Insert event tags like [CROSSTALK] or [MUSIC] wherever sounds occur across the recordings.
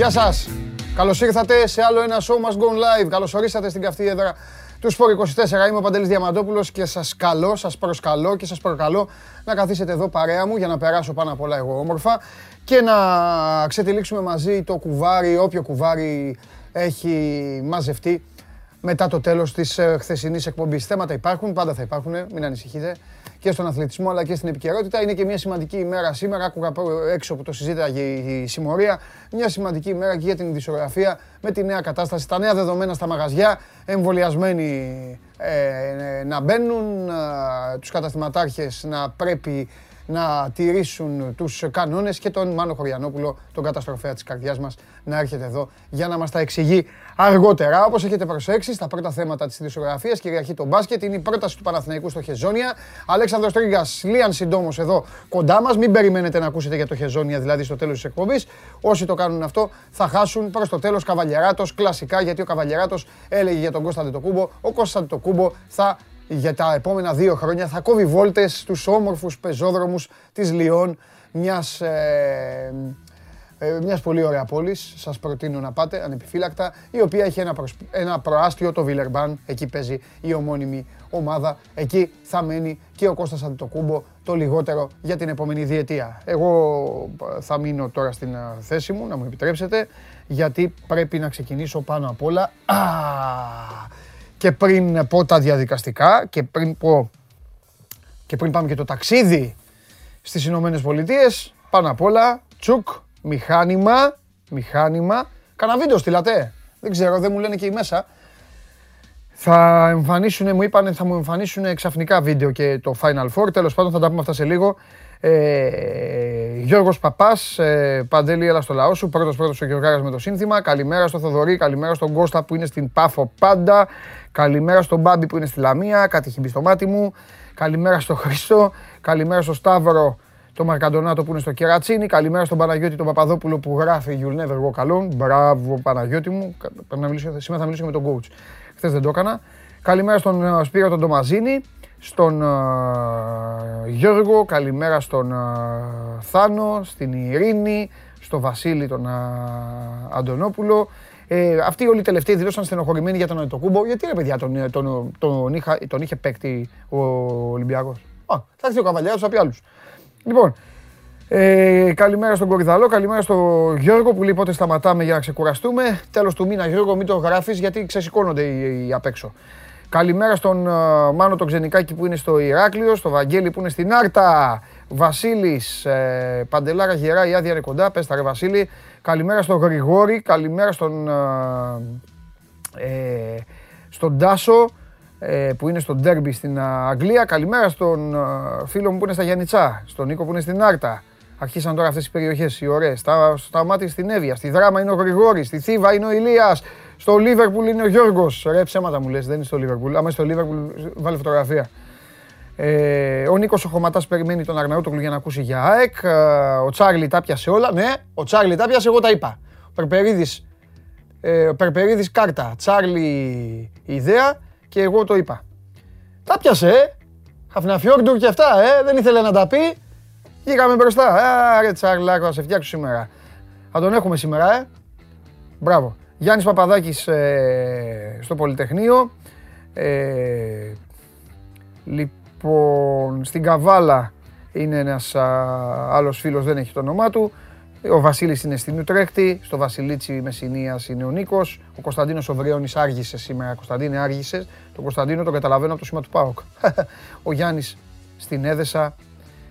Γεια σας. Καλώς ήρθατε σε άλλο ένα show must go live. Καλώς ορίσατε στην καυτή έδρα του Σπορ 24. Είμαι ο Παντελής Διαμαντόπουλος και σας καλώ, σας προσκαλώ και σας προκαλώ να καθίσετε εδώ παρέα μου για να περάσω πάνω απ' όλα εγώ όμορφα και να ξετυλίξουμε μαζί το κουβάρι, όποιο κουβάρι έχει μαζευτεί μετά το τέλος της ε, χθεσινής εκπομπής. Θέματα υπάρχουν, πάντα θα υπάρχουν, μην ανησυχείτε και στον αθλητισμό αλλά και στην επικαιρότητα. Είναι και μια σημαντική ημέρα σήμερα. Άκουγα έξω που το συζήταγε η συμμορία. Μια σημαντική ημέρα και για την ειδησιογραφία με τη νέα κατάσταση, τα νέα δεδομένα στα μαγαζιά. Εμβολιασμένοι ε, να μπαίνουν, ε, τους καταστηματάρχες να πρέπει να τηρήσουν τους κανόνες και τον Μάνο Χωριανόπουλο, τον καταστροφέα της καρδιάς μας, να έρχεται εδώ για να μας τα εξηγεί αργότερα. Όπως έχετε προσέξει, στα πρώτα θέματα της ειδησιογραφίας, κυριαρχεί το μπάσκετ, είναι η πρόταση του Παναθηναϊκού στο Χεζόνια. Αλέξανδρος Τρίγκας, Λίαν συντόμως εδώ κοντά μας. Μην περιμένετε να ακούσετε για το Χεζόνια, δηλαδή στο τέλος της εκπομπής. Όσοι το κάνουν αυτό θα χάσουν προς το τέλος Καβαλιαράτος, κλασικά, γιατί ο Καβαλιαράτος έλεγε για τον Κώστα Τοκούμπο. Ο Κώστα Τοκούμπο θα για τα επόμενα δύο χρόνια θα κόβει βόλτες στους όμορφους πεζόδρομους της Λιόν, μιας, ε, ε, μιας πολύ ωραία πόλης. Σας προτείνω να πάτε ανεπιφύλακτα, η οποία έχει ένα, ένα προάστιο, το Βιλερμπάν, εκεί παίζει η ομώνυμη ομάδα. Εκεί θα μένει και ο Κώστας Αντιτοκούμπο το λιγότερο για την επόμενη διετία. Εγώ ε, θα μείνω τώρα στην ε, θέση μου, να μου επιτρέψετε, γιατί πρέπει να ξεκινήσω πάνω απ' όλα. Α, και πριν πω τα διαδικαστικά και πριν πω και πριν πάμε και το ταξίδι στις Ηνωμένες Πολιτείες, πάνω απ' όλα, τσουκ, μηχάνημα, μηχάνημα. Κάνα βίντεο στείλατε, δεν ξέρω, δεν μου λένε και οι μέσα. Θα εμφανίσουν, μου είπαν, θα μου εμφανίσουν ξαφνικά βίντεο και το Final Four. Τέλος πάντων θα τα πούμε αυτά σε λίγο. Ε, Γιώργος Παπάς, ε, Παντέλη, έλα στο λαό σου. Πρώτος πρώτος ο Γιωργάρας με το σύνθημα. Καλημέρα στο Θοδωρή, καλημέρα στον Κώστα που είναι στην Πάφο πάντα. Καλημέρα στον Μπάμπη που είναι στη Λαμία, κάτι έχει μπει στο μάτι μου. Καλημέρα στον Χρήστο, καλημέρα στο Σταύρο, το Μαρκαντονάτο που είναι στο Κερατσίνι. Καλημέρα στον Παναγιώτη τον Παπαδόπουλο που γράφει You'll never go alone. Μπράβο Παναγιώτη μου. Να μιλήσω, σήμερα θα μιλήσω με τον coach. Χθες δεν το έκανα. Καλημέρα στον ε, Σπύρο τον Τομαζίνη στον Γιώργο, καλημέρα στον Θάνο, στην Ειρήνη, στο Βασίλη τον Αντωνόπουλο. Ε, αυτοί όλοι οι τελευταίοι δηλώσαν στενοχωρημένοι για τον Αντιτοκούμπο. Γιατί ρε παιδιά τον, τον, τον, είχα, τον είχε παίκτη ο Ολυμπιακός; Α, θα έρθει ο Καβαλιάρος, θα πει άλλους. Λοιπόν, ε, καλημέρα στον Κορυδαλό, καλημέρα στον Γιώργο που λέει πότε σταματάμε για να ξεκουραστούμε. Τέλος του μήνα Γιώργο μην το γράφεις γιατί ξεσηκώνονται οι, οι απ' έξω. Καλημέρα στον uh, Μάνο τον Ξενικάκη που είναι στο Ηράκλειο, στο Βαγγέλη που είναι στην Άρτα. Βασίλης, ε, Παντελάρα γερά, η άδεια είναι κοντά, πες τα ρε Βασίλη. Καλημέρα στον Γρηγόρη, καλημέρα στον, ε, στον Τάσο ε, που είναι στο Ντέρμπι στην Αγγλία. Καλημέρα στον φίλο μου που είναι στα Γιάννητσά, στον Νίκο που είναι στην Άρτα. Αρχίσαν τώρα αυτές οι περιοχές οι ωραίες. Στα, στα μάτια στην Εύβοια, στη Δράμα είναι ο Γρηγόρης, στη Θήβα είναι ο Ηλίας, στο Λίβερπουλ είναι ο Γιώργος. Ρε ψέματα μου λες, δεν είναι στο Λίβερπουλ. Άμα στο Λίβερπουλ, βάλε φωτογραφία. Ε, ο Νίκος ο Χωματά περιμένει τον Αρναούτογλου για να ακούσει για ΑΕΚ. Ε, ο Τσάρλι τα πιασε όλα. Ναι, ο Τσάρλι τα πιασε, εγώ τα είπα. Περπερίδης ε, Περπερίδης κάρτα. Τσάρλι ιδέα και εγώ το είπα. Τα πιασε, ε. Χαφναφιόρντουρ και αυτά, ε. Δεν ήθελε να τα πει. Βγήκαμε μπροστά. Άρε Τσάρλι, θα σε φτιάξω σήμερα. Θα τον έχουμε σήμερα, ε. Μπράβο. Γιάννης Παπαδάκης ε, στο Πολυτεχνείο. Ε, λοιπόν, στην Καβάλα είναι ένας α, άλλος φίλος, δεν έχει το όνομά του. Ο Βασίλης είναι στην Ουτρέχτη, στο Βασιλίτσι Μεσσηνίας είναι ο Νίκος. Ο Κωνσταντίνος Οβριώνης άργησε σήμερα. Κωνσταντίνε άργησες. Το Κωνσταντίνο το καταλαβαίνω από το σήμα του ΠΑΟΚ. [LAUGHS] ο Γιάννης στην Έδεσα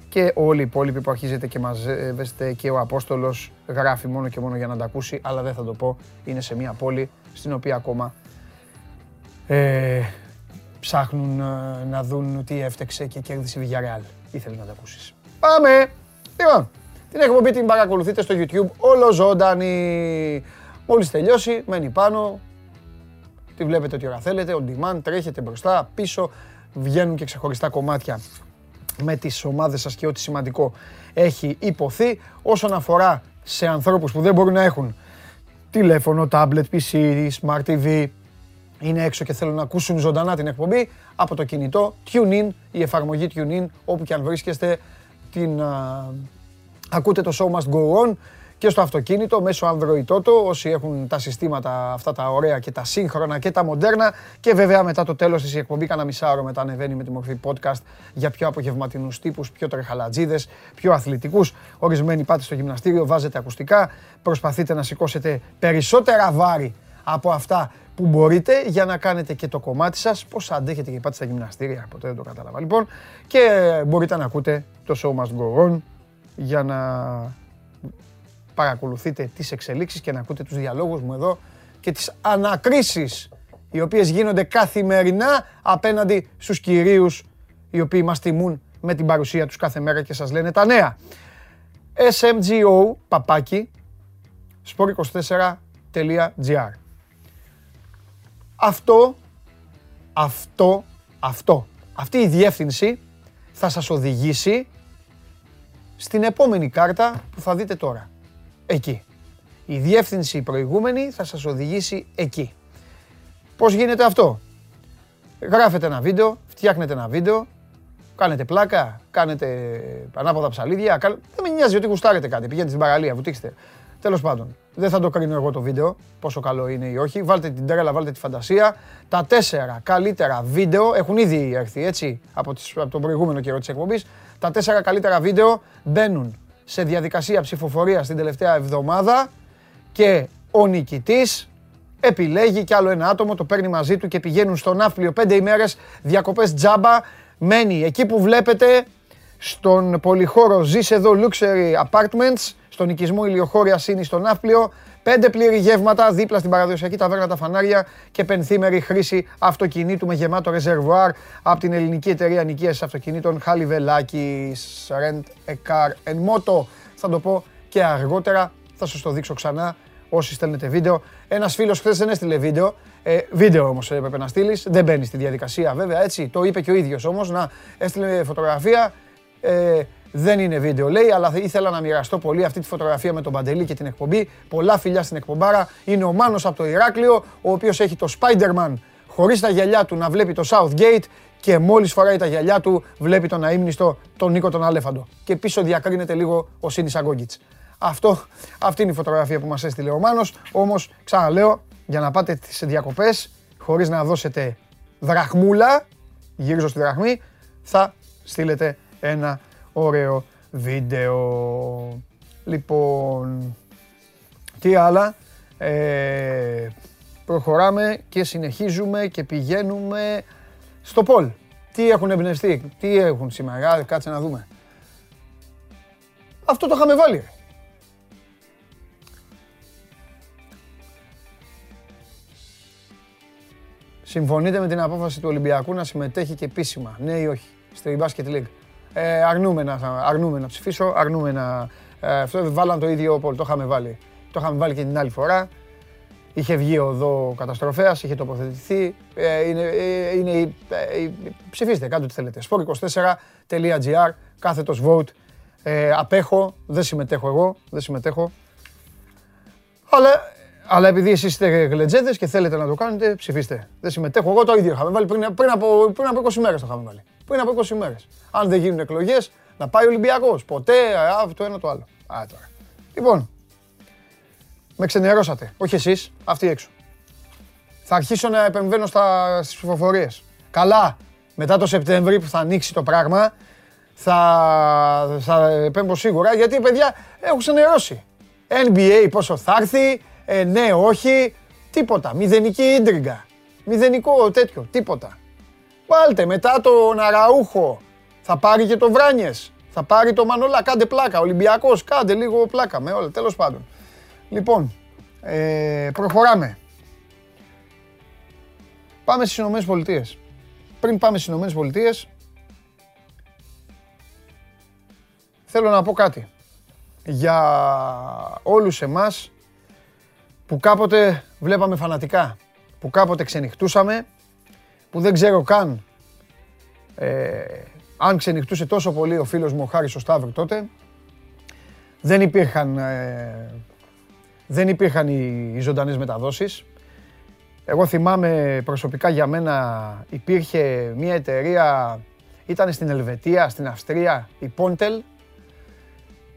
και όλοι οι υπόλοιποι που αρχίζετε και μαζεύεστε και ο Απόστολος γράφει μόνο και μόνο για να τα ακούσει, αλλά δεν θα το πω, είναι σε μια πόλη στην οποία ακόμα ε, ψάχνουν ε, να δουν τι έφτεξε και κέρδισε η Villarreal. Ήθελε να τα ακούσεις. Πάμε! Λοιπόν, την εκπομπή την παρακολουθείτε στο YouTube όλο ζωντανή. Μόλις τελειώσει, μένει πάνω, τη βλέπετε ό,τι ώρα θέλετε, on demand, τρέχετε μπροστά, πίσω, βγαίνουν και ξεχωριστά κομμάτια με τις ομάδες σας και ό,τι σημαντικό έχει υποθεί. Όσον αφορά σε ανθρώπους που δεν μπορούν να έχουν τηλέφωνο, tablet, PC, smart TV, είναι έξω και θέλουν να ακούσουν ζωντανά την εκπομπή από το κινητό TuneIn, η εφαρμογή TuneIn, όπου και αν βρίσκεστε, την, ακούτε το show must go on και στο αυτοκίνητο μέσω Android Auto, όσοι έχουν τα συστήματα αυτά τα ωραία και τα σύγχρονα και τα μοντέρνα και βέβαια μετά το τέλος της η εκπομπής κάνα μισάωρο μετά ανεβαίνει με τη μορφή podcast για πιο απογευματινούς τύπους, πιο τρεχαλατζίδες, πιο αθλητικούς. Ορισμένοι πάτε στο γυμναστήριο, βάζετε ακουστικά, προσπαθείτε να σηκώσετε περισσότερα βάρη από αυτά που μπορείτε για να κάνετε και το κομμάτι σας, πώς αντέχετε και πάτε στα γυμναστήρια, ποτέ δεν το κατάλαβα λοιπόν, και μπορείτε να ακούτε το Show Must Go On για να παρακολουθείτε τις εξελίξεις και να ακούτε τους διαλόγους μου εδώ και τις ανακρίσεις οι οποίες γίνονται καθημερινά απέναντι στους κυρίους οι οποίοι μας τιμούν με την παρουσία τους κάθε μέρα και σας λένε τα νέα. smgo παπάκι sport24.gr Αυτό, αυτό, αυτό, αυτή η διεύθυνση θα σας οδηγήσει στην επόμενη κάρτα που θα δείτε τώρα εκεί. Η διεύθυνση προηγούμενη θα σας οδηγήσει εκεί. Πώς γίνεται αυτό; Γράφετε ένα βίντεο, φτιάχνετε ένα βίντεο, κάνετε πλάκα, κάνετε ανάποδα ψαλίδια. Δεν με νοιάζει ότι γουστάρετε κάτι. Πηγαίνετε στην παραλία, βουτήξτε. Τέλος πάντων, δεν θα το κρίνω εγώ το βίντεο, πόσο καλό είναι ή όχι. Βάλτε την τρέλα, βάλτε τη φαντασία. Τα τέσσερα καλύτερα βίντεο έχουν ήδη έρθει έτσι από, τις, από τον προηγούμενο καιρό της εκπομπής. Τα τέσσερα καλύτερα βίντεο μπαίνουν σε διαδικασία ψηφοφορίας την τελευταία εβδομάδα και ο νικητής επιλέγει κι άλλο ένα άτομο, το παίρνει μαζί του και πηγαίνουν στο Ναύπλιο πέντε ημέρες διακοπές τζάμπα. Μένει εκεί που βλέπετε στον πολυχώρο Ζεις εδώ Luxury Apartments, στον οικισμό Ηλιοχώρια Σύνης στο Ναύπλιο. Πέντε πλήρη γεύματα δίπλα στην παραδοσιακή ταβέρνα τα φανάρια και πενθήμερη χρήση αυτοκινήτου με γεμάτο ρεζερβουάρ από την ελληνική εταιρεία νοικίας αυτοκινήτων Χαλιβελάκης Rent a Car and Moto. Θα το πω και αργότερα, θα σας το δείξω ξανά όσοι στέλνετε βίντεο. Ένας φίλος χθες δεν έστειλε βίντεο, ε, βίντεο όμως έπρεπε να στείλεις. Δεν μπαίνει στη διαδικασία βέβαια έτσι. Το είπε και ο ίδιος όμως να έστειλε φωτογραφία. Ε, δεν είναι βίντεο λέει, αλλά ήθελα να μοιραστώ πολύ αυτή τη φωτογραφία με τον Παντελή και την εκπομπή. Πολλά φιλιά στην εκπομπάρα. Είναι ο Μάνος από το Ηράκλειο, ο οποίος έχει το Spider-Man χωρίς τα γυαλιά του να βλέπει το Southgate και μόλις φοράει τα γυαλιά του βλέπει τον αείμνηστο τον Νίκο τον Αλέφαντο. Και πίσω διακρίνεται λίγο ο Σίνης Αγκόγκητς. Αυτό, αυτή είναι η φωτογραφία που μας έστειλε ο Μάνος. Όμως, ξαναλέω, για να πάτε σε διακοπές χωρίς να δώσετε δραχμούλα, γυρίζω στη δραχμή, θα στείλετε ένα ωραίο βίντεο. Λοιπόν, τι άλλα; Ε, προχωράμε και συνεχίζουμε και πηγαίνουμε στο Πολ. Τι έχουν εμπνευστεί, τι έχουν σήμερα, κάτσε να δούμε. Αυτό το είχαμε βάλει. Συμφωνείτε με την απόφαση του Ολυμπιακού να συμμετέχει και επίσημα, ναι ή όχι, στη Basket League. Ε, αρνούμε, να, αρνούμε να ψηφίσω, αρνούμε να... Ε, αυτό βάλαν το ίδιο Πολ, το είχαμε βάλει. Το είχαμε βάλει και την άλλη φορά. Είχε βγει εδώ καταστροφέας, είχε τοποθετηθεί. Ε, είναι, ε, είναι, ε, ψηφίστε, κάντε ό,τι θέλετε. sport24.gr, κάθετος vote. Ε, απέχω, δεν συμμετέχω εγώ, δεν συμμετέχω. Αλλά, αλλά επειδή εσείς είστε γλετζέδες και θέλετε να το κάνετε, ψηφίστε. Δεν συμμετέχω. Εγώ το ίδιο είχαμε βάλει πριν, πριν, από, πριν από 20 μέρες το είχαμε βάλει πριν από 20 μέρες. Αν δεν γίνουν εκλογές, να πάει ο Ολυμπιακός. Ποτέ, α, το ένα το άλλο. Α, τώρα. Λοιπόν, με ξενερώσατε. Όχι εσείς, αυτοί έξω. Θα αρχίσω να επεμβαίνω στα, στις ψηφοφορίες. Καλά, μετά το Σεπτέμβρη που θα ανοίξει το πράγμα, θα, θα επέμβω σίγουρα, γιατί παιδιά έχουν ξενερώσει. NBA πόσο θα έρθει, ε, ναι, όχι, τίποτα. Μηδενική ίντριγκα. Μηδενικό τέτοιο, τίποτα. Βάλτε μετά τον Αραούχο. Θα πάρει και το Βράνιες. Θα πάρει το Μανολά. Κάντε πλάκα. Ολυμπιακός. Κάντε λίγο πλάκα με όλα. Τέλος πάντων. Λοιπόν, ε, προχωράμε. Πάμε στις Ηνωμένες Πολιτείες. Πριν πάμε στις Ηνωμένες Πολιτείες, θέλω να πω κάτι. Για όλους εμάς που κάποτε βλέπαμε φανατικά, που κάποτε ξενυχτούσαμε, που δεν ξέρω καν ε, αν ξενυχτούσε τόσο πολύ ο φίλος μου ο Χάρης ο Σταύρου τότε. Δεν υπήρχαν, ε, δεν υπήρχαν οι, οι ζωντανές μεταδόσεις. Εγώ θυμάμαι προσωπικά για μένα υπήρχε μια εταιρεία, ήταν στην Ελβετία, στην Αυστρία, η Pontel,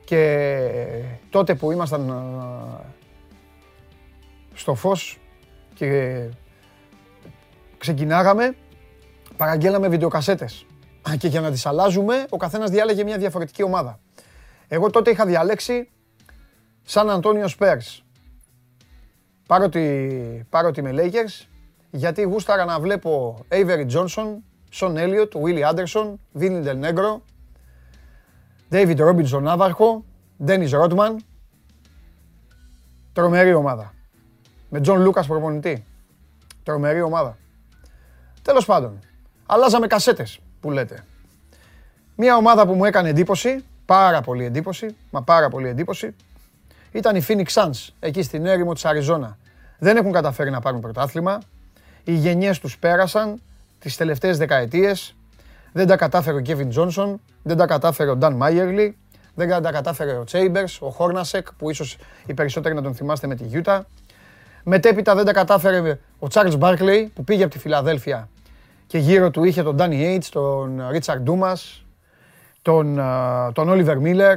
Και τότε που ήμασταν ε, στο φως και ξεκινάγαμε, παραγγέλαμε βιντεοκασέτες. Και για να τις αλλάζουμε, ο καθένας διάλεγε μια διαφορετική ομάδα. Εγώ τότε είχα διαλέξει Σαν Αντώνιο Σπέρς. Πάρω τη, πάρω τη με Lakers, γιατί γούσταρα να βλέπω Avery Johnson, Σον Έλιοτ, Willie Anderson, Vinny Del Negro, David Robinson Ναύαρχο, Dennis Rodman. Τρομερή ομάδα. Με Τζον Λούκας προπονητή. Τρομερή ομάδα. Τέλος πάντων, αλλάζαμε κασέτες που λέτε. Μια ομάδα που μου έκανε εντύπωση, πάρα πολύ εντύπωση, μα πάρα πολύ εντύπωση, ήταν η Phoenix Suns, εκεί στην έρημο της Αριζόνα. Δεν έχουν καταφέρει να πάρουν πρωτάθλημα. Οι γενιές τους πέρασαν τις τελευταίες δεκαετίες. Δεν τα κατάφερε ο Kevin Johnson, δεν τα κατάφερε ο Dan Meyerly, δεν τα κατάφερε ο Chambers, ο Hornacek, που ίσως οι περισσότεροι να τον θυμάστε με τη Utah. Μετέπειτα δεν τα κατάφερε ο Charles Barkley, που πήγε από τη Φιλαδέλφια και γύρω του είχε τον Danny Aids, τον Richard Dumas, τον, τον Oliver Miller,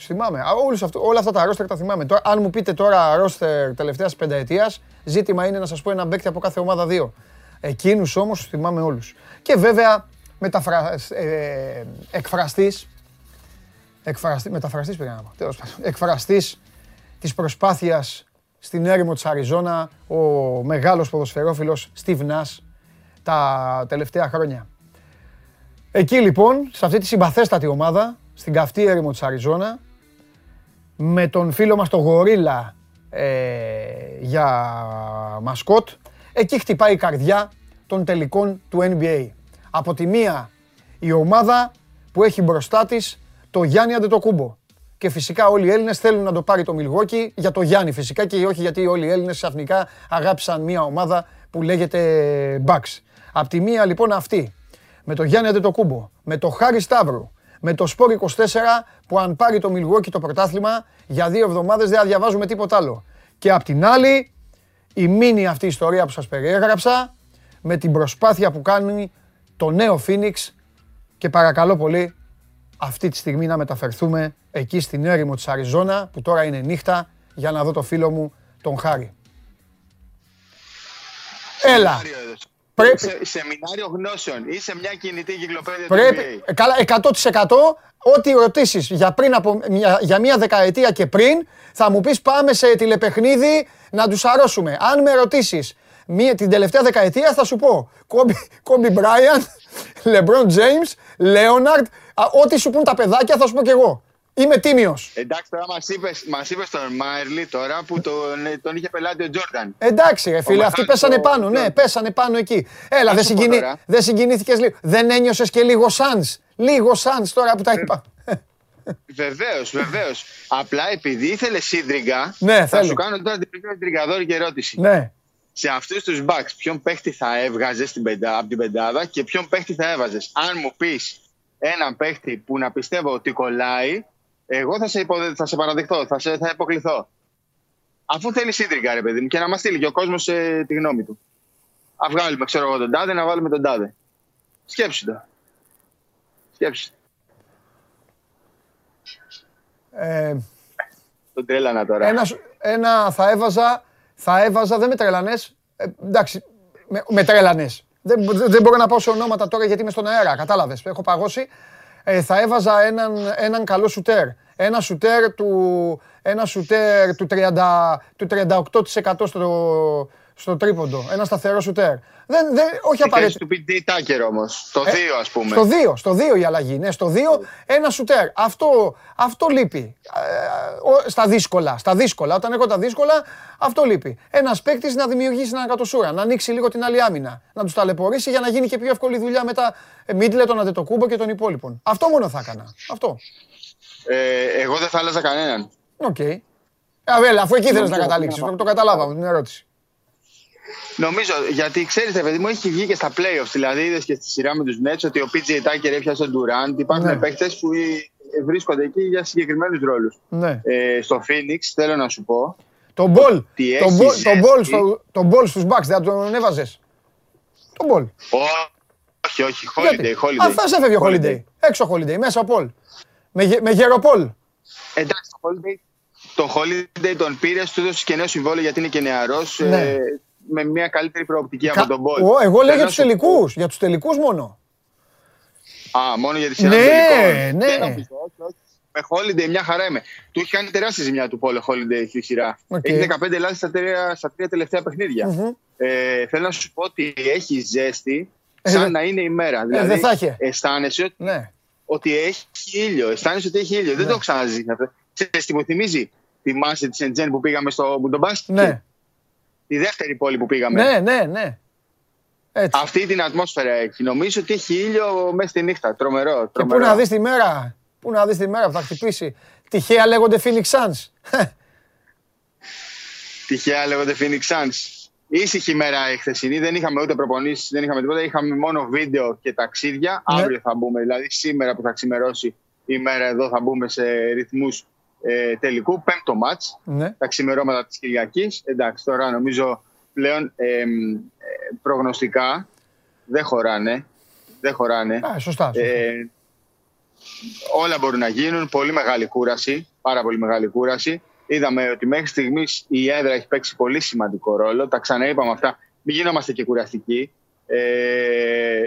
Θυμάμαι. Όλους αυτού, όλα αυτά τα ρόστερ τα θυμάμαι. Τώρα, αν μου πείτε τώρα ρόστερ τελευταίας πενταετίας, ζήτημα είναι να σας πω ένα μπέκτη από κάθε ομάδα δύο. Εκείνους όμως τους θυμάμαι όλους. Και βέβαια μεταφρα... ε, εκφραστής. Εκφραστή, μεταφραστής πήγα να πω. Τέλος πάντων. Εκφραστής της προσπάθειας στην έρημο της Αριζόνα, ο μεγάλος ποδοσφαιρόφιλος Steve Nash τα τελευταία χρόνια. Εκεί λοιπόν, σε αυτή τη συμπαθέστατη ομάδα, στην καυτή έρημο της Αριζόνα με τον φίλο μας τον Γορίλα ε, για μασκότ. Εκεί χτυπάει η καρδιά των τελικών του NBA. Από τη μία η ομάδα που έχει μπροστά της το Γιάννη Αντετοκούμπο. Και φυσικά όλοι οι Έλληνες θέλουν να το πάρει το Μιλγόκι για το Γιάννη φυσικά και όχι γιατί όλοι οι Έλληνες ξαφνικά αγάπησαν μια ομάδα που λέγεται Bucks. Απ' τη μία λοιπόν αυτή, με το Γιάννη Αντετοκούμπο, με το Χάρη Σταύρου, με το Σπόρ 24 που αν πάρει το Milwaukee το πρωτάθλημα για δύο εβδομάδες δεν θα διαβάζουμε τίποτα άλλο. Και απ' την άλλη η μήνυ αυτή ιστορία που σας περιέγραψα με την προσπάθεια που κάνει το νέο Phoenix και παρακαλώ πολύ αυτή τη στιγμή να μεταφερθούμε εκεί στην έρημο της Αριζόνα που τώρα είναι νύχτα για να δω το φίλο μου τον Χάρη. Έλα. Πρέπει... Σε, σεμινάριο γνώσεων ή σε μια κινητή κυκλοπαίδεια Πρέπει, του καλά, 100% ό,τι ρωτήσεις για, πριν από, για, για μια δεκαετία και πριν θα μου πεις πάμε σε τηλεπαιχνίδι να τους αρρώσουμε. Αν με ρωτήσεις μία, την τελευταία δεκαετία θα σου πω Κόμπι Μπράιαν, Λεμπρόν Τζέιμς, Λέοναρντ, ό,τι σου πούν τα παιδάκια θα σου πω κι εγώ. Είμαι τίμιος. Εντάξει, τώρα μας είπες μας είπες τον Μάιρλι τώρα που τον, τον είχε πελάτη ο Τζόρνταν. Εντάξει, ρε φίλε, αυτοί πέσανε πάνω. Ναι, πέσανε πάνω εκεί. Έλα, δεν συγκινη... δε συγκινήθηκες λίγο. Δεν ένιωσες και λίγο σαν. Λίγο σαν τώρα που τα είπα. Βεβαίως, βεβαίως. Απλά επειδή ήθελε σύντριγκα, ναι, θα θέλω. σου κάνω τώρα την πιο συντριγκαδόρικη ερώτηση. Ναι. Σε αυτούς τους μπακς, ποιον παίχτη θα έβγαζες από την πεντάδα και ποιον παίχτη θα έβαζες. Αν μου πεις έναν παίχτη που να πιστεύω ότι κολλάει, εγώ θα σε, υποδε... θα σε παραδεχτώ, θα, σε... θα υποκληθώ. Αφού θέλει σύντρικα, ρε παιδί μου, και να μας στείλει και ο κόσμος ε, τη γνώμη του. Α βγάλουμε, ξέρω εγώ, τον τάδε, να βάλουμε τον τάδε. Σκέψου το. Σκέψου. Ε, τον τρέλανα τώρα. Ένα, ένα θα έβαζα, θα έβαζα, δεν με τρέλανες, ε, εντάξει, με, με τρέλανες. Δεν, δεν μπορώ να πω σε ονόματα τώρα γιατί είμαι στον αέρα, κατάλαβες, έχω παγώσει. Ε, θα έβαζα έναν, έναν καλό σουτέρ. Ένα σουτέρ του, ένα σουτέρ του, 30, του 38% στο, στο τρίποντο. Ένα σταθερό σουτέρ. Δεν, δεν, όχι απαραίτητα. του PJ Tucker όμως. Στο 2 ε, ας πούμε. Στο 2, στο 2 η αλλαγή. Ναι, στο 2 ένα σουτέρ. Αυτό, αυτό λείπει. Ε, στα δύσκολα. Στα δύσκολα. Όταν έχω τα δύσκολα, αυτό λείπει. Ένας παίκτης να δημιουργήσει έναν κατοσούρα, να ανοίξει λίγο την άλλη άμυνα. Να τους ταλαιπωρήσει για να γίνει και πιο εύκολη δουλειά με τα Μίντλετον, Αντετοκούμπο και των υπόλοιπων. Αυτό μόνο θα έκανα. Αυτό. Ε, εγώ δεν θα άλλαζα κανέναν. OK. Okay. αφού εκεί θέλεις να καταλήξεις. Το, το καταλάβαμε την ερώτηση. Νομίζω, γιατί ξέρετε, παιδί μου, έχει βγει και στα playoffs. Δηλαδή, είδες και στη σειρά με τους Nets ότι ο PJ Tucker έπιασε τον Durant. Υπάρχουν ναι. παίχτες που βρίσκονται εκεί για συγκεκριμένους ρόλους. Ναι. Ε, στο Phoenix, θέλω να σου πω. Τον Πολ. Τον Πολ στους Bucks, δεν τον έβαζες. Το μπολ. Όχι, όχι. Holiday. holiday. Αυτά έφευγε ο Holiday. Έξω Holiday, μέσα ο Πολ. Με, με γεροπόλ. Εντάξει, το Holiday, το Holiday τον πήρες, του έδωσες και νέο συμβόλαιο γιατί είναι και νεαρός. Ναι. Ε, με μια καλύτερη προοπτική Κα- από τον Μπολ. Ω, εγώ λέω Θέλω για να τους σου πω- τελικούς, για τους τελικούς μόνο. Α, μόνο για τη σειρά Ναι, των τελικών. ναι. Δεν νομίζω, όχι, όχι. Με Holiday μια χαρά είμαι. Του έχει κάνει τεράστια ζημιά του Πόλε Holiday στη σειρά. Οκ. Έχει 15 ελλάδε στα, τρία- στα τρία τελευταία παιχνίδια. Μμμ. Ε, θέλω να σου πω ότι έχει ζέστη Ε, σαν δε- να είναι ημέρα. Δηλαδή, δεν θα είχε. αισθάνεσαι ότι, Ναι. ότι έχει ήλιο. Αισθάνεσαι ότι έχει ήλιο. Δεν το έχω ξαναζήσεις αυτό. Ξέρεις τι μου θυμίζει; Θυμάσαι τη Σεντζέν που πήγαμε στο Μπουντομπάσκετ. Ναι. Τη δεύτερη πόλη που πήγαμε. Ναι, ναι, ναι. Έτσι. Αυτή την ατμόσφαιρα έχει. Νομίζω ότι έχει ήλιο μέσα στη νύχτα. Τρομερό. Και πού τρομερό. να δεις τη μέρα, πού να δεις τη μέρα που θα χτυπήσει. Τυχαία λέγονται Phoenix Suns. [LAUGHS] Τυχαία λέγονται Phoenix Suns. Ήσυχη μέρα η χθεσινή, δεν είχαμε ούτε προπονήσεις, δεν είχαμε τίποτα. Είχαμε μόνο βίντεο και ταξίδια. Ναι. Αύριο θα μπούμε, δηλαδή σήμερα που θα ξημερώσει η μέρα εδώ θα μπούμε σε ρυθμούς ε, τελικού. Πέμπτο μάτς, ναι. τα ξημερώματα της Κυριακής. Εντάξει, τώρα νομίζω πλέον ε, ε, προγνωστικά δεν χωράνε. Δεν χωράνε. Α, σωστά. σωστά. Ε, όλα μπορούν να γίνουν. Πολύ μεγάλη κούραση. Πάρα πολύ μεγάλη κούραση. Είδαμε ότι μέχρι στιγμής η έδρα έχει παίξει πολύ σημαντικό ρόλο. Τα ξαναείπαμε αυτά. Μην γινόμαστε και κουραστικοί. Ε,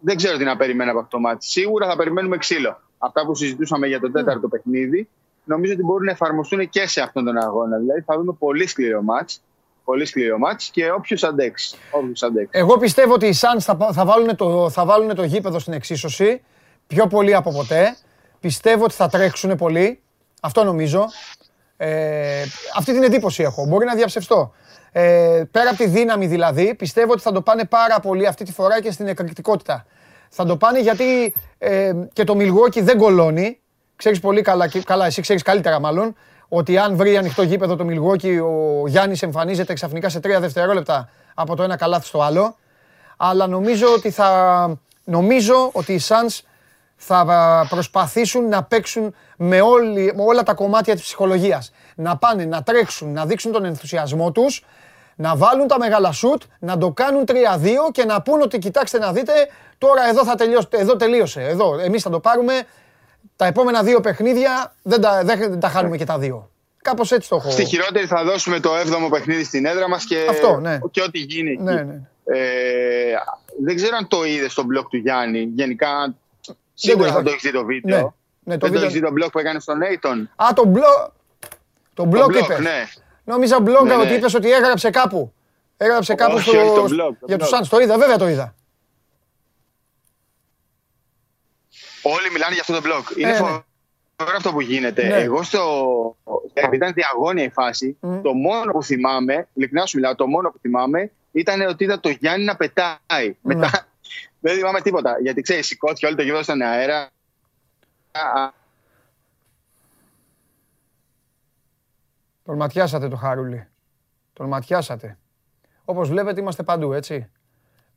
δεν ξέρω τι να περιμένω από αυτό το μάτι. Σίγουρα θα περιμένουμε ξύλο. Αυτά που συζητούσαμε για το τέταρτο παιχνίδι, νομίζω ότι μπορούν να εφαρμοστούν και σε αυτόν τον αγώνα. Δηλαδή θα δούμε πολύ σκληρό μάτς. Πολύ σκληρό μάτς και όποιος αντέξει. Όποιος αντέξει. Εγώ πιστεύω ότι οι Suns θα, πα- θα, βάλουν το, θα βάλουν το γήπεδο στην εξίσωση πιο πολύ από ποτέ. Πιστεύω ότι θα τρέξουν πολύ. Αυτό νομίζω. Ε, αυτή την εντύπωση έχω. Μπορεί να διαψευστώ. Ε, πέρα από τη δύναμη δηλαδή, πιστεύω ότι θα το πάνε πάρα πολύ αυτή τη φορά και στην εκρηκτικότητα. Θα το πάνε γιατί ε, και το Milwaukee δεν κολώνει. Ξέρεις πολύ καλά, και- καλά εσύ ξέρεις καλύτερα μάλλον, ότι αν βρει ανοιχτό γήπεδο το Milwaukee, ο Γιάννης εμφανίζεται ξαφνικά σε τρία δευτερόλεπτα από το ένα καλάθι στο άλλο. Αλλά νομίζω ότι θα, νομίζω ότι οι Suns θα προσπαθήσουν να παίξουν με, όλη, με όλα τα κομμάτια της ψυχολογίας. Να πάνε, να τρέξουν, να δείξουν τον ενθουσιασμό τους, να βάλουν τα μεγάλα σουτ, να το κάνουν 3-2 και να πούν ότι κοιτάξτε να δείτε, τώρα εδώ, θα τελειώσει, εδώ τελείωσε, εδώ, εμείς θα το πάρουμε, τα επόμενα δύο παιχνίδια δεν τα, δεν τα χάνουμε και τα δύο. Κάπως έτσι το έχω. Στη χειρότερη θα δώσουμε το 7ο παιχνίδι στην έδρα μας και, Αυτό, ναι. και ό,τι γίνει εκεί. Ναι, ναι. Ε, δεν ξέρω αν το είδες στο blog του Γιάννη. Γενικά, σίγουρα είδα. θα το έχεις δει το βίντεο. Ναι, ναι, το δεν το βίντεο- έχεις δει το blog που έκανε στον Νέιτον. Α, το μπλοκ. Το μπλοκ blog, είπες. ναι. Νόμιζα μπλόγκα Ναι, ναι. ότι είπες ότι έγραψε κάπου. Έγραψε κάπου Όχι, στο... όχι, το blog, το για τους blog. Suns. Το είδα, βέβαια το είδα. Όλοι μιλάνε για αυτό το blog. Είναι ναι. φοβερό αυτό που γίνεται. Ναι. Εγώ στο. Επειδή ήταν διαγώνια η φάση, Μμ. το μόνο που θυμάμαι, ειλικρινά σου μιλάω, το μόνο που θυμάμαι ήταν ότι είδα το Γιάννη να πετάει. Ναι. Μετά [LAUGHS] δεν θυμάμαι τίποτα. Γιατί ξέρεις, σηκώθηκε όλο το γήπεδο στον αέρα. Α, Τον ματιάσατε το Χαρούλη. Τον ματιάσατε. Όπως βλέπετε είμαστε παντού, έτσι.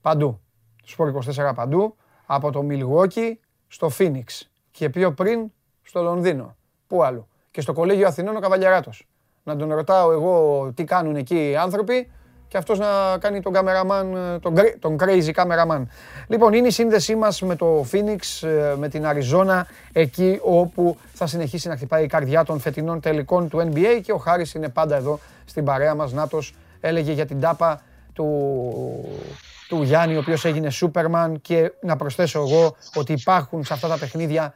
Παντού. Σπορ 24 παντού. Από το Milwaukee στο Phoenix. Και πιο πριν στο Λονδίνο. Πού άλλο; Και στο Κολέγιο Αθηνών ο Καβαλιαράτος. Να τον ρωτάω εγώ τι κάνουν εκεί οι άνθρωποι και αυτός να κάνει τον καμεραμάν, τον, γκρι- τον crazy cameraman. Λοιπόν, είναι η σύνδεσή μας με το Phoenix, ε, με την Αριζόνα, εκεί όπου θα συνεχίσει να χτυπάει η καρδιά των φετινών τελικών του NBA και ο Χάρης είναι πάντα εδώ στην παρέα μας. Νάτος έλεγε για την τάπα του, του Γιάννη, ο οποίος έγινε Σούπερμαν και να προσθέσω εγώ ότι υπάρχουν σε αυτά τα παιχνίδια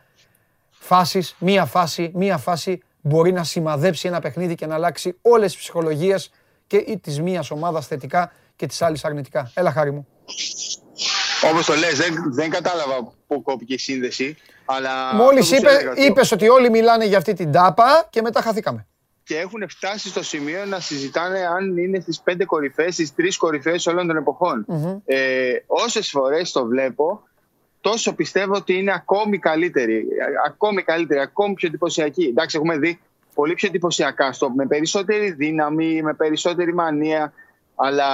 φάσεις, μία φάση, μία φάση μπορεί να σημαδέψει ένα παιχνίδι και να αλλάξει όλες τις ψυχολογίες και ή της μίας ομάδας θετικά και της άλλης αρνητικά. Έλα χάρη μου. Όπως το λες, δεν, δεν κατάλαβα πού κόπηκε η σύνδεση. Αλλά Μόλις αυτό που είπε, σου έλεγα, ότι- είπες ότι όλοι μιλάνε για αυτή την τάπα και μετά χαθήκαμε. Και έχουν φτάσει στο σημείο να συζητάνε αν είναι στις πέντε κορυφές, στις τρεις κορυφές όλων των εποχών. Ε, όσες φορές το βλέπω, τόσο πιστεύω ότι είναι ακόμη καλύτερη, ακόμη καλύτερη, ακόμη πιο εντυπωσιακή. Εντάξει, έχουμε δει πολύ πιο εντυπωσιακά στο, με περισσότερη δύναμη, με περισσότερη μανία, αλλά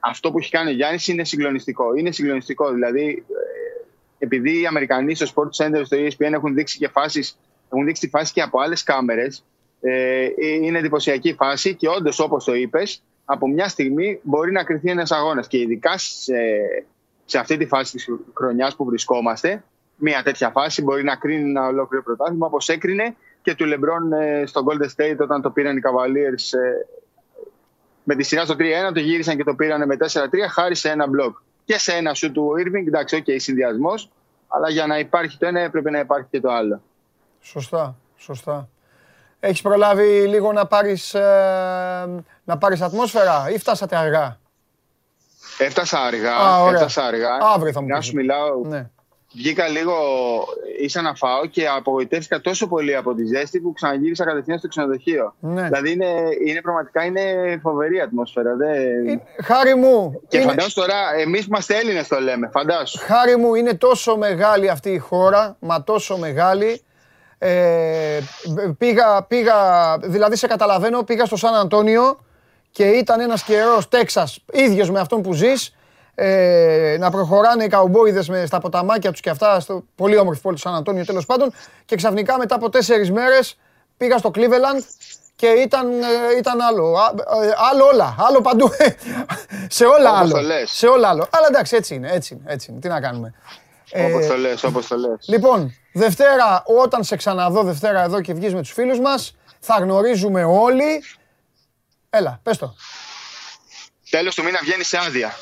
αυτό που έχει κάνει ο Γιάννης είναι συγκλονιστικό. Είναι συγκλονιστικό, δηλαδή ε, επειδή οι Αμερικανοί στο Sport Center, στο ESPN έχουν δείξει και φάσεις, έχουν δείξει τη φάση και από άλλες κάμερες, ε, είναι εντυπωσιακή φάση και όντως, όπως το είπες, από μια στιγμή μπορεί να κρυθεί ένας αγώνας. Και ειδικά σε, σε αυτή τη φάση της χρονιάς που βρισκόμαστε, μια τέτοια φάση μπορεί να κρίνει ένα ολόκληρο πρωτάθλημα, όπως έκρινε και του Λεμπρόν ε, στο Golden State όταν το πήραν οι Cavaliers ε, με τη σειρά στο 3-1, το γύρισαν και το πήραν με 4-3 χάρη σε ένα μπλοκ. Και σε ένα σουτ του Irving, εντάξει, OK, okay, συνδυασμός, αλλά για να υπάρχει το ένα έπρεπε να υπάρχει και το άλλο. Σωστά, σωστά. Έχεις προλάβει λίγο να πάρεις, ε, να πάρεις ατμόσφαιρα ή φτάσατε αργά; Έφτασα αργά, έφτασα αργά. Αύριο θα μου Να σου μιλάω, ναι βγήκα λίγο, ίσα να φάω και απογοητεύτηκα τόσο πολύ από τη ζέστη που ξαναγύρισα κατευθείαν στο ξενοδοχείο. Ναι. Δηλαδή είναι, είναι πραγματικά είναι φοβερή ατμόσφαιρα. Δεν... Χάρη μου. Και είναι... φαντάσου τώρα, εμείς είμαστε Έλληνες το λέμε. Φαντάσου. Χάρη μου, είναι τόσο μεγάλη αυτή η χώρα, μα τόσο μεγάλη. Ε, πήγα, πήγα, δηλαδή σε καταλαβαίνω, πήγα στο Σαν Αντώνιο και ήταν ένας καιρός Τέξας, ίδιος με αυτόν που ζεις ε, να προχωράνε οι καουμπόιδες στα ποταμάκια τους και αυτά, στο πολύ όμορφη πόλη του Σαν Αντώνιο τέλος πάντων. Και ξαφνικά μετά από τέσσερις μέρες πήγα στο Cleveland και ήταν, ε, ήταν άλλο. Ε, άλλο όλα. Άλλο παντού. [LAUGHS] σε όλα όπως άλλο. Το λες. Σε όλα άλλο. Αλλά εντάξει, έτσι είναι. Έτσι είναι, έτσι είναι. Τι να κάνουμε. Όπως το λες, όπως το λες. Λοιπόν, Δευτέρα, όταν σε ξαναδώ Δευτέρα εδώ και βγεις με τους φίλους μας, θα γνωρίζουμε όλοι. Έλα, πες το. Τέλος του μήνα βγαίνει σε άδεια.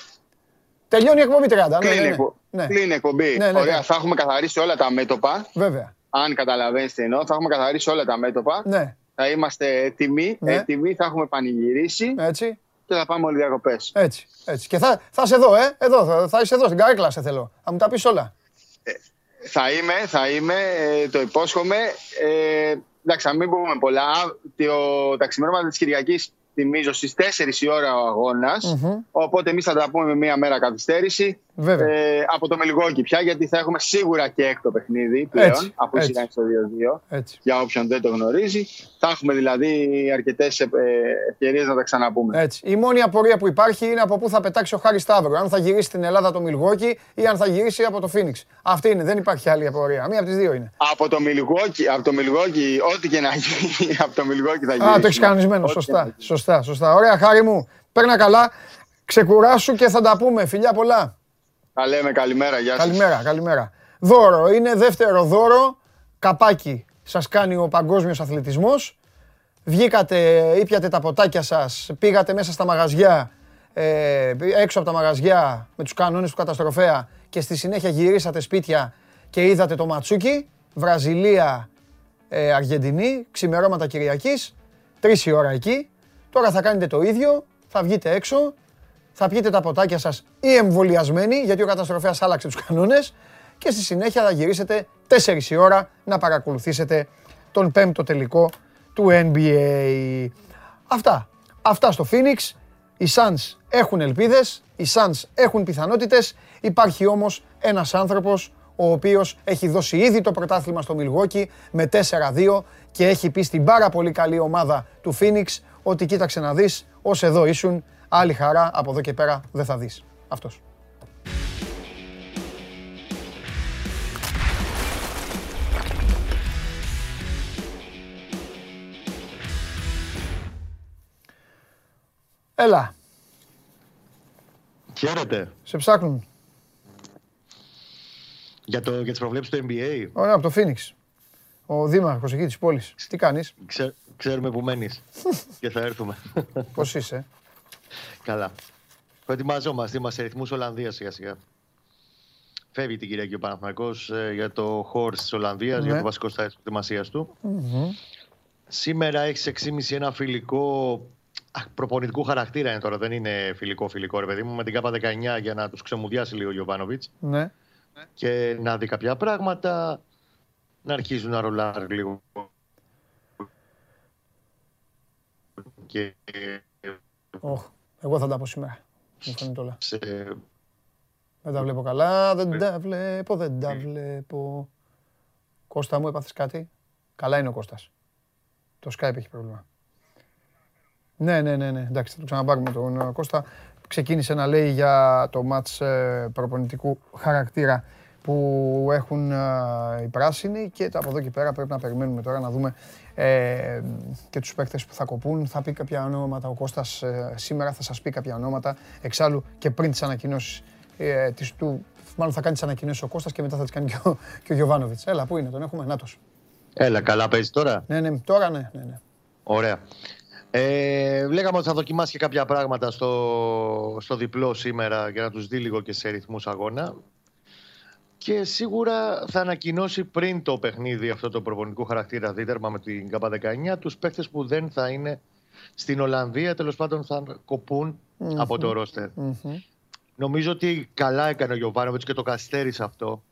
Τελειώνει η εκπομπή 30. Κλείνει, ναι, ναι, ναι. ναι. εκπομπή. Ναι, ναι, Ωραία, ναι. θα έχουμε καθαρίσει όλα τα μέτωπα. Βέβαια. Αν καταλαβαίνεις τι εννοώ, θα έχουμε καθαρίσει όλα τα μέτωπα. Ναι. Θα είμαστε έτοιμοι, ναι. έτοιμοι, θα έχουμε πανηγυρίσει. Έτσι. Και θα πάμε όλοι διακοπές. Έτσι, έτσι. Και θα, θα είσαι εδώ, ε. Εδώ, θα, θα είσαι εδώ, στην καρέκλα σε θέλω. Θα μου τα πεις όλα. Ε, θα είμαι, θα είμαι, ε, το υπόσχομαι. Ε, εντάξει, να μην πούμε πολλά. Το, τα ξημερώματα της Κυριακής θυμίζω στις 4 η ώρα ο αγώνας. Οπότε εμείς θα τα πούμε με μία μέρα καθυστέρηση. Ε, από το Μελιγόκι πια, γιατί θα έχουμε σίγουρα και έκτο παιχνίδι πλέον, έτσι, αφού ήταν στο 2-2. Για όποιον δεν το γνωρίζει. Θα έχουμε δηλαδή αρκετές ε, ευκαιρίες να τα ξαναπούμε. Έτσι. Η μόνη απορία που υπάρχει είναι από πού θα πετάξει ο Χάρη Σταύρο. Αν θα γυρίσει στην Ελλάδα το Μιλγόκι ή αν θα γυρίσει από το Φίνιξ. Αυτή είναι, δεν υπάρχει άλλη απορία. Μία από τις δύο είναι. Από το Μιλγόκι, από το Μιλγόκι, ό,τι και να γίνει, [LAUGHS] από το Μιλγόκι θα γυρίσει. Α, το έχεις κανονισμένο. Σωστά, σωστά, σωστά. Ωραία, Χάρη μου. Παίρνα καλά. Ξεκουράσου και θα τα πούμε. Φιλιά πολλά. Τα λέμε καλημέρα, γεια σας. Καλημέρα, καλημέρα. Δώρο, είναι δεύτερο δώρο. Καπάκι σας κάνει ο παγκόσμιος αθλητισμός. Βγήκατε, ήπιατε τα ποτάκια σας, πήγατε μέσα στα μαγαζιά, ε, έξω από τα μαγαζιά με τους κανόνες του καταστροφέα και στη συνέχεια γυρίσατε σπίτια και είδατε το ματσούκι. Βραζιλία, ε, Αργεντινή, ξημερώματα Κυριακής, τρεις η ώρα εκεί. Τώρα θα κάνετε το ίδιο, θα βγείτε έξω, θα πιείτε τα ποτάκια σας ή εμβολιασμένοι, γιατί ο καταστροφέας άλλαξε τους κανόνες και στη συνέχεια θα γυρίσετε 4 η ώρα να παρακολουθήσετε τον πέμπτο τελικό του NBA. Αυτά. Αυτά στο Phoenix. Οι Suns έχουν ελπίδες, οι Suns έχουν πιθανότητες. Υπάρχει όμως ένας άνθρωπος ο οποίος έχει δώσει ήδη το πρωτάθλημα στο Milwaukee με 4-2 και έχει πει στην πάρα πολύ καλή ομάδα του Phoenix ότι κοίταξε να δεις, ως εδώ ήσουν, άλλη χαρά από εδώ και πέρα δεν θα δεις. Αυτός. Έλα. Χαίρετε. Σε ψάχνουν. Για, το, για τις προβλέψεις του NBA. Ωραία, από το Phoenix. Ο δήμαρχος εκεί της πόλης. Τι κάνεις; ξέρουμε που μένεις [LAUGHS] και θα έρθουμε. Πώς είσαι; Καλά. Προετοιμαζόμαστε, είμαστε ρυθμούς Ολλανδίας σιγά σιγά. Φεύγει την Κυριακή ο Παναθηναϊκός ε, για το χώρο της Ολλανδίας, για ναι. το βασικό στάδιο της προετοιμασίας του. Σήμερα έχεις 6.30 ένα φιλικό προπονητικού χαρακτήρα είναι τώρα, δεν είναι φιλικό-φιλικό ρε παιδί μου. Με την ΚΑΠΑ 19 για να τους ξεμουδιάσει λίγο ο Γιωβάνοβιτς. Ναι. Και να δει κάποια πράγματα. Να αρχίζουν να ρολάρουν λίγο. Και... Oh, εγώ θα τα πω σήμερα. Μου φαίνεται όλα. Δεν τα βλέπω καλά, δεν τα βλέπω, δεν τα βλέπω. Κώστα μου, έπαθες κάτι; Καλά είναι ο Κώστας. Το Skype έχει πρόβλημα. Ναι, ναι, ναι, ναι. Εντάξει, θα το ξαναπάρουμε τον ε, Κώστα. Ξεκίνησε να λέει για το μάτς ε, προπονητικού χαρακτήρα που έχουν ε, οι πράσινοι και από εδώ και πέρα πρέπει να περιμένουμε τώρα να δούμε ε, και τους παίκτες που θα κοπούν. Θα πει κάποια ονόματα ο Κώστας σήμερα, θα σας πει κάποια ονόματα. Εξάλλου και πριν τις ανακοινώσεις ε, του, μάλλον θα κάνει τις ανακοινώσεις ο Κώστας και μετά θα τις κάνει και ο, και ο Γιωβάνοβιτς. Έλα, πού είναι, τον έχουμε, νάτος. Έλα, καλά παίζεις τώρα; Ναι, ναι, τώρα ναι. ναι, ναι. Ωραία. Ε, λέγαμε ότι θα δοκιμάσει και κάποια πράγματα στο, στο διπλό σήμερα για να τους δει λίγο και σε ρυθμούς αγώνα. Και σίγουρα θα ανακοινώσει πριν το παιχνίδι αυτό το προπονητικού χαρακτήρα δίτερμα με την ΚΑΠΑ 19 τους παίχτες που δεν θα είναι στην Ολλανδία, τέλος πάντων θα κοπουν από το ροστερ Νομίζω ότι καλά έκανε ο Γιωβάνοβιτς και το καστέρισε αυτό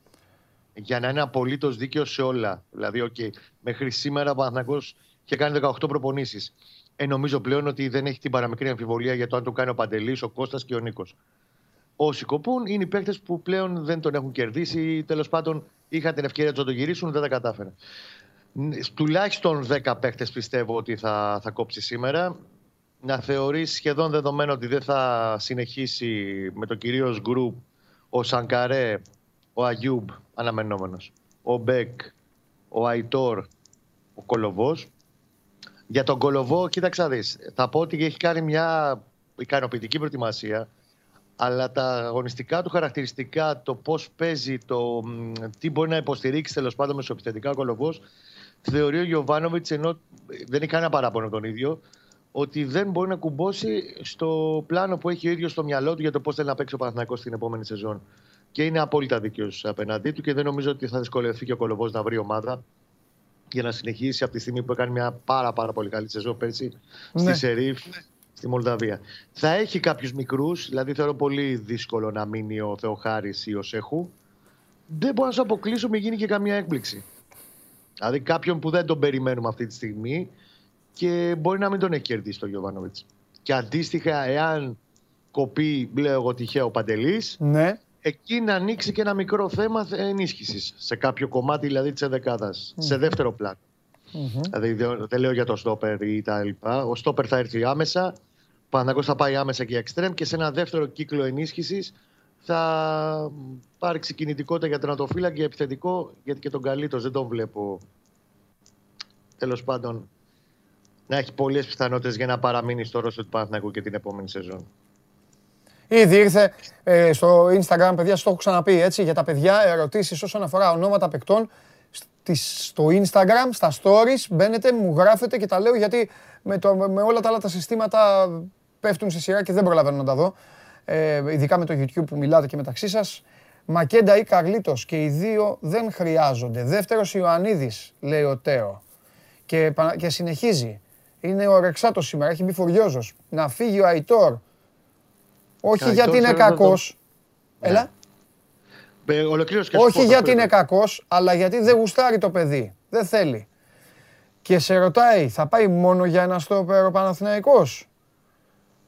για να είναι απολύτως δίκαιο σε όλα. Δηλαδή, okay, μέχρι σήμερα ο Παναθηναϊκός είχε κάνει 18 προπονήσεις. Ε, νομίζω πλέον ότι δεν έχει την παραμικρή αμφιβολία για το αν το κάνει ο Παντελής, ο Κώστας και ο Νίκος. Όσοι κοπούν είναι οι παίκτες που πλέον δεν τον έχουν κερδίσει ή τέλος πάντων είχαν την ευκαιρία να το γυρίσουν, δεν τα κατάφεραν. Τουλάχιστον 10 παίκτες πιστεύω ότι θα, θα κόψει σήμερα. Να θεωρείς σχεδόν δεδομένο ότι δεν θα συνεχίσει με το κυρίως γκρουπ ο Σανκαρέ, ο Αγιούμπ αναμενόμενος, ο Μπέκ, ο Αϊτόρ, ο Κολοβός. Για τον Κολοβό, κοίταξα δεις. Θα πω ότι έχει κάνει μια ικανοποιητική προετοιμασία. Αλλά τα αγωνιστικά του χαρακτηριστικά, το πώς παίζει, το τι μπορεί να υποστηρίξει τέλος πάντων μεσοεπιθετικά ο Κολοβός, θεωρεί ο Γιωβάνοβιτς, ενώ δεν έχει κανένα παράπονο τον ίδιο, ότι δεν μπορεί να κουμπώσει στο πλάνο που έχει ο ίδιος στο μυαλό του για το πώς θέλει να παίξει ο Παναθηναϊκός στην επόμενη σεζόν. Και είναι απόλυτα δίκαιος απέναντί του και δεν νομίζω ότι θα δυσκολευτεί και ο Κολοβός να βρει ομάδα για να συνεχίσει από τη στιγμή που έκανε μια πάρα, πάρα πολύ καλή σεζόν πέρσι ναι. στη Σερίφ, στη Μολδαβία. Θα έχει κάποιους μικρούς, δηλαδή θεωρώ πολύ δύσκολο να μείνει ο Θεοχάρης ή ο Σέχου. Δεν μπορώ να σου αποκλείσω, μην γίνει και καμία έκπληξη. Δηλαδή κάποιον που δεν τον περιμένουμε αυτή τη στιγμή και μπορεί να μην τον έχει κερδίσει το Γιωβάνοβιτς. Και αντίστοιχα, εάν κοπεί, λέω εγώ τυχαίο ο Παντελής, ναι εκεί να ανοίξει και ένα μικρό θέμα ενίσχυσης σε κάποιο κομμάτι δηλαδή της εδεκάδα, σε δεύτερο πλάνο. Mm-hmm. Δηλαδή δεν λέω για το στόπερ ή τα λοιπά. Ο στόπερ θα έρθει άμεσα, ο Παναγό θα πάει άμεσα και εξτρέμ και σε ένα δεύτερο κύκλο ενίσχυσης θα πάρει κινητικότητα για τερματοφύλακα και επιθετικό, γιατί και τον καλύτερο δεν τον βλέπω. Τέλος πάντων, να έχει πολλές πιθανότητες για να παραμείνει στο ρόλο του Παναθηναϊκού και την επόμενη σεζόν. Ήδη ήρθε ε, στο Instagram, παιδιά, στο έχω ξαναπεί έτσι, για τα παιδιά, ερωτήσεις όσον αφορά ονόματα παικτών. Στο Instagram, στα stories, μπαίνετε, μου γράφετε και τα λέω γιατί με, το, με όλα τα άλλα τα συστήματα πέφτουν σε σειρά και δεν προλαβαίνω να τα δω. Ε, ειδικά με το YouTube που μιλάτε και μεταξύ σας. Μακέντα ή Καρλίτος και οι δύο δεν χρειάζονται. Δεύτερος Ιωαννίδης, λέει ο Τέο. Και, και συνεχίζει. Είναι ο Ρεξάτος σήμερα, έχει μπει φουριόζος. Να φύγει ο Αϊτόρ όχι γιατί είναι κακός. Έλα. Ε, Όχι γιατί είναι κακός, αλλά γιατί δεν γουστάρει το παιδί. Δεν θέλει. Και σε ρωτάει, θα πάει μόνο για ένα στόπερο ο Παναθηναϊκός;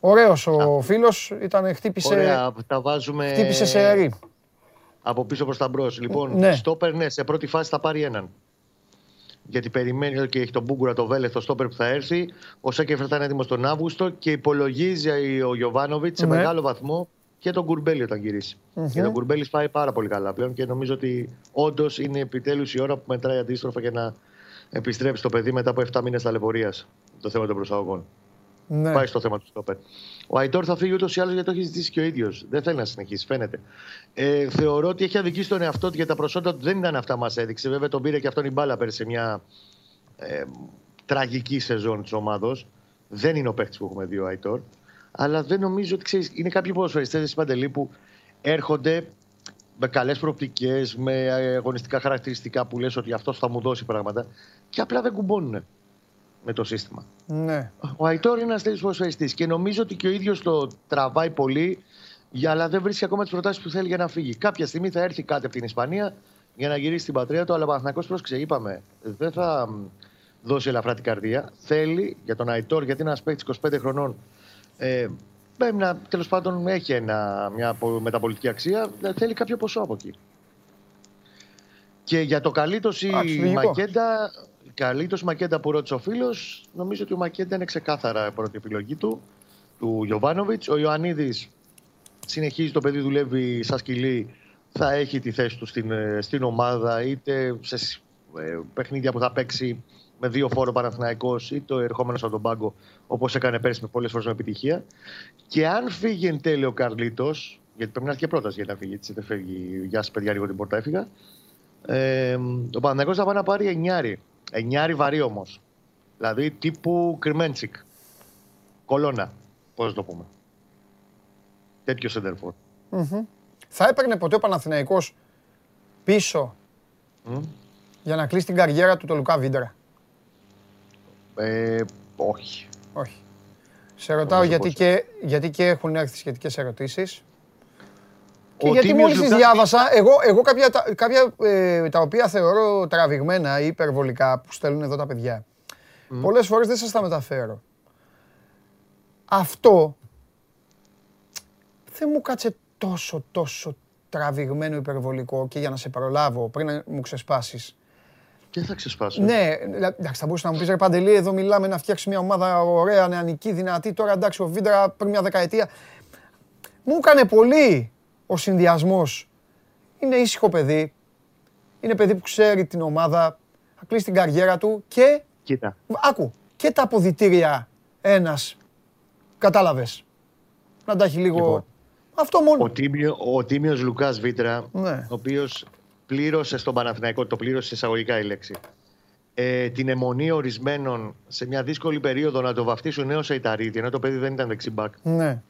Ωραίος ο φίλος, ήταν, χτύπησε, Ωραία, τα βάζουμε... χτύπησε σε αερί. Από πίσω προς τα μπρος. Λοιπόν, ναι. στόπερ, ναι, σε πρώτη φάση θα πάρει έναν γιατί περιμένει και έχει τον Μπούγκουρα, το Βέλεθ, το στόπερ που θα έρθει. Ο Σέκεφερ θα είναι έτοιμος τον Αύγουστο και υπολογίζει ο Γιωβάνοβιτς σε ναι. μεγάλο βαθμό και τον Κουρμπέλι όταν γυρίσει. Mm-hmm. Και τον Κουρμπέλι πάει πάρα πολύ καλά πλέον και νομίζω ότι όντως είναι επιτέλους η ώρα που μετράει αντίστροφα για να επιστρέψει το παιδί μετά από 7 μήνες ταλαιπωρίας το θέμα των προσαγωγών. Ναι. Πάει στο θέμα του στόπερ. Ο Αϊτόρ θα φύγει ούτως ή άλλως γιατί το έχει ζητήσει και ο ίδιος. Δεν θέλει να συνεχίσει, φαίνεται. Ε, θεωρώ ότι έχει αδικήσει τον εαυτό του για τα προσόντα του δεν ήταν αυτά μας έδειξε. Βέβαια τον πήρε και αυτόν η μπάλα πέρυσι σε μια ε, τραγική σεζόν της ομάδα. Δεν είναι ο παίκτης που έχουμε δει ο Αϊτόρ. Αλλά δεν νομίζω ότι ξέρεις, είναι κάποιοι ποδοσφαιριστές τη Παντελή που έρχονται με καλές προοπτικές, με αγωνιστικά χαρακτηριστικά που λες ότι αυτός θα μου δώσει πράγματα και απλά δεν κουμπώνουν με το σύστημα. Ναι. Ο Αϊτόρ είναι ένας τέτοιος ποδοσφαιριστή και νομίζω ότι και ο ίδιος το τραβάει πολύ, αλλά δεν βρίσκει ακόμα τις προτάσεις που θέλει για να φύγει. Κάποια στιγμή θα έρθει κάτι από την Ισπανία για να γυρίσει στην πατρίδα του, αλλά ο Παναθηναϊκός πρόσεξε, είπαμε, δεν θα δώσει ελαφρά την καρδία. Θέλει για τον Αϊτόρ, γιατί είναι ένας παίκτης 25 χρονών, ε, πρέπει να τέλος πάντων έχει ένα, μια μεταπολιτική αξία, θέλει κάποιο ποσό από εκεί. Και για το καλύτερο η Μακέντα Καλύτερο Μακέντα που ρώτησε ο φίλος. Νομίζω ότι ο Μακέντα είναι ξεκάθαρα η πρώτη επιλογή του, του Γιωβάνοβιτς. Ο Ιωαννίδης συνεχίζει το παιδί, δουλεύει σαν σκυλί. Θα έχει τη θέση του στην, ε, στην ομάδα, είτε σε ε, παιχνίδια που θα παίξει με δύο φόρο Παναθηναϊκός είτε ερχόμενος από τον πάγκο, όπως έκανε πέρσι με πολλές φορές με επιτυχία. Και αν φύγει εν τέλει ο Καρλίτος, γιατί πρέπει να έρθει και πρόταση για να φύγει, έτσι δεν φεύγει. Γεια σας, παιδιά, λίγο την πόρτα έφυγα. Ε, ο Παναθηναϊκός θα πάει να πάρει εννιάρι Εννιάρι βαρύ όμως. Δηλαδή τύπου Κρυμέντσικ. Κολόνα. Πώς να το πούμε. Τέτοιο σεντερφόρ. Θα έπαιρνε ποτέ ο Παναθηναϊκός πίσω για να κλείσει την καριέρα του το Λουκά Βίντρα. Ε, όχι. Όχι. Σε ρωτάω γιατί και, γιατί και έχουν έρθει σχετικές ερωτήσεις. Και Ο γιατί Τίμιος μόλις τις Λουκάς- διάβασα, εγώ, εγώ κάποια, τα- κάποια ε, τα οποία θεωρώ τραβηγμένα ή υπερβολικά που στέλνουν εδώ τα παιδιά, πολλές φορές δεν σας τα μεταφέρω. Αυτό δεν μου κάτσε τόσο τόσο τραβηγμένο υπερβολικό και για να σε προλάβω πριν να μου ξεσπάσεις. Και θα ξεσπάσω. Ναι, δηλα- εντάξει, θα μπορούσες να μου πεις ρε Παντελή, εδώ μιλάμε να φτιάξεις μια ομάδα ωραία, νεανική, δυνατή. Τώρα εντάξει, ο Βίντρα πριν μια δεκαετία. Μου έκανε πολύ ο συνδυασμός. Είναι ήσυχο παιδί. Είναι παιδί που ξέρει την ομάδα. Θα κλείσει την καριέρα του και. Κοίτα. Άκου, και τα αποδητήρια ένας. Κατάλαβες. Να τα έχει λίγο. Λοιπόν, Αυτό μόνο. Ο, Τίμιο, ο Τίμιος Λουκάς Βίτρα, Ναι. ο οποίος πλήρωσε στον Παναθηναϊκό, το πλήρωσε εισαγωγικά η λέξη, ε, την αιμονή ορισμένων σε μια δύσκολη περίοδο να το βαφτίσουν νέος σε Ιταρίδη, ενώ το παιδί δεν ήταν δεξί μπακ. Ναι,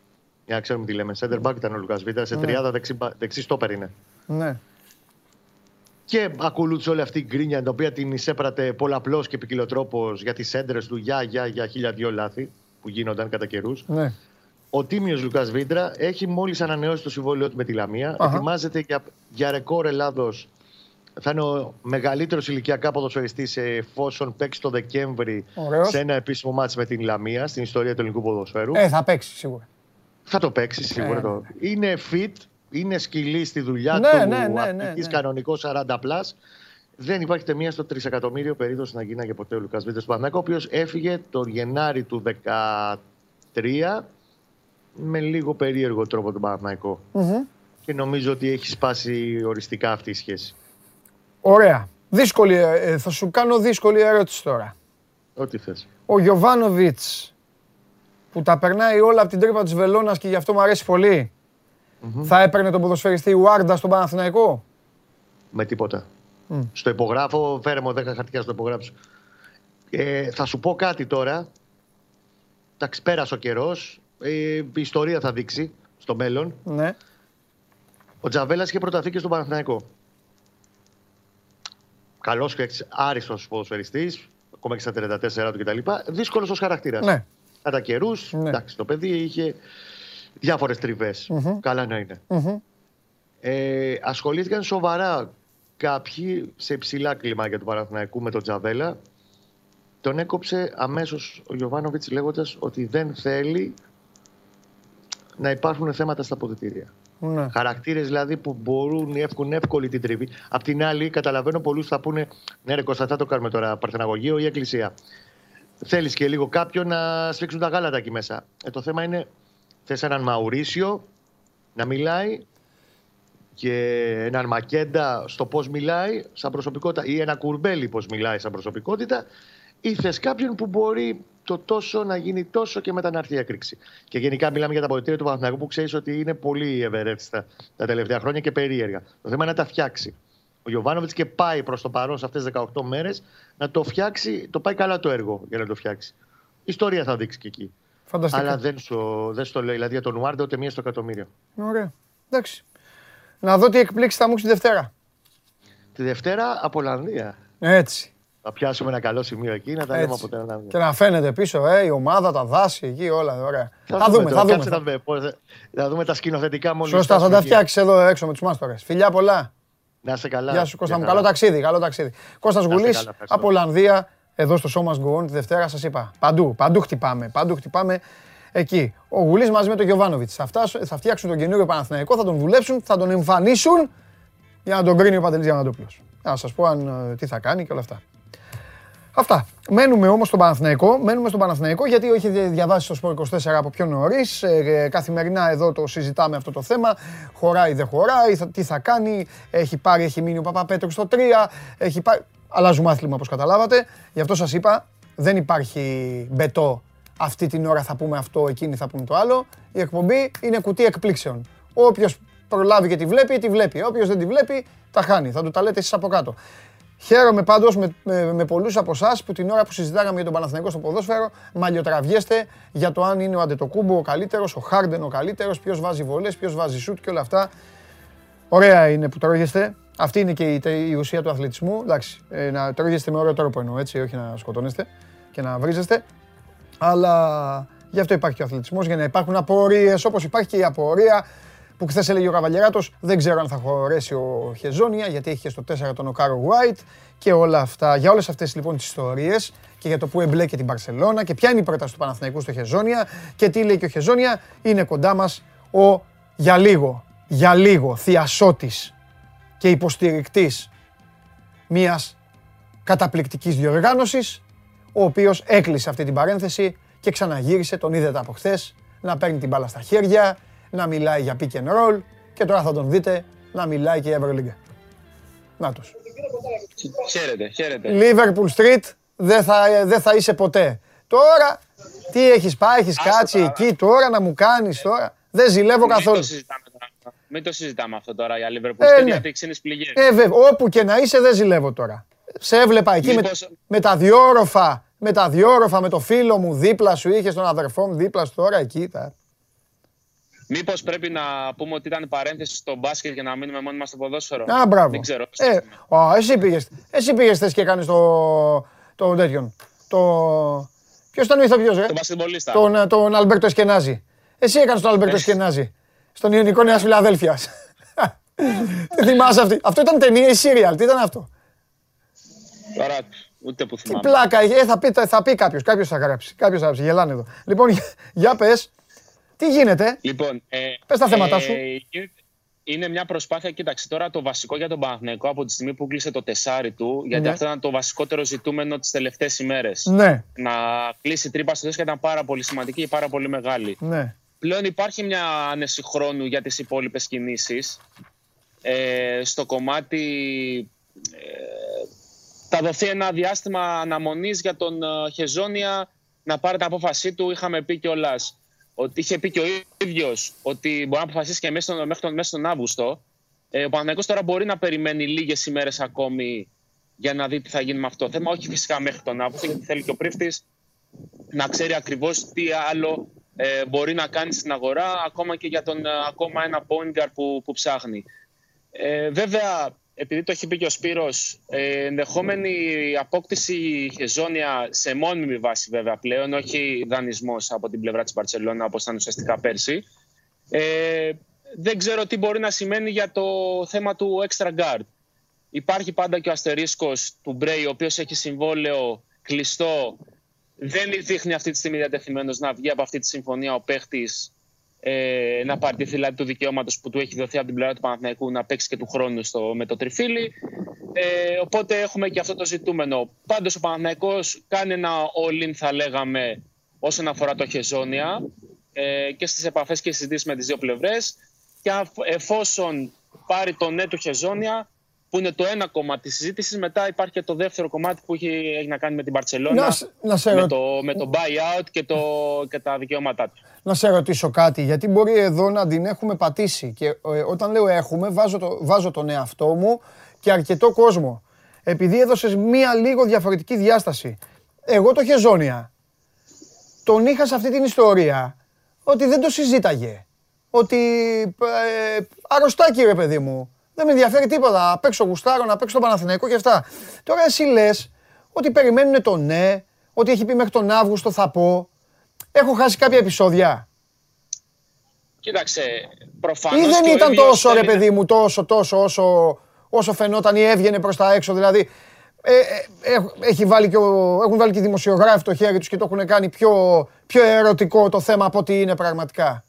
Για να ξέρουμε τι λέμε. Center back ήταν ο Λουκάς Βίτρα, σε τριάδα δεξί, μπα- δεξί στόπερ είναι. ναι. Και ακολούθησε όλη αυτή η γκρίνια, την οποία την εισέπρατε πολλαπλώς και ποικιλοτρόπο για τις έντρες του, για, για, για χίλια δυο λάθη που γίνονταν κατά καιρούς. ναι. Ο Τίμιος Λουκάς Βίντρα έχει μόλις ανανεώσει το συμβόλαιό του με τη Λαμία. Αχα. Ετοιμάζεται για, για ρεκόρ Ελλάδος. Θα είναι ο μεγαλύτερος ηλικιακά ποδοσφαιριστής εφόσον παίξει το Δεκέμβρη Ωραίος. σε ένα επίσημο μάτς με την Λαμία στην ιστορία του ελληνικού ποδοσφαίρου. Ε, θα παίξει σίγουρα. Θα το παίξεις σίγουρα. Ε, το. Είναι fit, είναι σκυλή στη δουλειά Ναι, του. ναι, ναι, ναι, αθλητής ναι. κανονικός 40 πλάς. Δεν υπάρχει ούτε μία στο τρισεκατομμύριο περίπτωση να γίναγε ποτέ ο Λουκάς Βίντρα του Παναγιώτου, ο οποίος έφυγε τον Γενάρη του 2013 με λίγο περίεργο τρόπο τον Παναθηναϊκό. Και νομίζω ότι έχει σπάσει οριστικά αυτή η σχέση. Ωραία. Δύσκολη, ε, θα σου κάνω δύσκολη ερώτηση τώρα. Ό,τι θες. Ο Γιωβάνοβιτς που τα περνάει όλα από την τρύπα της Βελώνας και γι' αυτό μου αρέσει πολύ, θα έπαιρνε τον ποδοσφαιριστή Ουάρντα στον Παναθηναϊκό; Με τίποτα. Στο υπογράφω, φέρε μου 10 χαρτιά στο υπογράψω. Ε, θα σου πω κάτι τώρα. Εντάξει, πέρασε ο καιρός. Ε, η ιστορία θα δείξει στο μέλλον. Ναι. Ο Τζαβέλας είχε προταθεί και στον Παναθηναϊκό. Καλός και άριστος ποδοσφαιριστής, ακόμα και στα 34 του κτλ. Δύσκολος ως χαρακτήρας. Ναι. Κατά καιρούς, Ναι. εντάξει, το παιδί είχε διάφορες τριβές. Καλά να είναι. Μμμ. Ε, ασχολήθηκαν σοβαρά κάποιοι σε υψηλά κλιμάκια του Παναθηναϊκού με τον Τζαβέλα. Τον έκοψε αμέσως ο Γιωβάνοβιτς λέγοντας ότι δεν θέλει να υπάρχουν θέματα στα αποδητήρια. ναι. Χαρακτήρες δηλαδή που μπορούν, έχουν εύκολη την τριβή. Απ' την άλλη, καταλαβαίνω πολλούς που θα πούνε: Ναι, ρε Κώστα, θα το κάνουμε τώρα Παρθεναγωγείο ή Εκκλησία. Θέλεις και λίγο κάποιον να σφίξουν τα γάλατα εκεί μέσα. Ε, το θέμα είναι, θες έναν Μαουρίσιο να μιλάει και έναν Μακέντα στο πώς μιλάει σαν προσωπικότητα ή ένα Κουρμπέλι πώς μιλάει σαν προσωπικότητα ή θες κάποιον που μπορεί το τόσο να γίνει τόσο και μετά να έρθει η έκρηξη. Και γενικά μιλάμε για τα αποδητήρια του Παναθηναϊκού που ξέρεις ότι είναι πολύ ευερέθιστα τα τελευταία χρόνια και περίεργα. Το θέμα είναι να τα φτιάξει. Ο Γιωβάνοβιτς και πάει προς το παρόν σε αυτές τις 18 μέρες να το φτιάξει. Το πάει καλά το έργο για να το φτιάξει. Η ιστορία θα δείξει και εκεί. Φανταστικά. Αλλά δεν στο, δεν στο λέω δηλαδή για τον Ουάρντε ούτε μία στο εκατομμύριο. Ωραία. Εντάξει. Να δω τι εκπλήξει θα μου έχεις τη Δευτέρα. Τη Δευτέρα από Ολλανδία. Έτσι. Θα πιάσουμε ένα καλό σημείο εκεί να τα λέμε Έτσι. από την Ολλανδία. Και να φαίνεται πίσω, ε, η ομάδα, τα δάση εκεί, όλα. Ωραία. Θα, Θα δούμε, τώρα, θα κάτσε δούμε. να δούμε πώς- Να δούμε τα σκηνοθετικά μόλις Σωστά, θα φτάσουμε τα εκεί. φτιάξει εδώ έξω με τους μάστορες. Φιλιά πολλά. Να είσαι καλά. Γεια σου Κώστα μου. Γεια Καλό χαρά. ταξίδι, καλό ταξίδι. Κώστας είστε Γουλής καλά, ευχαριστώ. από Ολλανδία, εδώ στο Show Must Go On τη Δευτέρα σας είπα. Παντού, παντού χτυπάμε, παντού χτυπάμε εκεί. Ο Γουλής μαζί με τον Γιωβάνοβιτς θα, φτάσουν- θα φτιάξουν τον καινούριο Παναθηναϊκό, θα τον δουλέψουν, θα τον εμφανίσουν για να τον κρίνει ο Παντελής Διαμαντούπουλος. Να σας πω αν, ε, τι θα κάνει και όλα αυτά. Αυτά. Μένουμε όμως στον Παναθηναϊκό. Μένουμε στον Παναθηναϊκό γιατί έχει διαβάσει στο Σπορ 24 από πιο νωρίς. καθημερινά εδώ το συζητάμε αυτό το θέμα. Χωράει, δεν χωράει, θα- τι θα κάνει. Έχει πάρει, έχει μείνει ο Παπαπέτρου στο 3. Έχει πάρει... Αλλάζουμε άθλημα όπως καταλάβατε. Γι' αυτό σας είπα, δεν υπάρχει μπετό. Αυτή την ώρα θα πούμε αυτό, εκείνη θα πούμε το άλλο. Η εκπομπή είναι κουτί εκπλήξεων. Όποιος προλάβει και τη βλέπει, τη βλέπει. Όποιος δεν τη βλέπει, τα χάνει. Θα του τα λέτε εσείς από κάτω. Χαίρομαι πάντως με, με, με πολλούς από εσάς που την ώρα που συζητάγαμε για τον Παναθηναϊκό στο ποδόσφαιρο, μαλλιοτραβιέστε για το αν είναι ο Αντετοκούμπο ο καλύτερος, ο Χάρντεν ο καλύτερος, ποιος βάζει βολές, ποιος βάζει σουτ και όλα αυτά. Ωραία είναι που τρώγεστε. Αυτή είναι και η, η ουσία του αθλητισμού. Εντάξει, ε, να τρώγεστε με ωραίο τρόπο εννοώ έτσι, όχι να σκοτώνεστε και να βρίζεστε. Αλλά γι' αυτό υπάρχει και ο αθλητισμός, για να υπάρχουν απορίες όπως υπάρχει και η απορία που χθες έλεγε ο Καβαλιαράτος. Δεν ξέρω αν θα χωρέσει ο Χεζόνια, γιατί έχει και στο 4 τον Οκάρο White και όλα αυτά. Για όλες αυτές λοιπόν τις ιστορίες και για το που εμπλέκει την Παρσελώνα και ποια είναι η πρόταση του Παναθηναϊκού στο Χεζόνια και τι λέει και ο Χεζόνια, είναι κοντά μας ο για λίγο, για λίγο θειασότης και υποστηρικτής μιας καταπληκτικής διοργάνωσης, ο οποίος έκλεισε αυτή την παρένθεση και ξαναγύρισε, τον είδατε από χθες, να παίρνει την μπάλα στα χέρια, να μιλάει για pick and roll και τώρα θα τον δείτε να μιλάει και για Ευρωλίγκα. Νάτος. Χαίρετε, χαίρετε. Liverpool Street δεν θα, δεν θα είσαι ποτέ. Τώρα, τι έχεις πάει, έχεις κάτσει εκεί τώρα να μου κάνεις τώρα; Δεν ζηλεύω καθόλου. Μην το συζητάμε, τώρα. Μην το συζητάμε αυτό τώρα για Liverpool Ε, Street, ναι. γιατί ξύνεις πληγές. Ε, βέβαια, όπου και να είσαι δεν ζηλεύω τώρα. Σε έβλεπα εκεί με, Μήπως- με τα διόροφα, με τα διόροφα, με το φίλο μου δίπλα σου, είχες τον αδερφό μου δίπλα σου τώρα εκεί. Τα... Μήπως πρέπει να πούμε ότι ήταν παρένθεση στο μπάσκετ για να μείνουμε μόνοι μας στο ποδόσφαιρο; Α, μπράβο. Δεν ξέρω. Ε, α, εσύ πήγες, εσύ πήγες θες και έκανες το, το τέτοιον. Το... Ποιος ήταν ο ηθοποιός, ρε; Τον μπασκετμπολίστα. Τον, ε, τον Αλμπέρτο Σκενάζη. Εσύ έκανες τον Αλμπέρτο Ε. Σκενάζη. Στον Ιωνικό Νέας Φιλαδέλφειας. Τι [LAUGHS] θυμάσαι αυτή. Αυτό ήταν ταινία ή σύριαλ. Τι ήταν αυτό; Τώρα ούτε που Τι θυμάμαι. πλάκα έχει. Ε, θα πει, θα πει κάποιος. Κάποιος θα γράψει. Κάποιος θα γράψει. Γελάνε εδώ. Λοιπόν, για, [LAUGHS] για πες. Τι γίνεται; Λοιπόν, ε, Πες τα θέματα σου. είναι- Είναι μια προσπάθεια, κοίταξε τώρα το βασικό για τον Παναθηναϊκό από τη στιγμή που κλείσε το τεσάρι του, γιατί Ναι. αυτό ήταν το βασικότερο ζητούμενο τις τελευταίες ημέρες. Ναι, Να κλείσει τρύπα στο και ήταν πάρα πολύ σημαντική και πάρα πολύ μεγάλη. ναι. Πλέον υπάρχει μια άνεση χρόνου για τις υπόλοιπες κινήσεις. Ε, στο κομμάτι ε, θα δοθεί ένα διάστημα αναμονής για τον ε, Χεζόνια να πάρει την απόφασή του. Είχαμε πει κιόλας ότι είχε πει και ο ίδιος ότι μπορεί να αποφασίσει και μέσα στον, μέχρι τον, μέσα στον Αύγουστο. Ε, ο Παναγιώτης τώρα μπορεί να περιμένει λίγες ημέρες ακόμη για να δει τι θα γίνει με αυτό το θέμα. Όχι φυσικά μέχρι τον Αύγουστο, γιατί θέλει και ο πρίφτης να ξέρει ακριβώς τι άλλο ε, μπορεί να κάνει στην αγορά, ακόμα και για τον ε, ακόμα ένα point guard που, που ψάχνει. Ε, βέβαια, επειδή το έχει πει και ο Σπύρος, ε, ενδεχόμενη απόκτηση χεζόνια σε μόνιμη βάση βέβαια πλέον, όχι δανεισμός από την πλευρά της Μπαρτσελώνα όπως ήταν ουσιαστικά πέρσι. Ε, δεν ξέρω τι μπορεί να σημαίνει για το θέμα του extra guard. Υπάρχει πάντα και ο αστερίσκος του Μπρέι, ο οποίος έχει συμβόλαιο κλειστό. Δεν δείχνει αυτή τη στιγμή διατεθειμένος να βγει από αυτή τη συμφωνία ο παίχτης ε, να πάρει τη φυλάτη του δικαιώματος που του έχει δοθεί από την πλευρά του Παναθηναϊκού να παίξει και του χρόνου στο, με το τριφύλι. Ε, οπότε έχουμε και αυτό το ζητούμενο. Πάντως ο Παναθηναϊκός κάνει ένα all-in θα λέγαμε όσον αφορά το Χεζόνια ε, και στις επαφές και συζητήσεις με τις δύο πλευρές και αφ- εφόσον πάρει το ναι του Χεζόνια που είναι το ένα κομμάτι της συζήτησης μετά υπάρχει και το δεύτερο κομμάτι που έχει, έχει να κάνει με την Παρσελώνα Να, σ- να, σε με, ρω- το, με το buyout και, το, και τα δικαιώματά τους. να σε ρωτήσω κάτι, γιατί μπορεί εδώ να την έχουμε πατήσει και ε, όταν λέω έχουμε βάζω, το, βάζω τον εαυτό μου και αρκετό κόσμο. Επειδή έδωσες μία λίγο διαφορετική διάσταση. Εγώ το Χεζόνια τον είχα σε αυτή την ιστορία ότι δεν το συζήταγε. Ότι ε, αρρωστάκι ρε παιδί μου. Δεν με ενδιαφέρει τίποτα. Να παίξω γουστάρο, να παίξω το Παναθηναϊκό και αυτά. Τώρα εσύ λες ότι περιμένουν το ναι, ότι έχει πει μέχρι τον Αύγουστο θα πω. Έχω χάσει κάποια επεισόδια. Κοίταξε, προφανώς Ή δεν και ο ήταν ίδιος τόσο ρε θέλει να- παιδί μου, τόσο, τόσο όσο, όσο φαινόταν ή έβγαινε προς τα έξω. Δηλαδή, ε, ε, έχ- έχει βάλει και ο- έχουν βάλει και οι δημοσιογράφοι το χέρι τους και το έχουν κάνει πιο, πιο ερωτικό το θέμα από ό,τι είναι πραγματικά.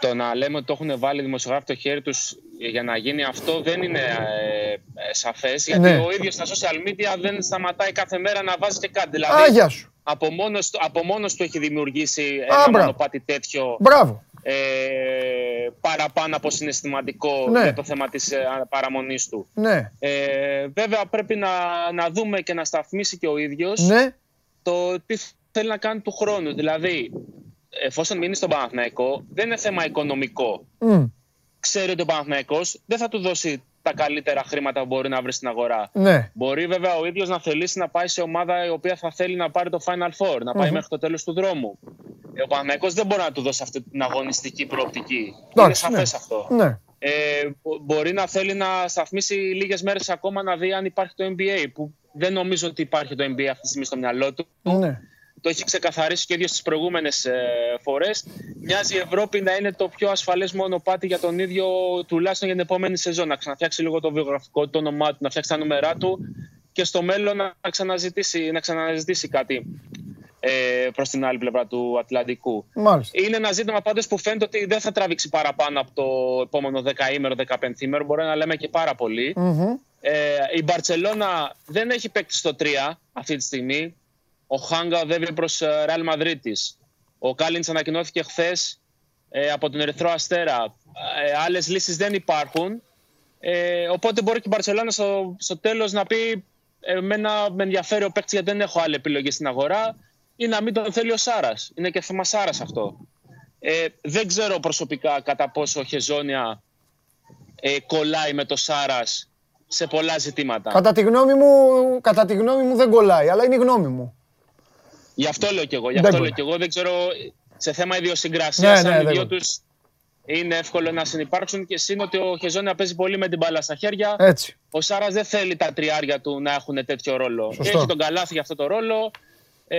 Το να λέμε ότι το έχουν βάλει οι δημοσιογράφοι το χέρι τους για να γίνει αυτό δεν είναι ε, ε, σαφές. Γιατί Ναι. ο ίδιος στα social media δεν σταματάει κάθε μέρα να βάζει και κάτι. Δηλαδή, Άγια σου. από μόνος, του- από μόνος του έχει δημιουργήσει Α, ένα μπράβο. μονοπάτι τέτοιο Μπράβο. ε, παραπάνω από συναισθηματικό Ναι. για το θέμα της ε, παραμονής του. Ναι. Ε, βέβαια πρέπει να, να δούμε και να σταθμίσει και ο ίδιος Ναι. το τι θέλει να κάνει του χρόνου. Δηλαδή, εφόσον μείνει στον Παναθηναϊκό, δεν είναι θέμα οικονομικό. Μμ. Ξέρει ότι ο Παναθηναϊκός δεν θα του δώσει τα τα καλύτερα χρήματα που μπορεί να βρει στην αγορά. Ναι. Μπορεί βέβαια ο ίδιος να θελήσει να πάει σε ομάδα η οποία θα θέλει να πάρει το Final Four, να πάει μέχρι το τέλος του δρόμου. Ε, ο Παναγιακός δεν μπορεί να του δώσει αυτή την αγωνιστική προοπτική. Είναι σαφέ ναι. αυτό. Ναι. Ε, μπορεί να θέλει να σταθμίσει λίγες μέρες ακόμα να δει αν υπάρχει το NBA. Που δεν νομίζω ότι υπάρχει το NBA αυτή τη στιγμή στο μυαλό του. Ναι. Το έχει ξεκαθαρίσει και ο ίδιος στι προηγούμενες ε, φορές. Μοιάζει η Ευρώπη να είναι το πιο ασφαλές μονοπάτι για τον ίδιο, τουλάχιστον για την επόμενη σεζόν. Να ξαναφτιάξει λίγο το βιογραφικό του, το όνομά του, να φτιάξει τα νούμερά του και στο μέλλον να ξαναζητήσει, να ξαναζητήσει κάτι ε, προς την άλλη πλευρά του Ατλαντικού. Μάλιστα. Είναι ένα ζήτημα πάντως που φαίνεται ότι δεν θα τραβήξει παραπάνω από το επόμενο δεκαήμερο, δεκαπενθήμερο. Μπορεί να λέμε και πάρα πολύ. Μμμ. Ε, η Μπαρσελόνα δεν έχει παίκτη στο 3 αυτή τη στιγμή. Ο Χάγκα οδεύει προς Ρεάλ Μαδρίτη. Ο Κάλιντς ανακοινώθηκε χθες ε, από τον Ερυθρό Αστέρα. Ε, Άλλες λύσεις δεν υπάρχουν. Ε, οπότε μπορεί και η Μπαρσελόνα στο, στο τέλος να πει: Εμένα με ενδιαφέρει ο παίκτης γιατί δεν έχω άλλη επιλογή στην αγορά ή να μην τον θέλει ο Σάρας. Είναι και θέμα Σάρας αυτό. Ε, δεν ξέρω προσωπικά κατά πόσο ο Χεζόνια ε, κολλάει με το Σάρας σε πολλά ζητήματα. Κατά τη, γνώμη μου, κατά τη γνώμη μου δεν κολλάει, αλλά είναι η γνώμη μου. Γι' αυτό λέω κι εγώ. Γι' Δεν αυτό μπορεί. λέω κι εγώ. Δεν ξέρω σε θέμα ιδιοσυγκρασίας. Ναι, ναι, αν οι δεν δύο μπορεί. τους είναι εύκολο να συνεπάρξουν και είναι ότι ο Χεζόνια παίζει πολύ με την μπάλα στα χέρια. Έτσι. Ο Σάρας δεν θέλει τα τριάρια του να έχουν τέτοιο ρόλο. Σωστό. Έχει τον Καλάθι για αυτό το ρόλο. Ε,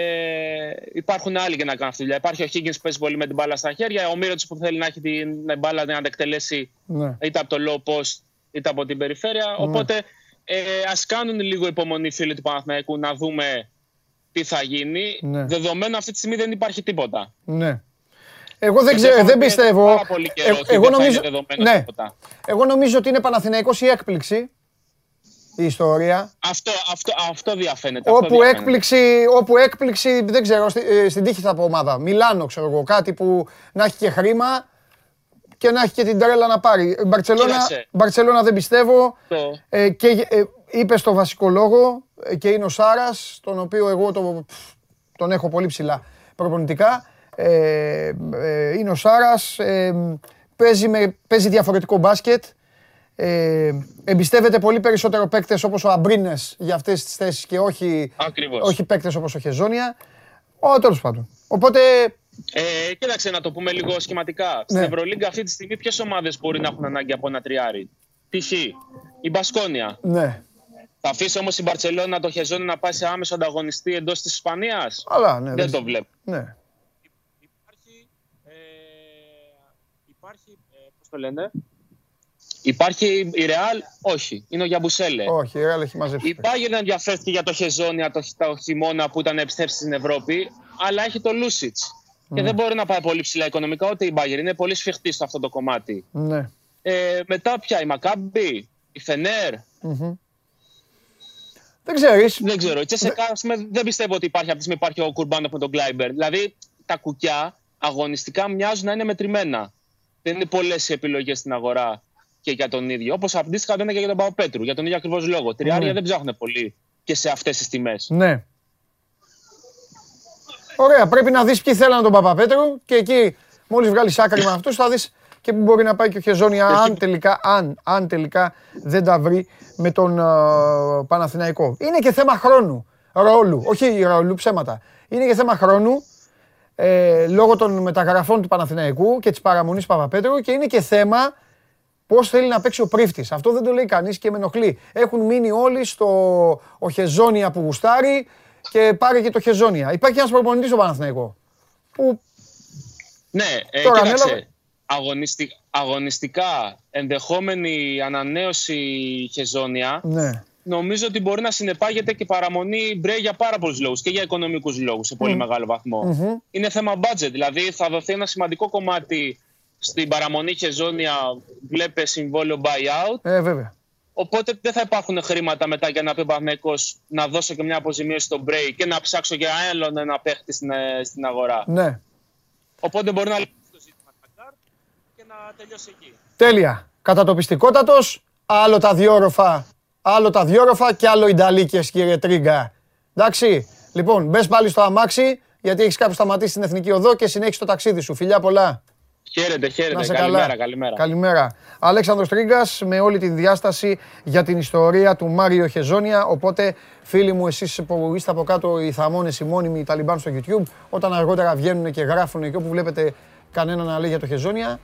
υπάρχουν άλλοι για να κάνουν αυτή τη δουλειά. Υπάρχει ο Higgins που παίζει πολύ με την μπάλα στα χέρια. Ο Μύρωτ που θέλει να έχει την μπάλα να την εκτελέσει Ναι. είτε από το low post είτε από την περιφέρεια. Οπότε ε, ας κάνουν λίγο υπομονή οι φίλοι του Παναθηναϊκού να δούμε τι θα γίνει. Ναι. Δεδομένου αυτή τη στιγμή δεν υπάρχει τίποτα. Ναι. Εγώ δεν, Και ξέρω, έχουμε δεν πει πιστεύω. πάρα πολύ καιρό Ε, ότι εγώ δεν θα νομίζω, είναι δεδομένο ναι. τίποτα. εγώ νομίζω ότι είναι Παναθηναϊκός η έκπληξη η ιστορία. Αυτό, αυτό, αυτό διαφαίνεται. αυτό Όπου διαφαίνεται. έκπληξη, όπου έκπληξη, δεν ξέρω, στη- ε, στην τύχη θα πω ομάδα. Μιλάνο, ξέρω εγώ, κάτι που να έχει και χρήμα και να έχει και την τρέλα να πάρει. Ε, Μπαρτσελώνα, Κοίταξε. Μπαρτσελώνα δεν πιστεύω. Το- Ε, και ε, είπε το βασικό λόγο ε, και είναι ο Σάρας, τον οποίο εγώ το, πφ, τον έχω πολύ ψηλά προπονητικά. Ε, ε, είναι ο Σάρας, ε, παίζει, με, παίζει διαφορετικό μπάσκετ. Ε, εμπιστεύεται πολύ περισσότερο παίκτες όπως ο Αμπρίνες για αυτές τις θέσεις και όχι, Ακριβώς. όχι παίκτες όπως ο Χεζόνια. Ο, τέλος πάντων. Οπότε, Ε, κοίταξε να το πούμε λίγο σχηματικά. Στην Ναι. Ευρωλίγκα αυτή τη στιγμή ποιες ομάδες μπορεί να έχουν ανάγκη από ένα τριάρι; Π.χ. η Μπασκόνια. ναι. Θα αφήσει όμως η Μπαρσελόνα το Χεζόνι να πάει σε άμεσο ανταγωνιστή εντός της Ισπανίας; Αλλά, ναι. Δεν το βλέπω. Ναι. Υπάρχει. Ε, υπάρχει ε, πώς το λένε; Υπάρχει η Ρεάλ, όχι. Είναι ο Γιαμπουσέλε. Όχι, η Real έχει μαζέψει. Η Bayern ενδιαφέρθηκε για το Χεζόνια το, το χειμώνα που ήταν επιστρέψει στην Ευρώπη, αλλά έχει το Λούσιτς. Και δεν μπορεί να πάει πολύ ψηλά οικονομικά ούτε η Bayern. Είναι πολύ σφιχτή σε αυτό το κομμάτι. Ναι. Ε, μετά πια η Μακάμπι, η Φενέρ. Μμμ. Δεν ξέρεις. Δεν ξέρω. Η ΤΣΣΚΑ, ας πούμε, δεν πιστεύω ότι υπάρχει αυτή τη στιγμή υπάρχει ο Κουρμπάνοφ με τον Κλάιμπερ. Δηλαδή τα κουκιά αγωνιστικά μοιάζουν να είναι μετρημένα. Δεν είναι πολλές οι επιλογές στην αγορά και για τον ίδιο. Όπως αντίστοιχα δεν είναι και για τον Παπαπέτρου. Για τον ίδιο ακριβώς λόγο. Τριάρια Ναι. δεν ψάχνουν πολύ και σε αυτές τις τιμές. Ναι. Ωραία, πρέπει να δεις ποιοι θέλανε τον Παπαπέτρου και εκεί μόλις βγάλεις άκρη με αυτούς θα δεις και που μπορεί να πάει και ο Χεζόνια αν τελικά, αν, αν τελικά δεν τα βρει με τον α, Παναθηναϊκό. Είναι και θέμα χρόνου, ρόλου, όχι ρόλου, ψέματα. Είναι και θέμα χρόνου ε, λόγω των μεταγραφών του Παναθηναϊκού και της παραμονής Παπαπέτρου και είναι και θέμα Πώς θέλει να παίξει ο πρίφτης. Αυτό δεν το λέει κανείς και με ενοχλεί. Έχουν μείνει όλοι στο ο Χεζόνια που γουστάρει και πάρε και το Χεζόνια. Υπάρχει ένας προπονητής στο Παναθηναϊκό. Που Ναι, ε, Τώρα, κοίταξε. Ανέλαβε- Αγωνιστι... Αγωνιστικά, ενδεχόμενη ανανέωση Χεζόνια, ναι. νομίζω ότι μπορεί να συνεπάγεται και παραμονή Μπρέ για πάρα πολλούς λόγους και για οικονομικούς λόγους σε πολύ μεγάλο βαθμό. Είναι θέμα budget. Δηλαδή θα δοθεί ένα σημαντικό κομμάτι στην παραμονή Χεζόνια, βλέπε συμβόλαιο buyout. Ε, βέβαια. Οπότε δεν θα υπάρχουν χρήματα μετά για να πει ο Παναθηναϊκός να δώσω και μια αποζημίωση στο break και να ψάξω για άλλον ένα παίχτη στην, ε, στην αγορά. Ναι. Οπότε μπορεί να λύσει το ζήτημα Τακάρ και να τελειώσει εκεί. Τέλεια. Κατατοπιστικότατος, άλλο τα διόροφα, άλλο τα διόροφα και άλλο οι νταλίκες κύριε Τρίγκα. Εντάξει. Λοιπόν, μπες πάλι στο αμάξι γιατί έχεις κάπου σταματήσει στην Εθνική Οδό και συνέχισε το ταξίδι σου. Φιλιά πολλά. Χαίρετε, Να χαίρετε. σε Καλημέρα, καλά. καλημέρα. Καλημέρα. Αλέξανδρος Τρίγκας με όλη τη διάσταση για την ιστορία του Μάριο Χεζόνια. Οπότε, φίλοι μου, εσείς που είστε από κάτω οι θαμώνες, οι μόνιμοι, οι Ταλιμπάν στο YouTube, όταν αργότερα βγαίνουν και γράφουν και όπου βλέπετε κανένα να λέει για το Χεζόνια,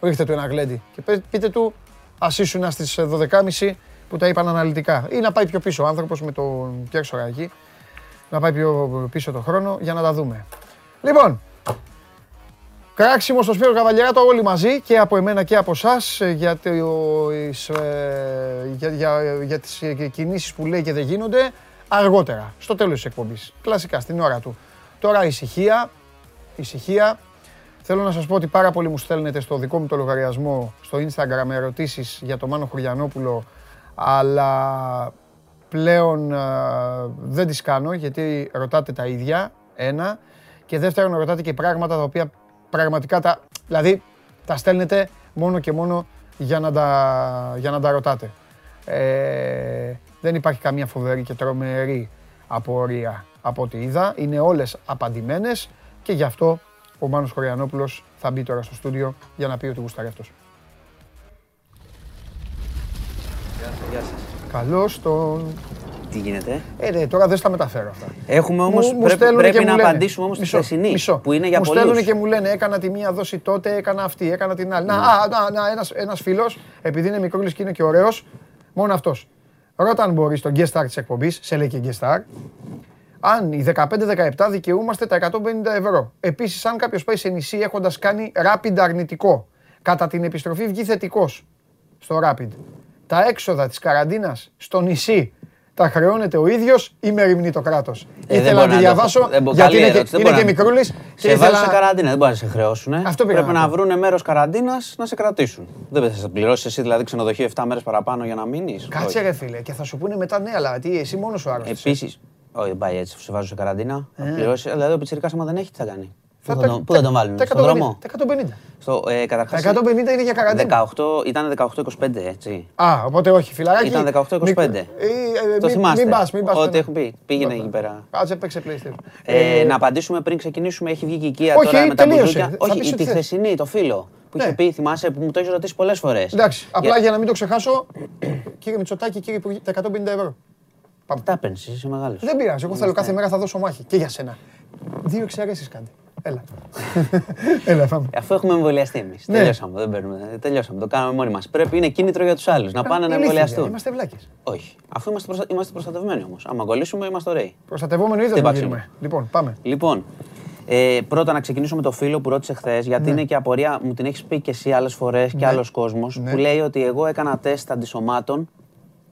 ρίχτε του ένα γλέντι και πε- πείτε του ας ήσουν στις 12.30 που τα είπαν αναλυτικά. Ή να πάει πιο πίσω ο άνθρωπος με τον Πιέρ Σοραγή, να πάει πιο πίσω το χρόνο για να τα δούμε. Λοιπόν, Κράξιμο στο Σπύρο Καβαλιαράτο όλοι μαζί και από εμένα και από εσάς για, τις, ε, για, για, για τις ε, κινήσεις που λέει και δεν γίνονται αργότερα, στο τέλος της εκπομπής. Κλασικά, στην ώρα του. Τώρα ησυχία, ησυχία. Θέλω να σας πω ότι πάρα πολλοί μου στέλνετε στο δικό μου το λογαριασμό στο Instagram ερωτήσεις για το Μάνο Χωριανόπουλο αλλά πλέον ε, δεν τις κάνω γιατί ρωτάτε τα ίδια, ένα. Και δεύτερον, ρωτάτε και πράγματα τα οποία πραγματικά τα. Δηλαδή, τα στέλνετε μόνο και μόνο για να τα, για να τα ρωτάτε. Ε, δεν υπάρχει καμία φοβερή και τρομερή απορία από ό,τι είδα. Είναι όλες απαντημένες και γι' αυτό ο Μάνος Χωριανόπουλος θα μπει τώρα στο στούντιο για να πει ότι γουστάρει αυτός. Γεια σας. Καλώς τον... Τι γίνεται; Ε, ναι, τώρα δεν στα μεταφέρω αυτά. Έχουμε όμω. Μου- μου Πρέπει, στέλνουν πρέπει και να μου λένε. απαντήσουμε όμως στη Μισό, χθεσινή. μισό. Που είναι για μου πολλούς. στέλνουν και μου λένε έκανα τη μία δόση τότε, έκανα αυτή, έκανα την άλλη. Να, Ναι. α, να, να, ένας, ένας φίλος, επειδή είναι μικρούλης και είναι και ωραίος, μόνο αυτός. Ρώτα αν μπορείς τον guest star της εκπομπής, σε λέει και guest star, αν οι 15-17 δικαιούμαστε τα 150 ευρώ. Επίσης, αν κάποιος πάει σε νησί έχοντας κάνει rapid αρνητικό, κατά την επιστροφή βγει θετικός στο rapid. Τα έξοδα της καραντίνας στο νησί τα χρεώνεται ο ίδιος ή μεριμνεί το κράτος. Ε, δεν ήθελα μπορώ να τη να το- διαβάσω δεν μπορώ- γιατί καλή είναι, και, ερώτηση, δεν είναι μπορώ και να- μικρούλης και Σε βάζουν σε ήθελα... καραντίνα, δεν μπορεί να σε χρεώσουν. Αυτό πήγα Πρέπει να να πω. βρουν μέρος καραντίνας να σε κρατήσουν. Δεν θα σε πληρώσεις εσύ δηλαδή ξενοδοχείο 7 μέρες παραπάνω για να μείνεις; Κάτσε ρε φίλε και θα σου πούνε μετά ναι αλλά τι εσύ μόνος σου άρρωστες. ε. Επίσης. Όχι, δεν πάει έτσι. Σε βάζουν σε καραντίνα. Θα πληρώσει. Δηλαδή ο Πιτσυρικά άμα δεν έχει, τι θα κάνει; Πού θα, τα- τον, πού θα τον βάλουν, τα στον 150, δρόμο. Τα 150. Στο, ε, καταρχάς, Τα 150 είναι για καραντίνα. 18, ήταν 18-25, έτσι. Α, οπότε όχι, φιλαράκι. Ήταν 18-25. Μικ- ε, ε, Το μη- θυμάστε. Μην πας, μην πας. Ό,τι πέρα. έχουν πει. Πήγαινε εκεί πέρα. Κάτσε, παίξε PlayStation. Ε, Ε, να απαντήσουμε πριν ξεκινήσουμε. Έχει βγει και η οικία Όχι, τώρα με τα τελείωσε. μπουζούκια. Θα Όχι, πεις η ό,τι τη θες. χθεσινή, το φίλο. Που Ναι. είχε πει, θυμάσαι, που μου το έχει ρωτήσει πολλές φορές. Εντάξει, απλά για να μην το ξεχάσω, κύριε Μητσοτάκη, κύριε Υπουργέ, τα 150 ευρώ. Τα παίρνει, είσαι μεγάλος. Δεν πειράζει, εγώ θέλω κάθε μέρα θα δώσω μάχη και για σένα. Δύο εξαιρέσεις κάντε. Έλα. [LAUGHS] Έλα, πάμε. Αφού έχουμε εμβολιαστεί εμείς. Ναι. Τελειώσαμε. Δεν παίρνουμε. Τελειώσαμε. Το κάναμε μόνοι μας. Πρέπει είναι κίνητρο για τους άλλους να πάνε να Ηλίθιοι, εμβολιαστούν. Είμαστε βλάκες. Όχι. Αφού είμαστε, προστα... είμαστε προστατευμένοι όμως. Άμα κολλήσουμε, είμαστε ωραίοι. Προστατευόμενο είδος Δεν να πάξουμε. γίνουμε. Λοιπόν, πάμε. Λοιπόν, ε, πρώτα να ξεκινήσω με το φίλο που ρώτησε χθες, γιατί Ναι. είναι και απορία, μου την έχεις πει και εσύ άλλες φορές και άλλος κόσμος, Ναι. που λέει ότι εγώ έκανα τεστ αντισωμάτων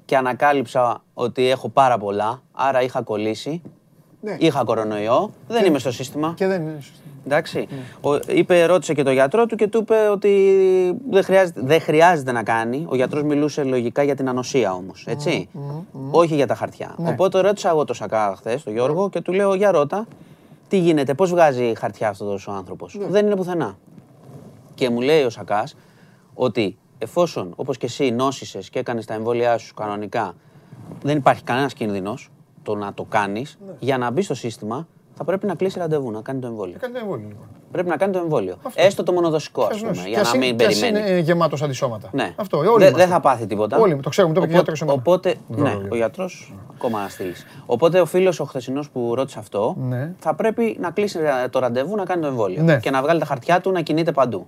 και ανακάλυψα ότι έχω πάρα πολλά, άρα είχα κολλήσει. Ναι. Είχα κορονοϊό, δεν είμαι στο σύστημα. Και δεν είναι σωστό. Εντάξει. Ο, είπε, ρώτησε και το γιατρό του και του είπε ότι δεν χρειάζεται, δεν χρειάζεται να κάνει. Ο γιατρός μιλούσε λογικά για την ανοσία όμως, έτσι. Όχι για τα χαρτιά. Ναι. Οπότε ρώτησα εγώ το Σακά χθες, τον Γιώργο, και του λέω: Για ρώτα, τι γίνεται, πώς βγάζει χαρτιά αυτός ο άνθρωπος; Ναι. Δεν είναι πουθενά. Και μου λέει ο Σακάς ότι εφόσον, όπως και εσύ, νόσησες και έκανες τα εμβόλια σου κανονικά, δεν υπάρχει κανένας κίνδυνος το να το κάνεις, Ναι. για να μπει στο σύστημα θα πρέπει να κλείσει ραντεβού, να κάνει το εμβόλιο. Έκανε το εμβόλιο λοιπόν. Πρέπει να κάνει το εμβόλιο. Έστω το μονοδοσικό, ας Ποιος πούμε, νόσησε. για Κι να ας μην είναι- κι ας περιμένει. είναι γεμάτος αντισώματα. Ναι. Αυτό, όλοι Δεν είμαστε. δεν θα πάθει τίποτα. Όλοι, το ξέρουμε, το είπε και ο Οπότε- γιατρός εμένα. Οπότε, Βέβαια, ναι, βέβαια. ο γιατρός ακόμα να στείλει. Οπότε ο φίλος ο χθεσινός που ρώτησε αυτό Ναι. θα πρέπει να κλείσει το ραντεβού να κάνει το εμβόλιο. Ναι. Και να βγάλει τα χαρτιά του να κινείται παντού.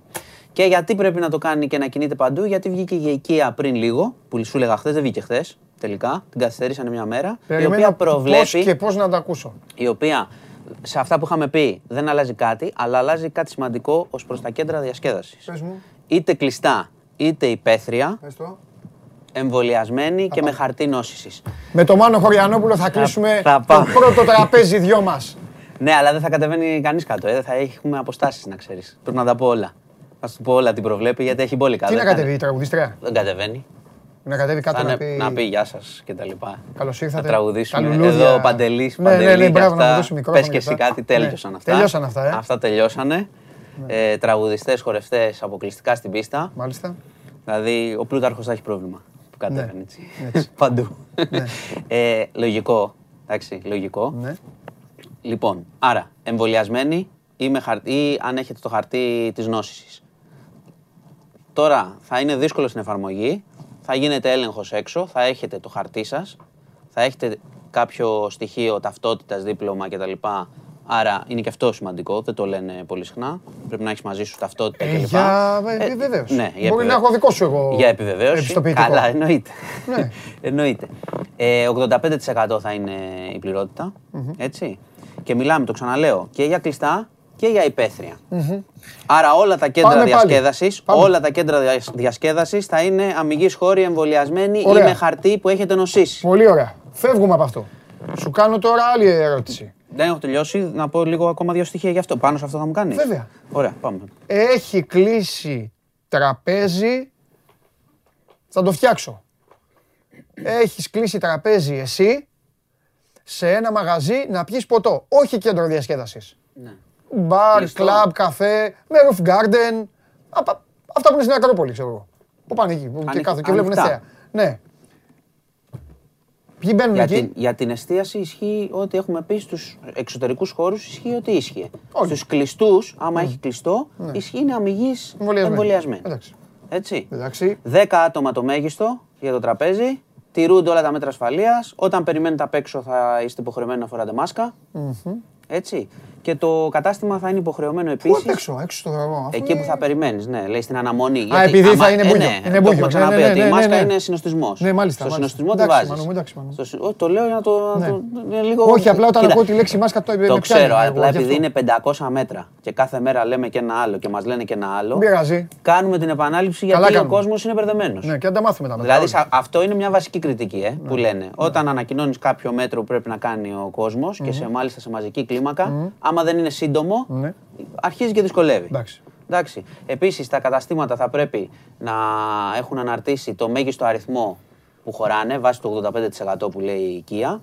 Και γιατί πρέπει να το κάνει και να κινείται παντού, γιατί βγήκε η οικία πριν λίγο, που σου έλεγα χθες, δεν βγήκε χθες τελικά. Την καθυστερήσανε μια μέρα. η Περιμένω οποία πώς προβλέπει και πώς να τα ακούσω. η οποία σε αυτά που είχαμε πει δεν αλλάζει κάτι, αλλά αλλάζει κάτι σημαντικό ως προς τα κέντρα διασκέδασης. Πες μου. Είτε κλειστά, είτε υπαίθρια, Πες το. εμβολιασμένοι και με χαρτί νόσησης. Με το Μάνο Χωριανόπουλο θα κλείσουμε θα το πάω. πρώτο τραπέζι δυο μας. Ναι, αλλά δεν θα κατεβαίνει κανείς κάτω. Ε. Θα έχουμε αποστάσεις να ξέρεις. Πρέπει να τα πω όλα. Θα σου πω όλα τι προβλέπει γιατί έχει μπόλικα. Τι να Δεν θα- κατεβεί η τραγουδίστρια; Δεν κατεβαίνει. Να κατέβει Θα κάτω να είναι- πει. να πει γεια σας και τα λοιπά. Καλώς ήρθατε. Θα τραγουδήσουμε. Τα λουλούδια. Εδώ ο Παντελής. Ναι, ναι, ναι, μπράβο, να μου δώσει μικρόφωνο Πες και και εσύ αυτά. κάτι, τέλειωσαν Ναι, αυτά. τελειώσαν αυτά, ε. Αυτά τελειώσανε. Ε, Τραγουδιστές, χορευτές αποκλειστικά στην πίστα. Μάλιστα. Δηλαδή, ο Πλούταρχος θα έχει πρόβλημα που κατέβαινε έτσι. έτσι. [LAUGHS] Παντού. ε, λογικό. Εντάξει, λογικό. Ναι. Λοιπόν, άρα, εμβολιασμένοι ή, με χαρτί, ή αν έχετε το χαρτί της νόσησης. Τώρα θα είναι δύσκολο στην εφαρμογή, θα γίνεται έλεγχος έξω, θα έχετε το χαρτί σας, θα έχετε κάποιο στοιχείο ταυτότητας, δίπλωμα κτλ. Άρα είναι και αυτό σημαντικό, δεν το λένε πολύ συχνά. Πρέπει να έχεις μαζί σου ταυτότητα Ε, κλπ. για Ε, επιβεβαίωση. ναι, για Μπορεί να επιβε- έχω δικό σου εγώ. για επιβεβαίωση. επιστοποιητικό. Καλά, εννοείται. Ναι. [LAUGHS] εννοείται. Ε, 85% θα είναι η πληρότητα. Έτσι. Και μιλάμε, το ξαναλέω, και για κλειστά και για υπαίθρια. Άρα όλα τα κέντρα Πάμε πάλι. διασκέδασης, Πάμε. όλα τα κέντρα διασ- διασκέδασης θα είναι αμυγείς χώροι εμβολιασμένοι ή Ωραία. με χαρτί που έχετε νοσήσει. Πολύ ωραία. Φεύγουμε από αυτό. Σου κάνω τώρα άλλη ερώτηση. Δεν έχω τελειώσει, να πω λίγο ακόμα δύο στοιχεία γι' αυτό. Πάνω σε αυτό θα μου κάνεις; Βέβαια. Ωραία, πάμε. Έχει κλείσει τραπέζι. Θα το φτιάξω. Έχεις κλείσει τραπέζι εσύ σε ένα μαγαζί να πιεις ποτό. Όχι κέντρο διασκέδασης. Ναι. Μπαρ, Κλειστό. κλαμπ, καφέ, με roof garden. απα- Αυτά που είναι στην Ακρόπολη, ξέρω εγώ. Που πάνε εκεί που και Ανοιχ- κάθονται και βλέπουν ανοιχτά. θέα. Ναι. Ποιοι μπαίνουν Για εκεί; την, για την εστίαση ισχύει ότι έχουμε πει στους εξωτερικούς χώρους ισχύει ότι ίσχυε. Όλοι. Στους κλειστούς, άμα έχει κλειστό, ισχύει είναι αμυγή Εμβολιασμένοι. εμβολιασμένοι. Εντάξει. Έτσι. Εντάξει. 10 άτομα το μέγιστο για το τραπέζι. Τηρούνται όλα τα μέτρα ασφαλείας. Όταν περιμένετε απ' έξω θα είστε υποχρεωμένοι να φοράτε μάσκα. Έτσι. Και το κατάστημα θα είναι υποχρεωμένο Πού επίσης. απ' έξω, έξω στο δρόμο. αφού Εκεί που είναι- θα περιμένεις, ναι, λέει στην αναμονή. Α, επειδή θα είναι ε, μπούγιο. ναι, Είναι το μπούγιο. έχουμε Ναι, ξαναπεί ναι, ότι ναι, η ναι, μάσκα ναι. είναι συνοστισμός. Ναι, μάλιστα, Στο μάλιστα. συνοστισμό τη Εντάξει, βάζεις. Μανώ μου, εντάξει, Μανώ μου. Το λέω για να το. να Ναι. το- είναι λίγο... Όχι, απλά όταν Κοίτα, ακούω τη λέξη μάσκα το Το με πιάνει, ξέρω, εγώ, απλά γι' επειδή αυτό. είναι 500 μέτρα και κάθε μέρα λέμε και ένα άλλο και μας λένε και ένα άλλο. Δεν πειράζει. Κάνουμε την επανάληψη Καλά γιατί ο κάνουμε. κόσμος είναι μπερδεμένος. Ναι, και αν τα μάθουμε τα μετά. Δηλαδή όλοι. σα- αυτό είναι μια βασική κριτική ε, που λένε. Όταν ανακοινώνεις κάποιο μέτρο που πρέπει να κάνει ο κόσμος και σε, μάλιστα σε μαζική κλίμακα, άμα δεν είναι σύντομο, Ναι. αρχίζει και δυσκολεύει. Εντάξει. Εντάξει. Επίσης, τα καταστήματα θα πρέπει να έχουν αναρτήσει το μέγιστο αριθμό που χωράνε βάσει του 85% που λέει η IKEA.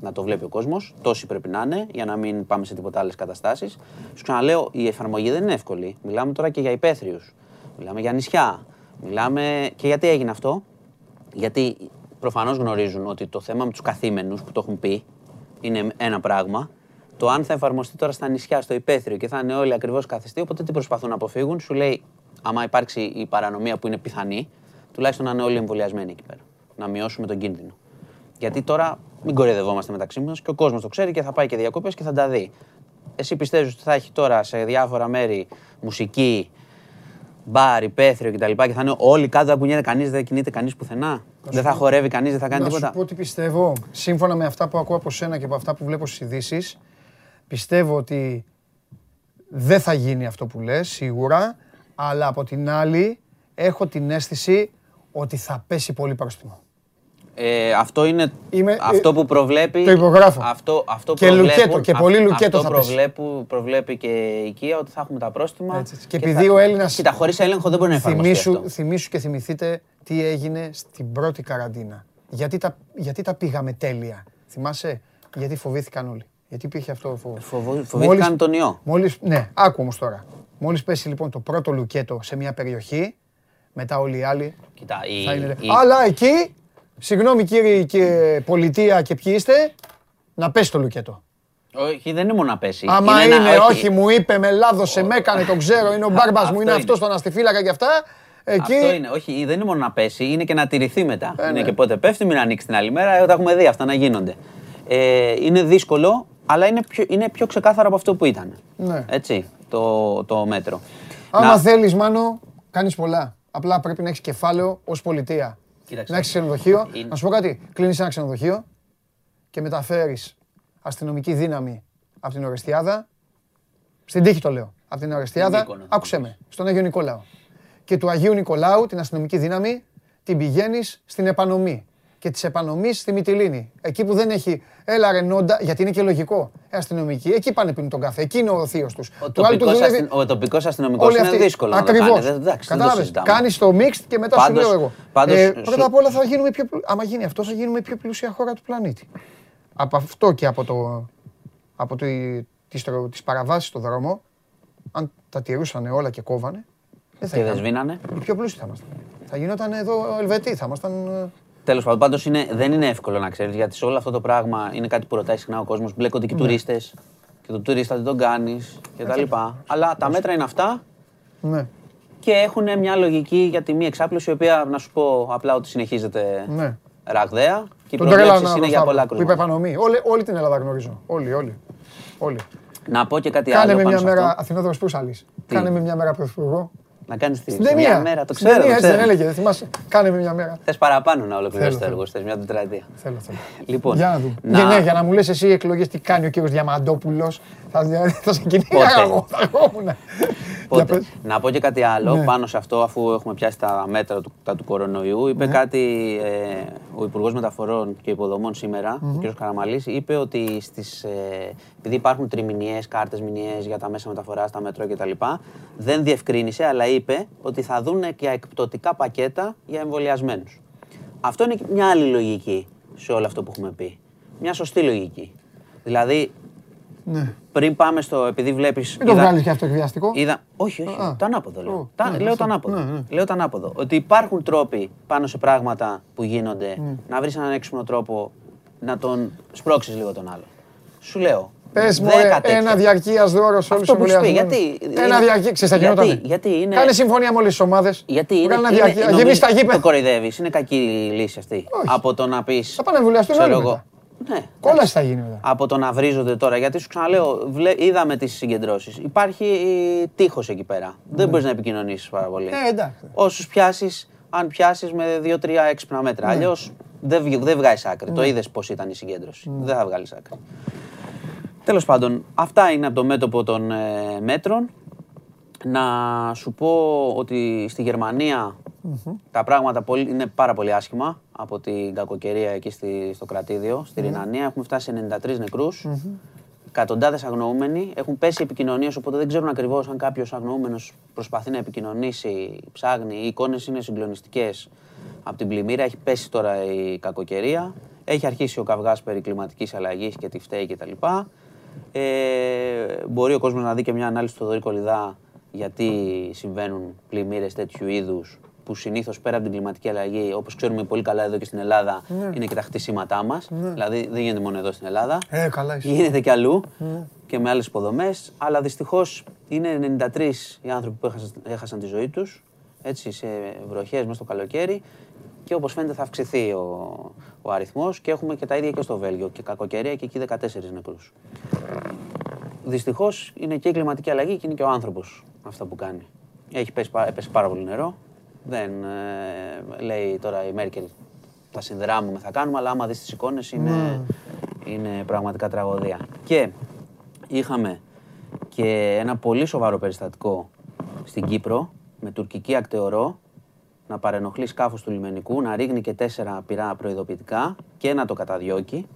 Να το βλέπει ο κόσμος. Τόσοι πρέπει να είναι για να μην πάμε σε τίποτα άλλες καταστάσεις. Σου ξαναλέω, η εφαρμογή δεν είναι εύκολη. Μιλάμε τώρα και για υπαίθριους. Μιλάμε για νησιά. Μιλάμε. Και γιατί έγινε αυτό. Γιατί προφανώς γνωρίζουν ότι το θέμα με τους καθήμενους που το έχουν πει είναι ένα πράγμα. Το αν θα εφαρμοστεί τώρα στα νησιά, στο υπαίθριο και θα είναι όλοι ακριβώς καθιστοί, οπότε τι προσπαθούν να αποφύγουν, σου λέει, άμα υπάρξει η παρανομία που είναι πιθανή, τουλάχιστον να είναι όλοι εμβολιασμένοι εκεί πέρα. Να μειώσουμε τον κίνδυνο. Γιατί τώρα μην κοροϊδευόμαστε μεταξύ μας και ο κόσμος το ξέρει και θα πάει και διακοπές και θα τα δει. Εσύ πιστεύεις ότι θα έχει τώρα σε διάφορα μέρη μουσική, μπαρ, υπαίθριο κτλ. Και θα είναι όλοι κάτω, δεν κουνιέται κανείς, δεν κινείται κανείς πουθενά. Δεν θα χορεύει κανείς, δεν θα κάνει Να σου τίποτα. πω τι πιστεύω. Σύμφωνα με αυτά που ακούω από σένα και από αυτά που βλέπω στις ειδήσεις, πιστεύω ότι δεν θα γίνει αυτό που λες, σίγουρα, αλλά από την άλλη έχω την αίσθηση ότι θα πέσει πολύ πρόστιμο. Ε, αυτό είναι Είμαι- αυτό ε, που προβλέπει. το υπογράφω. Αυτό, αυτό Και προβλέπουν- λουκέτο, και πολύ αυ- λουκέτο αυτό θα πέσει. προβλέπου, προβλέπει και η IKEA ότι θα έχουμε τα πρόστιμα. Έτσι, έτσι. Και επειδή ο Έλληνας- Κοίτα, χωρίς έλεγχο δεν μπορεί να εφαρμοστεί Θυμήσου, αυτό. θυμήσου και θυμηθείτε τι έγινε στην πρώτη καραντίνα. Γιατί τα, γιατί τα πήγαμε τέλεια. Θυμάσαι, γιατί φοβήθηκαν όλοι. Γιατί υπήρχε αυτό ο φόβο. Φοβο- φοβήθηκαν τον ιό. Μόλις, ναι, άκου όμως τώρα. Μόλις πέσει λοιπόν το πρώτο λουκέτο σε μια περιοχή, μετά όλοι οι άλλοι Κοίτα, η, θα είναι... η- Αλλά εκεί, συγγνώμη κύριοι και πολιτεία και ποιοι είστε, να πέσει το λουκέτο. Όχι, δεν είναι μόνο να πέσει. Άμα ένα- είναι, όχι, μου είπε, με λάδωσε, με έκανε, τον ξέρω, είναι ο [LAUGHS] μπάρμπας μου, είναι Αυτός αυτός τον αστιφύλακα και αυτά. Εκεί, Αυτό είναι. Όχι, δεν είναι μόνο να πέσει, είναι και να τηρηθεί μετά. Ε, είναι ναι. και πότε πέφτει, μην ανοίξει την άλλη μέρα. Ε, Τα έχουμε δει αυτά να γίνονται. Ε, είναι δύσκολο, αλλά είναι πιο, είναι πιο ξεκάθαρο από αυτό που ήταν. Ναι. Έτσι, το, το μέτρο. άμα Να- θέλεις, Μάνο, κάνεις πολλά. Απλά πρέπει να έχεις κεφάλαιο ως πολιτεία. Κοίταξε. Να έχεις ξενοδοχείο. Είναι- Να σου πω κάτι, κλείνεις ένα ξενοδοχείο και μεταφέρεις αστυνομική δύναμη από την Ορεστιάδα, στην τύχη το λέω, από την Ορεστιάδα, Μύκονο. άκουσε με, στον Άγιο Νικολάου. Και του Αγίου Νικολάου, την αστυνομική δύναμη, την πηγαίνεις στην επανομή. Και της επανομής στη Μυτιλίνη. Εκεί που δεν έχει. Έλα ρε νόντα, γιατί είναι και λογικό. Ε, αστυνομικοί, εκεί πάνε πίνουν τον καφέ. Εκεί είναι ο θείος τους. Ο τοπικός, αστυ... ο τοπικός αστυνομικός Όλοι είναι αυτοί. δύσκολο να το Ακριβώς. κάνει. Δεν, εντάξει, δεν το Κατάλαβες; συζητάμε. Κάνεις το mixed και μετά Πάντως- σου λέω εγώ. πάντως ε, σου- πρώτα απ' όλα θα γίνουμε πιο, πλου- άμα γίνει αυτό θα γίνουμε η πιο πλούσια χώρα του πλανήτη. Από αυτό και από, το, από το, τις, τρο- τις παραβάσεις στο δρόμο, αν τα τηρούσαν όλα και κόβανε, δεν θα Και δεν είχαμε. σβήνανε. Οι πιο πλούσιοι θα ήμασταν. Θα γινόταν εδώ Ελβετοί, θα ήμασταν... ε, Τέλος πάντων, πάντως είναι, δεν είναι εύκολο να ξέρεις γιατί σε όλο αυτό το πράγμα είναι κάτι που ρωτάει συχνά ο κόσμος. Μπλέκονται Ναι. και τουρίστες. Και και το τουρίστα δεν τον κάνεις κτλ. Αλλά τα μέτρα είναι αυτά Ναι. και έχουν μια λογική για τη μη εξάπλωση, η οποία να σου πω απλά ότι συνεχίζεται Ναι. ραγδαία και οι Τον τρέλανα προβλέψεις είναι για πολλά που είπε κρούσματα. επανομή. Όλη, όλη την Ελλάδα γνωρίζω. Όλοι, όλοι. όλοι. Να πω και κάτι Κάνε άλλο με πάνω μια σε μέρα αυτό. Αθηνόδωρος Προύσαλης. Κάνε με μια μέρα πρωθυπουργό. Να κάνεις τη Στην σε ταινία. μια μέρα, το Στην ξέρω. ταινία, το έτσι δεν ξέρω. έλεγε, δεν θυμάσαι. Κάνε με μια μέρα. Θες παραπάνω να ολοκληρώσεις το Θέλω, έργο, θες μια τετραετία. Θέλω, θέλω. Λοιπόν, Για να δούμε. να- Για, ναι, για να μου λες εσύ εκλογές τι κάνει ο κύριος Διαμαντόπουλος. Θα, θα σε κυνήγαγα Πότε; εγώ, θα ερχόμουν. Για Πότε; πες. Να πω και κάτι άλλο Ναι. πάνω σε αυτό, αφού έχουμε πιάσει τα μέτρα του, τα του κορονοϊού. Είπε Ναι. κάτι ε, ο Υπουργός Μεταφορών και Υποδομών σήμερα, ο κ. Καραμαλής, είπε ότι στις, ε, επειδή υπάρχουν τριμηνιές, κάρτες μηνιαίες για τα μέσα μεταφοράς, τα μετρό κτλ., δεν διευκρίνησε, αλλά είπε ότι θα δουν και εκπτωτικά πακέτα για εμβολιασμένους. Αυτό είναι και μια άλλη λογική σε όλο αυτό που έχουμε πει. Μια σωστή λογική. Δηλαδή, Ναι. πριν πάμε στο. Επειδή βλέπεις. Μην το βγάλεις και αυτό εκβιαστικό. Είδα... Όχι, όχι. Α. το ανάποδο λέω. Ω, Τα- ναι, λέω αυτό. το ανάποδο. Ναι, ναι. Λέω το ανάποδο. Ότι υπάρχουν τρόποι πάνω σε πράγματα που γίνονται Ναι. να βρεις έναν έξυπνο τρόπο να τον σπρώξεις λίγο τον άλλο. Σου λέω. Πες μου, δέκα ε, τέτοια. ένα διαρκείας δώρος σε όλους Αυτό τους που σου πει, εμβολιασμένους. γιατί- Ένα είναι- διαρκείας, ξέρεις, θα γιατί- γινότανε. γιατί είναι- Κάνε συμφωνία με όλες τις ομάδες. Γιατί είναι, Βγάλε ένα είναι, διαρκεία. νομίζω- Γεμίσει τα Το γήπεδα. κοροϊδεύεις. Είναι κακή λύση αυτή. Όχι. Από το να πεις. Θα πάνε να εμβολιαστούν όλοι μετά. Ναι. Κόλαση θα γίνει μετά. από το να βρίζονται τώρα. Γιατί σου ξαναλέω, βλέ, είδαμε τις συγκεντρώσεις. Υπάρχει τείχος εκεί πέρα. Δεν μπορείς να επικοινωνήσεις πάρα πολύ. Ναι. Ε, εντάξει. Όσους πιάσεις, αν πιάσεις με δύο-τρία έξυπνα μέτρα. Ναι. Αλλιώς δεν, βγ- δεν βγάζει άκρη. Το είδες πώς ήταν η συγκέντρωση. Ναι. Δεν θα βγάλεις άκρη. Τέλος πάντων, αυτά είναι από το μέτωπο των ε, μέτρων. Να σου πω ότι στη γερμανια τα πράγματα πολύ, είναι πάρα πολύ άσχημα από την κακοκαιρία εκεί στη, στο κρατήδιο. Στη Ρινανία έχουμε φτάσει σε 93 νεκρούς. Εκατοντάδες αγνοούμενοι. Έχουν πέσει επικοινωνίες, οπότε δεν ξέρουν ακριβώς αν κάποιος αγνοούμενος προσπαθεί να επικοινωνήσει, ψάχνει. Οι εικόνες είναι συγκλονιστικές από την πλημμύρα. Έχει πέσει τώρα η κακοκαιρία. Έχει αρχίσει ο καυγάς περί κλιματικής αλλαγής και τι φταίει κτλ. Ε, μπορεί ο κόσμος να δει και μια ανάλυση του Θοδωρή Κολυδά γιατί συμβαίνουν πλημμύρες τέτοιου είδους που συνήθως πέρα από την κλιματική αλλαγή, όπως ξέρουμε πολύ καλά εδώ και στην Ελλάδα, είναι και τα χτισήματά μας. Δηλαδή δεν γίνεται μόνο εδώ στην Ελλάδα. Ε, καλά είσαι. Γίνεται και αλλού και με άλλες υποδομές. Αλλά δυστυχώς είναι 93 οι άνθρωποι που έχασαν, έχασαν τη ζωή τους έτσι σε βροχές μέσα στο καλοκαίρι. Και όπως φαίνεται θα αυξηθεί ο, ο αριθμός και έχουμε και τα ίδια και στο Βέλγιο. Και κακοκαιρία και εκεί 14 νεκρού. Δυστυχώς είναι και η κλιματική αλλαγή και είναι και ο άνθρωπος αυτό που κάνει. Έχει πέσει, πά- έπεσε πάρα πολύ νερό. Δεν ε, λέει τώρα η Μέρκελ θα συνδράμουμε, θα κάνουμε, αλλά άμα δεις τις εικόνες είναι, είναι πραγματικά τραγωδία. Και είχαμε και ένα πολύ σοβαρό περιστατικό στην Κύπρο με τουρκική ακτεωρό να παρενοχλείς σκάφος του λιμενικού, να ρίχνει και τέσσερα πυρά προειδοποιητικά και να το καταδιώκει.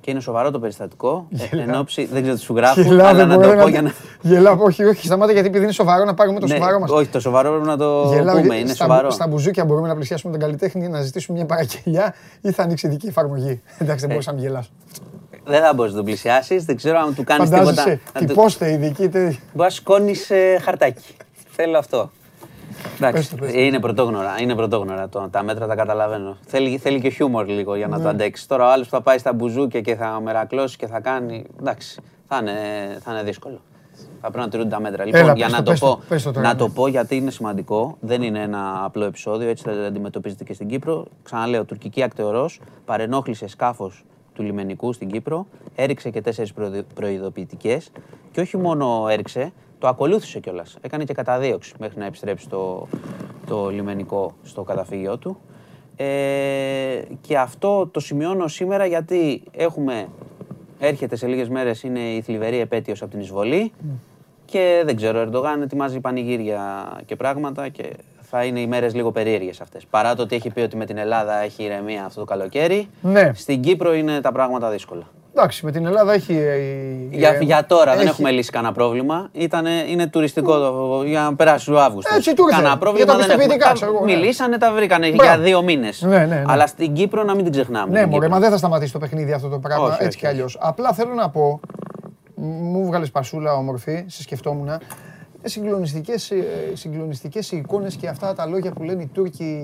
Και είναι σοβαρό το περιστατικό. Ε, εν ώψη, δεν ξέρω τι σου γράφω, Γελάω, αλλά δεν να μπορώ το να- πω για να. Γελάω, όχι, όχι, σταμάτα γιατί επειδή είναι σοβαρό να πάρουμε το Ναι, σοβαρό μας. όχι, το σοβαρό πρέπει να το Γελάω, πούμε. γιατί Είναι στα, σοβαρό. Στα μπουζούκια μπορούμε να πλησιάσουμε τον καλλιτέχνη, να ζητήσουμε μια παραγγελιά ή θα ανοίξει ειδική εφαρμογή. [LAUGHS] Εντάξει, δεν μπορούσα να μην γελάσω. Δεν θα μπορείς να τον πλησιάσεις. Δεν ξέρω αν του κάνεις τίποτα. Φαντάζεσαι, να του- τυπώστε ειδική. τε- Μπορεί να σηκώνει χαρτάκι. Θέλω αυτό. Εντάξει, Πες το, πες το. είναι πρωτόγνωρα. Είναι πρωτόγνωρα. Το, τα μέτρα τα καταλαβαίνω. Θέλει, θέλει και χιούμορ λίγο για να το αντέξεις. Τώρα ο άλλος που θα πάει στα μπουζούκια και θα μερακλώσει και θα κάνει. Εντάξει, θα είναι, θα είναι δύσκολο. Θα πρέπει να τηρούνται τα μέτρα. Λοιπόν, Έλα, για πες να το, το, πες το, πω, πες το τώρα, να ναι. το πω γιατί είναι σημαντικό. Δεν είναι ένα απλό επεισόδιο, έτσι θα αντιμετωπίζεται και στην Κύπρο. Ξαναλέω, τουρκική ακτεωρός παρενόχλησε σκάφος του λιμενικού στην Κύπρο, έριξε και τέσσερις προειδοποιητικές και όχι μόνο έριξε, το ακολούθησε κιόλας. Έκανε και καταδίωξη μέχρι να επιστρέψει το, το λιμενικό στο καταφύγιο του. Ε, και αυτό το σημειώνω σήμερα γιατί έχουμε, έρχεται σε λίγες μέρες, είναι η θλιβερή επέτειος από την εισβολή και δεν ξέρω, ο Ερντογάν ετοιμάζει πανηγύρια και πράγματα και θα είναι οι μέρες λίγο περίεργες αυτές. Παρά το ότι έχει πει ότι με την Ελλάδα έχει ηρεμία αυτό το καλοκαίρι, Ναι. στην Κύπρο είναι τα πράγματα δύσκολα. Εντάξει, με την Ελλάδα έχει. ε, η- Για, η- για τώρα δεν έχει- έχουμε λύσει κανένα πρόβλημα. Ήτανε, είναι τουριστικό το, για να περάσει ο Αύγουστος. Έτσι του ήρθε. Κανένα Για πρόβλημα τα δεν έχουμε. πιστοποιητικά, Τα ξέρω εγώ, ναι. Μιλήσανε, τα βρήκανε Μπράβο. για δύο μήνες. Ναι, ναι, ναι. Αλλά στην Κύπρο να μην την ξεχνάμε. Ναι, την μωρέ, Κύπρο. μα δεν θα σταματήσει το παιχνίδι αυτό το πράγμα Όχι, έτσι όχι, κι όχι. αλλιώς. Απλά θέλω να πω, μου βγάλες πασούλα όμορφη, σε σκεφτόμουν. Συγκλονιστικές, ε, συγκλονιστικές οι εικόνες και αυτά τα λόγια που λένε οι Τούρκοι,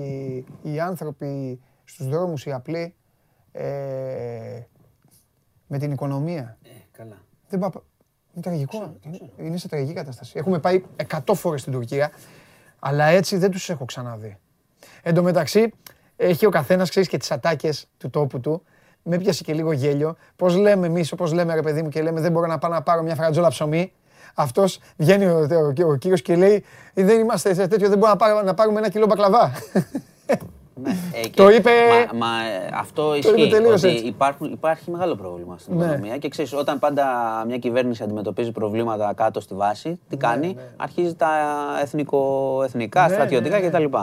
οι άνθρωποι στους δρόμους, οι απλοί, ε, με την οικονομία. Ε, καλά. Δεν, πα- Είναι τραγικό. Είναι σε τραγική κατάσταση. Έχουμε πάει 100 φορές στην Τουρκία, αλλά έτσι δεν τους έχω ξαναδεί. Εν τω μεταξύ, έχει ο καθένας, ξέρεις, και τις ατάκες του τόπου του. Με πιάσει και λίγο γέλιο. Πώς λέμε εμείς, όπως λέμε ρε παιδί μου και λέμε δεν μπορώ να πάω να πάρω μια φραντζόλα ψωμί. Αυτός βγαίνει ο, ο, ο κύριος και λέει δεν είμαστε σε τέτοιο, δεν μπορούμε να, πάρουμε, να πάρουμε ένα κιλό μπακλαβά. [LAUGHS] Ναι, ε, Το είπε- Μα, μα, ε, αυτό είπε ισχύει. τελείως Ότι έτσι. υπάρχουν, υπάρχει μεγάλο πρόβλημα στην Ναι. οικονομία. Και ξέρεις, όταν πάντα μια κυβέρνηση αντιμετωπίζει προβλήματα κάτω στη βάση, τι κάνει, αρχίζει τα εθνικο, εθνικά, Ναι, στρατιωτικά ναι, ναι. κτλ.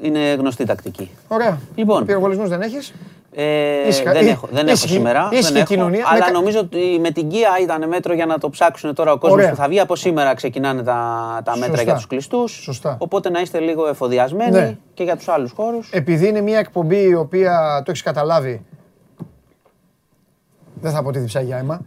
Είναι γνωστή τακτική. Ωραία. Λοιπόν. Πυροβολισμούς δεν έχεις. Ε, Ήσυχα- δεν εί- έχω, δεν έχω ήσυχη- σήμερα. ήσυχη δεν έχω, κοινωνία. Με Αλλά κα- νομίζω ότι με την Κία ήταν μέτρο για να το ψάξουν τώρα ο κόσμος Ωραία. που θα βγει. Από σήμερα ξεκινάνε τα, τα μέτρα Σωστά. για τους κλειστούς. Σωστά. Οπότε να είστε λίγο εφοδιασμένοι Ναι. και για τους άλλους χώρους. Επειδή είναι μια εκπομπή η οποία το έχεις καταλάβει. Δεν θα πω τη διψάγια αίμα.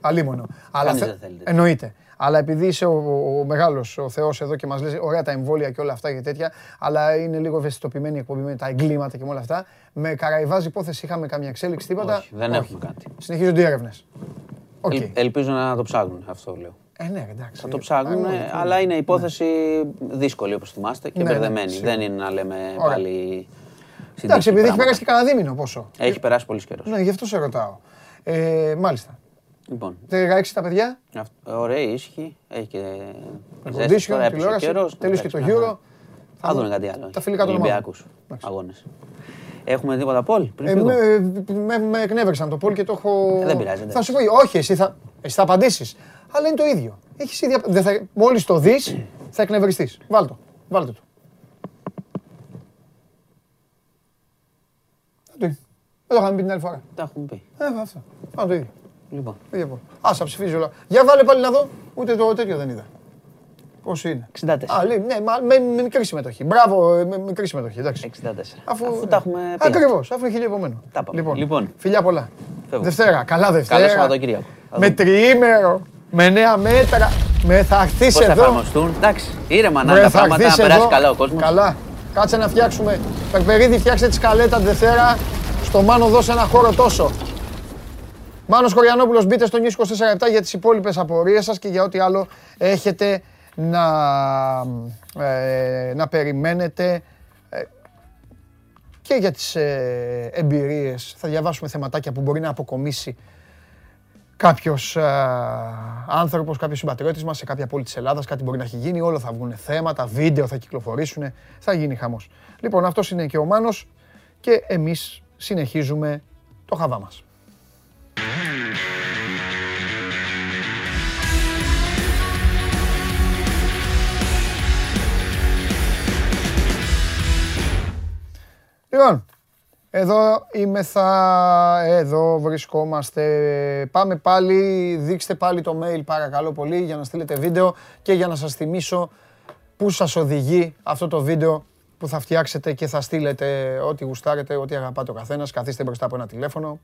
Αλίμονο. Αλλά Κανείς θε- δεν θέλει τέτοιο. Εννοείται. Αλλά επειδή είσαι ο, ο, μεγάλος, ο Θεός εδώ και μας λες ωραία τα εμβόλια και όλα αυτά και τέτοια, αλλά είναι λίγο ευαισθητοποιημένη η εκπομπή με τα εγκλήματα και με όλα αυτά. Με καραϊβάζει υπόθεση, είχαμε καμία εξέλιξη, τίποτα. Όχι, δεν έχουμε κάτι. Συνεχίζονται οι έρευνες. Οκ. Ελ- ελπίζω να το ψάχνουν, αυτό λέω. Ε, ναι, εντάξει. Θα το ψάχνουν, Α, ε, αλλά είναι υπόθεση δύσκολη όπως θυμάστε και Ναι, ναι, μπερδεμένη. σίγουρα. Δεν είναι να λέμε Ωραία. πάλι. Εντάξει, συντηρητική επειδή έχει πράγματα. περάσει και κανένα δίμηνο πόσο. Έχει περάσει πολύ καιρός. Ναι, γι' αυτό σε ρωτάω. Ε, μάλιστα. Λοιπόν, 16 τα παιδιά, αυτό- ωραία ίσχυη. Έχει και. condition, ζέστη τώρα, έπεσε ο τηλεόραση, καιρός. τέλειωσε και το Εντάξει, μια Euro. χαρά. Θα δουν κάτι άλλο. τα φιλικά των ομάδων. Ολυμπιακούς αγώνες. Έχουμε τίποτα πόλ πριν Ε, φύγω; με, με, με εκνεύρισαν το πόλ και το έχω. Ε, δεν πειράζει, εντάξει. Θα σου πω, όχι, εσύ θα, εσύ θα απαντήσεις. Αλλά είναι το ίδιο. Έχεις ήδη, απ- δεν θα, μόλις το δεις, θα εκνευριστείς. Βάλ το. Βάλτε το. Αυτό είναι. Δεν το είχαμε πει την άλλη φορά. Τα έχουμε πει. Ε, αυτό. Πάνω το ίδιο. Λοιπόν, Το ίδιο. Άσα ψηφίζει όλα. Για βάλε πάλι να δω. Ούτε το τέτοιο δεν είδα. Πώς είναι; 64. Α, λέει, ναι, μα- με, με μικρή συμμετοχή. Μπράβο, ε, με μικρή συμμετοχή. Εντάξει. 64. Αφού, Αφού τα έχουμε πει. Ακριβώς, αφού έχει λίγο επομένο. Τα πάμε. Λοιπόν, Λοιπόν. φιλιά πολλά. Φεύγω. Δευτέρα, καλά Δευτέρα. Καλό Σαββατοκύριακο. Θα Με δούμε. τριήμερο, με νέα μέτρα. Με θα έρθεις Πώς θα εδώ. εφαρμοστούν. Εντάξει, ήρεμα να Βρε, είναι τα θα πράγματα, να έρθεις περάσει εδώ. καλά ο κόσμος. Καλά. Κάτσε να φτιάξουμε. Περπερίδη, φτιάξε τη σκαλέτα τη Δευτέρα. Στο Μάνο δώσε ένα χώρο τόσο. Μάνος Κοριανόπουλος, μπείτε στο News 24 για τις υπόλοιπες απορίες σας και για ό,τι άλλο έχετε να, ε, να περιμένετε ε, και για τις ε, εμπειρίες. Θα διαβάσουμε θεματάκια που μπορεί να αποκομίσει κάποιος ε, άνθρωπος, κάποιος συμπατριώτης μας σε κάποια πόλη της Ελλάδας, κάτι μπορεί να έχει γίνει, όλο θα βγουν θέματα, βίντεο θα κυκλοφορήσουν, θα γίνει χαμός. Λοιπόν, αυτός είναι και ο Μάνος και εμείς συνεχίζουμε το χαβά μας. Λοιπόν, εδώ είμαι θα, εδώ βρισκόμαστε. Πάμε πάλι, δείξτε πάλι το mail παρακαλώ πολύ για να στείλετε βίντεο και για να σας θυμίσω πού σας οδηγεί αυτό το βίντεο που θα φτιάξετε και θα στείλετε ό,τι γουστάρετε, ό,τι αγαπάτε ο καθένας. Καθίστε μπροστά από ένα τηλέφωνο,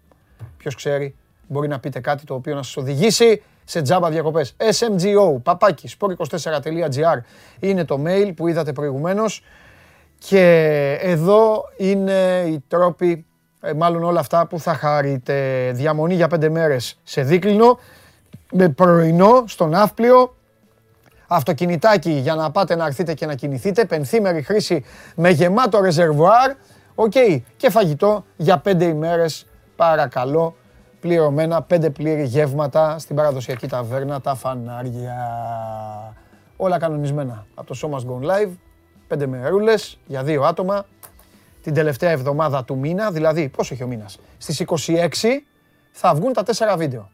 ποιος ξέρει, μπορεί να πείτε κάτι το οποίο να σας οδηγήσει σε τζάμπα διακοπές. SMGO, παπάκι, sport24.gr είναι το mail που είδατε προηγουμένως. Και εδώ είναι οι τρόποι, ε, μάλλον όλα αυτά που θα χαρείτε. Διαμονή για πέντε μέρες σε δίκλινο, με πρωινό στον Ναύπλιο, αυτοκινητάκι για να πάτε να έρθετε και να κινηθείτε, πενθήμερη χρήση με γεμάτο ρεζερβουάρ, οκ, και φαγητό για πέντε ημέρες, παρακαλώ, πληρωμένα, πέντε πλήρη γεύματα στην παραδοσιακή ταβέρνα, τα φανάρια. Όλα κανονισμένα από το Show Must Go Live, πέντε μερούλες για δύο άτομα, την τελευταία εβδομάδα του μήνα, δηλαδή πόσο έχει ο μήνας, στις 26 θα βγουν τα τέσσερα βίντεο.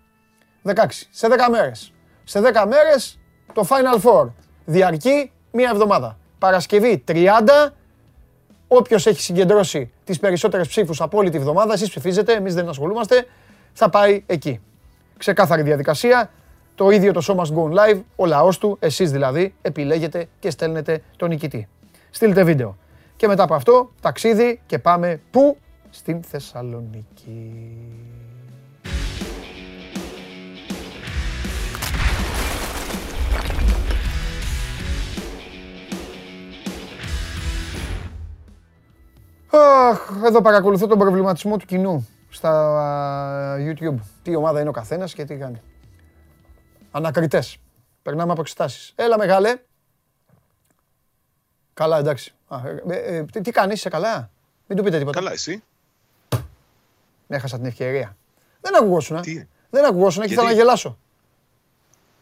16, σε 10 μέρες. Σε 10 μέρες το Final Four. Διαρκεί μία εβδομάδα. Παρασκευή 30, όποιος έχει συγκεντρώσει τις περισσότερες ψήφους από όλη τη βδομάδα, εσείς ψηφίζετε, εμείς δεν ασχολούμαστε, θα πάει εκεί. Ξεκάθαρη διαδικασία, το ίδιο το Show Must Go On Live, ο λαός του, εσείς δηλαδή, επιλέγετε και στέλνετε τον νικητή. Στείλτε βίντεο. Και μετά από αυτό, ταξίδι και πάμε πού; Στην Θεσσαλονίκη. Αχ, εδώ παρακολουθώ τον προβληματισμό του κοινού στα α, YouTube. Τι ομάδα είναι ο καθένας και τι κάνει. Ανακριτές. Περνάμε από εξετάσεις. Έλα μεγάλε. Καλά, εντάξει. Α, ε, ε, ε, τι, τι κάνεις, είσαι καλά; Μην του πείτε τίποτα. Καλά, εσύ. Έχασα την ευκαιρία. Δεν ακουγόσουν. Τι; Δεν ακουγόσουν και Γιατί; ήθελα να γελάσω.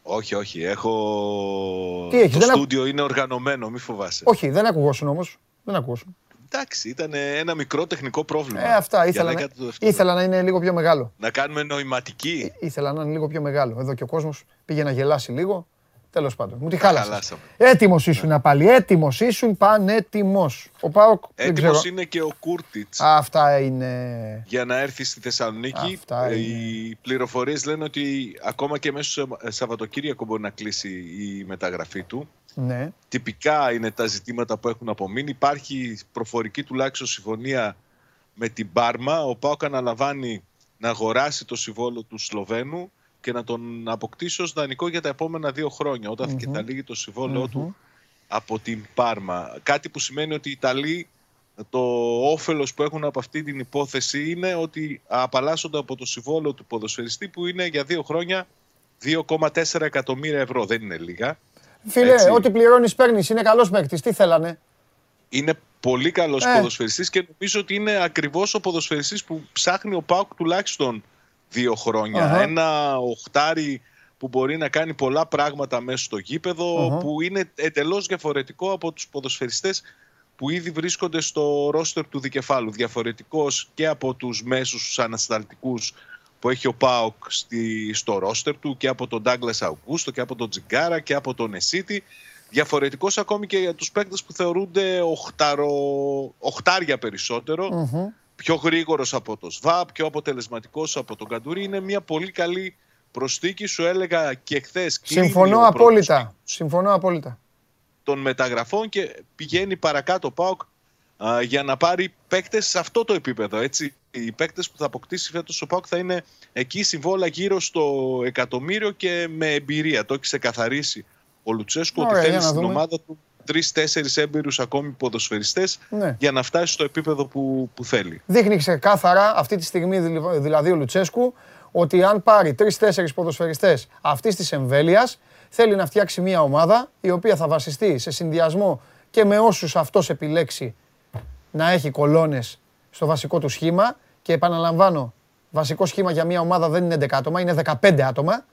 Όχι, όχι. Έχω. Τι έχεις, το δεν ακου- στούντιο είναι οργανωμένο, μη φοβάσαι. Όχι, δεν ακουγόσουν όμως. Δεν ακουγόσουν. Εντάξει, ήταν ένα μικρό τεχνικό πρόβλημα. Ε, αυτά Για ήθελα να να, έκατε το δεύτερο. ήθελα να είναι λίγο πιο μεγάλο. Να κάνουμε νοηματική. Ήθελα να είναι λίγο πιο μεγάλο. Εδώ και ο κόσμος πήγε να γελάσει λίγο. Τέλος πάντων. Μου τη χάλασες. χαλάσαμε. Έτοιμος ήσουν πάλι. Έτοιμος ήσουν πανέτοιμος. Ο Πάοκ δεν Έτοιμος ξέρω. είναι και ο Κούρτιτς Αυτά είναι. για να έρθει στη Θεσσαλονίκη. Αυτά Ε, είναι. Οι πληροφορίες λένε ότι ακόμα και μέσω Σαββα- Σαββατοκύριακο μπορεί να κλείσει η μεταγραφή του. Ναι. Τυπικά είναι τα ζητήματα που έχουν απομείνει. Υπάρχει προφορική τουλάχιστον συμφωνία με την Πάρμα. Ο Πάοκ αναλαμβάνει να αγοράσει το συμβόλο του Σλοβαίνου και να τον αποκτήσει ως δανεικό για τα επόμενα δύο χρόνια, όταν και θα λύγει το συμβολαιο του από την Πάρμα. Κάτι που σημαίνει ότι οι Ιταλοί το όφελος που έχουν από αυτή την υπόθεση είναι ότι απαλλάσσονται από το συμβόλαιο του ποδοσφαιριστή που είναι για δύο χρόνια 2,4 εκατομμύρια ευρώ. Δεν είναι λίγα. Φίλε, Έτσι. ό,τι πληρώνεις παίρνεις. Είναι καλός παίκτης. Τι θέλανε; Είναι πολύ καλός Ε. ποδοσφαιριστής και νομίζω ότι είναι ακριβώς ο ποδοσφαιριστής που ψάχνει ο Πάουκ τουλάχιστον δύο χρόνια. Αχα. Ένα οχτάρι που μπορεί να κάνει πολλά πράγματα μέσα στο γηπεδο Αχα. που είναι εντελώς διαφορετικό από τους ποδοσφαιριστές που ήδη βρίσκονται στο ρόστερ του δικεφάλου. Διαφορετικός και από τους μέσους ανασταλτικούς που έχει ο Πάοκ στη, στο ρόστερ του και από τον Ντάγκλας Αουγκούστο και από τον Τζιγκάρα και από τον Εσίτη. Διαφορετικός ακόμη και για τους παίκτες που θεωρούνται οχταρο, οχτάρια περισσότερο. Μμμ. Πιο γρήγορος από το ΣΒΑΠ, πιο αποτελεσματικός από τον Καντουρί. Είναι μια πολύ καλή προσθήκη. Σου έλεγα και χθες Συμφωνώ απόλυτα. Συμφωνώ απόλυτα. των μεταγραφών και πηγαίνει παρακάτω ο ΠΑΟΚ α, για να πάρει παίκτες σε αυτό το επίπεδο. Έτσι. Οι παίκτες που θα αποκτήσει φέτος ο ΠΑΟΚ θα είναι εκεί συμβόλα γύρω στο εκατομμύριο και με εμπειρία. Το έχει ξεκαθαρίσει ο Λουτσέσκου Ωραία, ότι θέλει για να στην δούμε. ομάδα του τρει-τέσσερι έμπειρους ακόμη ποδοσφαιριστές Ναι. για να φτάσει στο επίπεδο που, που θέλει. Δείχνει ξεκάθαρα αυτή τη στιγμή δηλ- δηλαδή ο Λουτσέσκου ότι αν πάρει τρει-τέσσερι ποδοσφαιριστές αυτής της εμβέλειας, θέλει να φτιάξει μια ομάδα η οποία θα βασιστεί σε συνδυασμό και με όσους αυτός επιλέξει να έχει κολόνες στο βασικό του σχήμα. Και επαναλαμβάνω, βασικό σχήμα για μια ομάδα δεν είναι 11 άτομα, είναι 15 άτομα.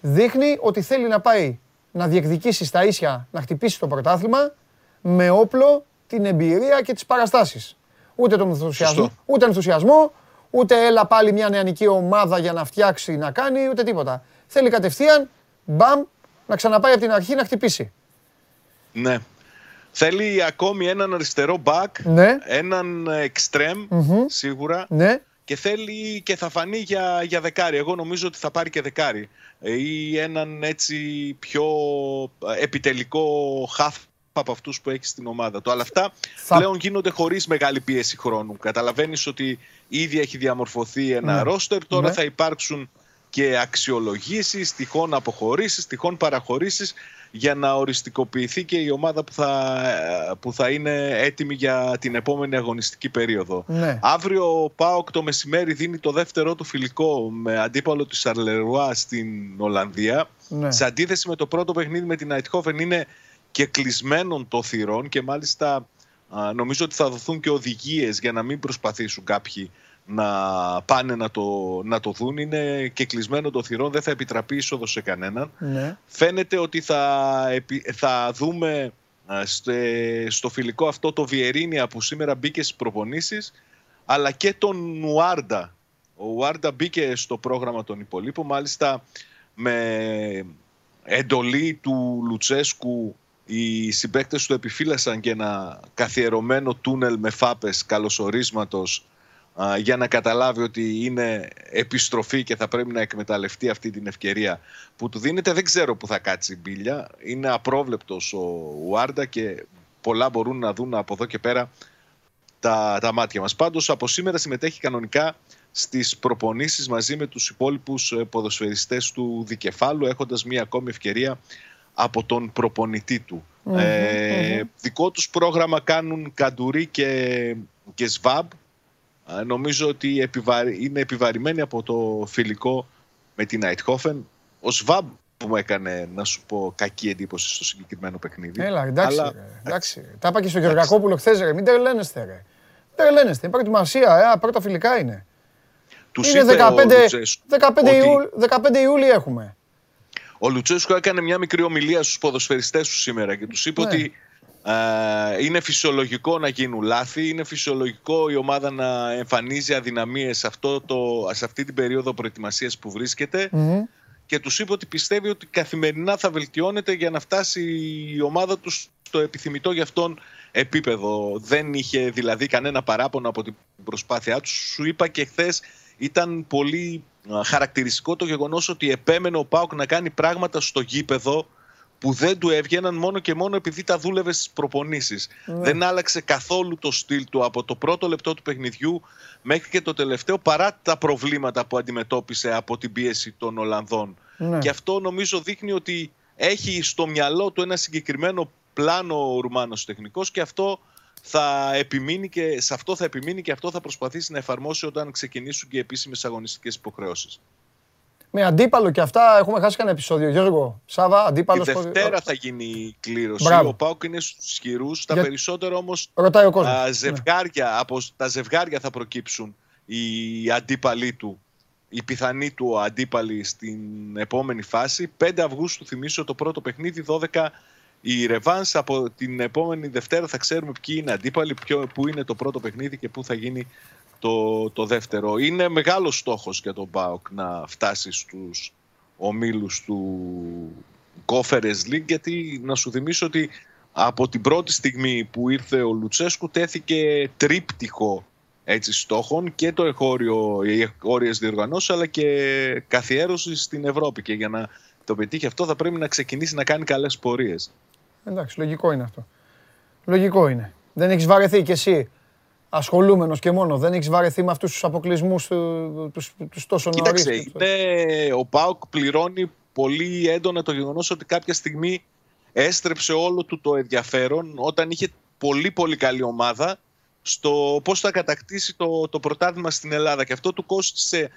Δείχνει ότι θέλει να πάει να διεκδικήσει στα ίσια, να χτυπήσει το πρωτάθλημα με όπλο την εμπειρία και τις παραστάσεις. Ούτε τον ενθουσιασμό, Σωστό. ούτε ενθουσιασμό, ούτε έλα πάλι μια νεανική ομάδα για να φτιάξει, να κάνει, ούτε τίποτα. Θέλει κατευθείαν, μπαμ, να ξαναπάει από την αρχή να χτυπήσει. Ναι. Θέλει ακόμη έναν αριστερό back, Ναι. έναν extreme σίγουρα. Ναι, και θέλει και θα φανεί για, για δεκάρι. Εγώ νομίζω ότι θα πάρει και δεκάρι. Ε, Ή έναν έτσι πιο ε, επιτελικό χαφ από αυτούς που έχει στην ομάδα του. Αλλά αυτά Θα- πλέον γίνονται χωρίς μεγάλη πίεση χρόνου. Καταλαβαίνεις ότι ήδη έχει διαμορφωθεί ένα Ναι. ρόστερ, τώρα Ναι. θα υπάρξουν και αξιολογήσεις, τυχόν αποχωρήσεις, τυχόν παραχωρήσεις για να οριστικοποιηθεί και η ομάδα που θα, που θα είναι έτοιμη για την επόμενη αγωνιστική περίοδο. ναι. Αύριο ο Πάοκ το μεσημέρι δίνει το δεύτερό του φιλικό με αντίπαλο της Σαρλερουά στην Ολλανδία. Ναι. Σε αντίθεση με το πρώτο παιχνίδι με την Αιτχόφεν είναι και κλεισμένων το θυρών και μάλιστα α, νομίζω ότι θα δοθούν και οδηγίες για να μην προσπαθήσουν κάποιοι να πάνε να το, να το δουν. Είναι και κλεισμένο το θυρών, δεν θα επιτραπεί είσοδος σε κανέναν ναι. φαίνεται ότι θα, επι- θα δούμε α, στε- στο φιλικό αυτό το Βιερίνια που σήμερα μπήκε στις προπονήσεις αλλά και τον Ουάρντα. Ο Ουάρντα μπήκε στο πρόγραμμα των υπολείπων μάλιστα με εντολή του Λουτσέσκου οι συμπαίκτες του επιφύλασαν και ένα καθιερωμένο τούνελ με φάπες καλωσορίσματος α, για να καταλάβει ότι είναι επιστροφή και θα πρέπει να εκμεταλλευτεί αυτή την ευκαιρία που του δίνεται. Δεν ξέρω που θα κάτσει η μπίλια. Είναι απρόβλεπτος ο Ουάρντα και πολλά μπορούν να δουν από εδώ και πέρα τα, τα μάτια μας. Πάντως από σήμερα συμμετέχει κανονικά στις προπονήσεις μαζί με τους υπόλοιπους ε, ποδοσφαιριστές του δικεφάλου έχοντας μία ακόμη ευκαιρία από τον προπονητή του. ε, Δικό τους πρόγραμμα κάνουν Καντουρί και, και Σβάμπ. Ε, νομίζω ότι επιβαρ- είναι επιβαρημένοι από το φιλικό με την Αιτχόφεν. Ο Σβάμπ μου έκανε, να σου πω, κακή εντύπωση στο συγκεκριμένο παιχνίδι. Έλα, εντάξει. Αλλά, ρε, εντάξει. Τα είπα και στο Γεωργακόπουλο χθες, ρε. Μην τρελαίνεστε, ρε. Μην τρελαίνεστε. Η προετοιμασία, ε, πρώτα φιλικά είναι. Τους είναι είπε 15, ο Λουτσέσκου 15, ότι- Ιούλ, 15 Ιούλη έχουμε. Ο Λουτσέσκο έκανε μια μικρή ομιλία στους ποδοσφαιριστές του σήμερα και τους είπε Ναι. ότι ε, είναι φυσιολογικό να γίνουν λάθη, είναι φυσιολογικό η ομάδα να εμφανίζει αδυναμίες σε, αυτό το, σε αυτή την περίοδο προετοιμασίας που βρίσκεται Μμμ. και τους είπε ότι πιστεύει ότι καθημερινά θα βελτιώνεται για να φτάσει η ομάδα τους στο επιθυμητό για αυτόν επίπεδο. Δεν είχε δηλαδή κανένα παράπονο από την προσπάθειά τους. Σου είπα και χθες ήταν πολύ α, χαρακτηριστικό το γεγονός ότι επέμενε ο Πάουκ να κάνει πράγματα στο γήπεδο που δεν του έβγαιναν μόνο και μόνο επειδή τα δούλευε στις προπονήσεις. Δεν άλλαξε καθόλου το στυλ του από το πρώτο λεπτό του παιχνιδιού μέχρι και το τελευταίο παρά τα προβλήματα που αντιμετώπισε από την πίεση των Ολλανδών. Ναι. Και αυτό νομίζω δείχνει ότι έχει στο μυαλό του ένα συγκεκριμένο πλάνο ο Ρουμάνος τεχνικός και αυτό θα επιμείνει και, σε αυτό θα επιμείνει και αυτό θα προσπαθήσει να εφαρμόσει όταν ξεκινήσουν και οι επίσημες αγωνιστικές υποχρεώσεις. Με αντίπαλο και αυτά έχουμε χάσει κανένα επεισόδιο. Γιώργο, Σάβα, Τη αντίπαλο. Δευτέρα θα γίνει η κλήρωση. Μπράβο. Ο Πάουκ είναι στους ισχυρούς. Τα Για- περισσότερα όμως Ρωτάει ο κόσμος. α, ζευγάρια, από τα ζευγάρια θα προκύψουν οι αντίπαλοι του, οι πιθανοί του αντίπαλοι στην επόμενη φάση. 5 Αυγούστου θυμίσω το πρώτο παιχνίδι, 12 η Ρεβάνς. Από την επόμενη Δευτέρα θα ξέρουμε ποιοι είναι αντίπαλοι, ποιο, πού είναι το πρώτο παιχνίδι και πού θα γίνει το, το δεύτερο. Είναι μεγάλος στόχος για τον ΠΑΟΚ να φτάσει στους ομίλους του Conference League γιατί να σου θυμίσω ότι από την πρώτη στιγμή που ήρθε ο Λουτσέσκου τέθηκε τρίπτυχο έτσι, στόχων και το εχώριο, οι εγχώριες διοργανώσεις αλλά και καθιέρωση στην Ευρώπη και για να το πετύχει αυτό θα πρέπει να ξεκινήσει να κάνει καλές πορείες. Εντάξει, λογικό είναι αυτό. Λογικό είναι. Δεν έχεις βαρεθεί κι εσύ ασχολούμενος και μόνο. Δεν έχεις βαρεθεί με αυτούς τους αποκλεισμούς του τους τόσο νωρίς. Κοίταξε, είναι, ο ΠΑΟΚ πληρώνει πολύ έντονα το γεγονός ότι κάποια στιγμή έστρεψε όλο του το ενδιαφέρον όταν είχε πολύ πολύ καλή ομάδα στο πώς θα κατακτήσει το, το πρωτάθλημα στην Ελλάδα και αυτό του κόστησε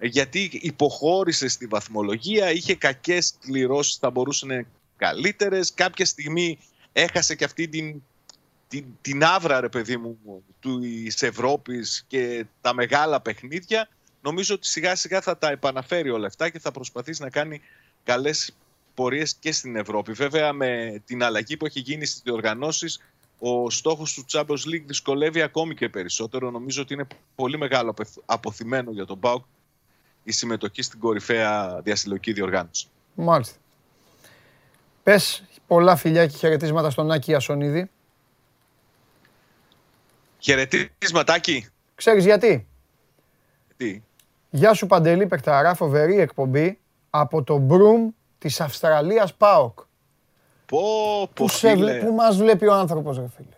γιατί υποχώρησε στη βαθμολογία, είχε κακές κληρώσεις, θα μπορούσαν να είναι καλύτερες. Κάποια στιγμή έχασε και αυτή την, την, την άβρα, ρε παιδί μου, της Ευρώπης και τα μεγάλα παιχνίδια. Νομίζω ότι σιγά σιγά θα τα επαναφέρει όλα αυτά και θα προσπαθήσει να κάνει καλές πορείες και στην Ευρώπη. Βέβαια με την αλλαγή που έχει γίνει στις διοργανώσεις ο στόχος του Champions League δυσκολεύει ακόμη και περισσότερο. Νομίζω ότι είναι πολύ μεγάλο απεθ- αποθυμένο για τον ΠΑΟΚ η συμμετοχή στην κορυφαία διασυλλογική διοργάνωση. Μάλιστα. Πες πολλά φιλιά και χαιρετίσματα στον Άκη Ασονίδη. Χαιρετίσματάκι. Ξέρεις γιατί; Τι; Γεια σου Παντελή Πεκταρά, φοβερή εκπομπή από το Μπρουμ της Αυστραλίας ΠΑΟΚ. Πω, πω, Πού, σε, φίλε. βλέ- πού μας βλέπει ο άνθρωπος ρε φίλε.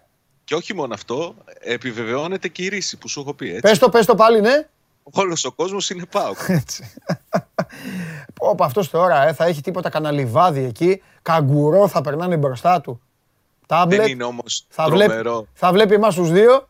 Και όχι μόνο αυτό, επιβεβαιώνεται και η ρίση που σου έχω πει. Έτσι. Πες το, πες το πάλι ναι. Όλος ο κόσμος είναι ΠΑΟΚ. [LAUGHS] Έτσι. Πω, πω, αυτός τώρα ε, θα έχει τίποτα καναλιβάδι εκεί, καγκουρό θα περνάνε μπροστά του. Τάμπλετ, Δεν είναι όμως θα, βλέπει, τρομερό, θα βλέπει εμάς τους δύο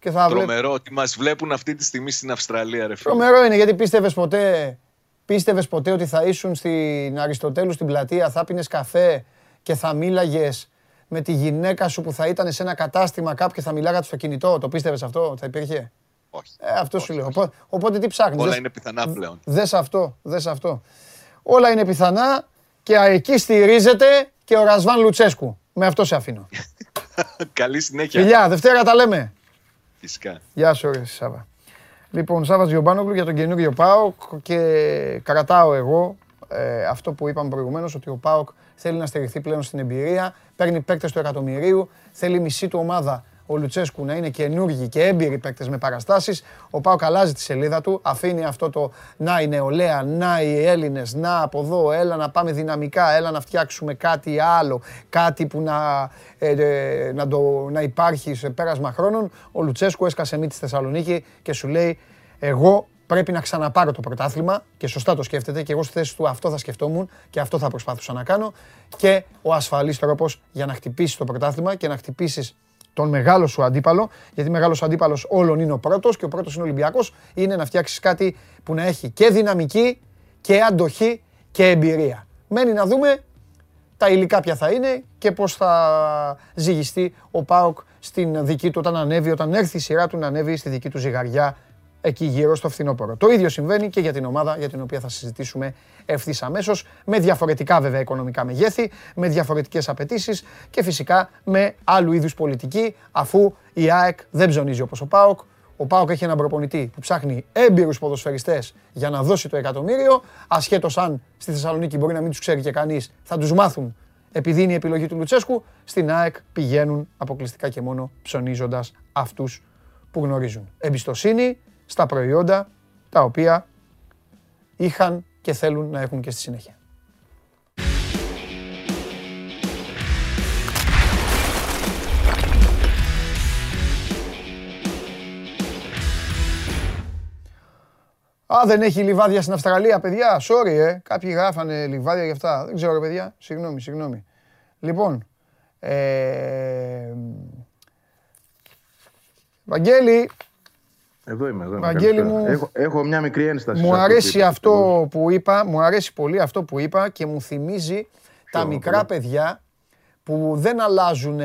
και θα βλέπει... τρομερό ότι μας βλέπουν αυτή τη στιγμή στην Αυστραλία, ρε φίλε. Τρομερό είναι γιατί πίστευες ποτέ, πίστευες ποτέ ότι θα ήσουν στην Αριστοτέλου στην πλατεία, θα πίνες καφέ και θα μίλαγες με τη γυναίκα σου που θα ήταν σε ένα κατάστημα κάπου και θα μιλάγατε στο κινητό; Το πίστευες αυτό, θα υπήρχε; Όχι. Ε, αυτό σου λέω. Οπότε, οπότε τι ψάχνεις. Όλα δες- είναι πιθανά πλέον. Δες αυτό, δες αυτό. Όλα είναι πιθανά και εκεί στηρίζεται και ο Ρασβάν Λουτσέσκου. Με αυτό σε αφήνω. [LAUGHS] Καλή συνέχεια. Φιλιά, Δευτέρα τα λέμε. Φυσικά. Γεια σου, ρε Σάβα. Λοιπόν, Σάβα Τζιομπάνογλου για τον καινούριο ΠΑΟΚ και κρατάω εγώ ε, αυτό που είπαμε προηγουμένως ότι ο ΠΑΟΚ θέλει να στηριχθεί πλέον στην εμπειρία, παίρνει παίκτες του εκατομμυρίου, θέλει η μισή του ομάδα ο Λουτσέσκου να είναι καινούργοι και έμπειροι παίκτες με παραστάσεις. Ο ΠΑΟΚ αλλάζει τη σελίδα του, αφήνει αυτό το να η νεολαία, να οι Έλληνες, να από εδώ, έλα να πάμε δυναμικά, έλα να φτιάξουμε κάτι άλλο, κάτι που να, ε, ε, να, το, να υπάρχει σε πέρασμα χρόνων. Ο Λουτσέσκου έσκασε μύτη στη Θεσσαλονίκη και σου λέει εγώ πρέπει να ξαναπάρω το πρωτάθλημα και σωστά το σκέφτεται και εγώ στη θέση του αυτό θα σκεφτόμουν και αυτό θα προσπαθούσα να κάνω και ο ασφαλής τρόπος για να χτυπήσεις το πρωτάθλημα και να χτυπήσεις τον μεγάλο σου αντίπαλο, γιατί μεγάλος αντίπαλος όλων είναι ο πρώτος και ο πρώτος είναι ο Ολυμπιακός, είναι να φτιάξεις κάτι που να έχει και δυναμική και αντοχή και εμπειρία. Μένει να δούμε τα υλικά ποια θα είναι και πώς θα ζυγιστεί ο ΠΑΟΚ στην δική του όταν ανέβει, όταν έρθει η σειρά του να ανέβει στη δική του ζυγαριά εκεί γύρω στο φθινόπωρο. Το ίδιο συμβαίνει και για την ομάδα για την οποία θα συζητήσουμε ευθύς αμέσως, με διαφορετικά βέβαια οικονομικά μεγέθη, με διαφορετικές απαιτήσεις και φυσικά με άλλου είδους πολιτική, αφού η ΑΕΚ δεν ψωνίζει όπως ο ΠΑΟΚ. Ο ΠΑΟΚ έχει έναν προπονητή που ψάχνει έμπειρους ποδοσφαιριστές για να δώσει το εκατομμύριο, ασχέτως αν στη Θεσσαλονίκη μπορεί να μην τους ξέρει και κανείς, θα τους μάθουν επειδή είναι η επιλογή του Λουτσέσκου. Στην ΑΕΚ πηγαίνουν αποκλειστικά και μόνο ψωνίζοντας αυτούς που γνωρίζουν. Εμπιστοσύνη, στα προϊόντα τα οποία είχαν και θέλουν να έχουν και στη συνέχεια. Α, δεν έχει λιβάδια στην Αυστραλία, παιδιά. Sorry, ε. Κάποιοι γράφανε λιβάδια για αυτά. Δεν ξέρω, ρε παιδιά. Συγγνώμη, συγγνώμη. Λοιπόν, ε... Βαγγέλη, εδώ είμαι, εδώ είμαι. Βαγγέλη μου, έχω, έχω μια μικρή ένσταση. Μου αρέσει αυτό που είπα, μου αρέσει πολύ αυτό που είπα και μου θυμίζει τα μικρά παιδιά που δεν αλλάζουν,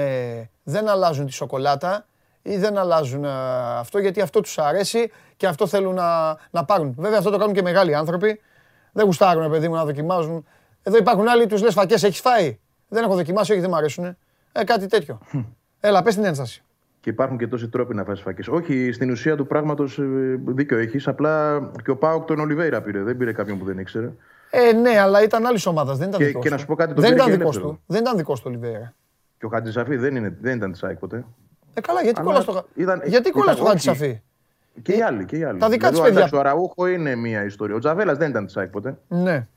δεν αλλάζουν τη σοκολάτα ή δεν αλλάζουν αυτό γιατί αυτό τους αρέσει και αυτό θέλουν να, να πάρουν. Βέβαια αυτό το κάνουν και μεγάλοι άνθρωποι. Δεν γουστάρουν παιδί μου να δοκιμάζουν. Εδώ υπάρχουν άλλοι, τους λες φακές, έχεις φάει; Δεν έχω δοκιμάσει, όχι δεν μου αρέσουν. Ε, κάτι τέτοιο. Έλα, πες την ένσταση. Και υπάρχουν και τόσοι τρόποι να φάσει φακέ. Όχι, στην ουσία του πράγματος ε, δίκιο έχεις. Απλά και ο Πάοκ τον Ολιβέηρα πήρε. Δεν πήρε κάποιον που δεν ήξερε. Ε, ναι, αλλά ήταν άλλης ομάδας. Δεν ήταν και, δικός και να σου πω κάτι το δεν ήταν δικός του. Δεν ήταν δικός του Ολιβέηρα. Και ο Χατζησαφή δεν, είναι, δεν ήταν της ΑΕΚ ποτέ. Ε, καλά, γιατί κόλλας στο, ήταν, γιατί κόλλας στο Χατζησαφή. Και οι άλλοι. Και οι άλλοι. Τα δικά δηλαδή, παιδιά. Ο Αραούχο είναι μία ιστορία. Ο Τζαβέλας δεν ήταν της ΑΕΚ ποτέ. Ναι.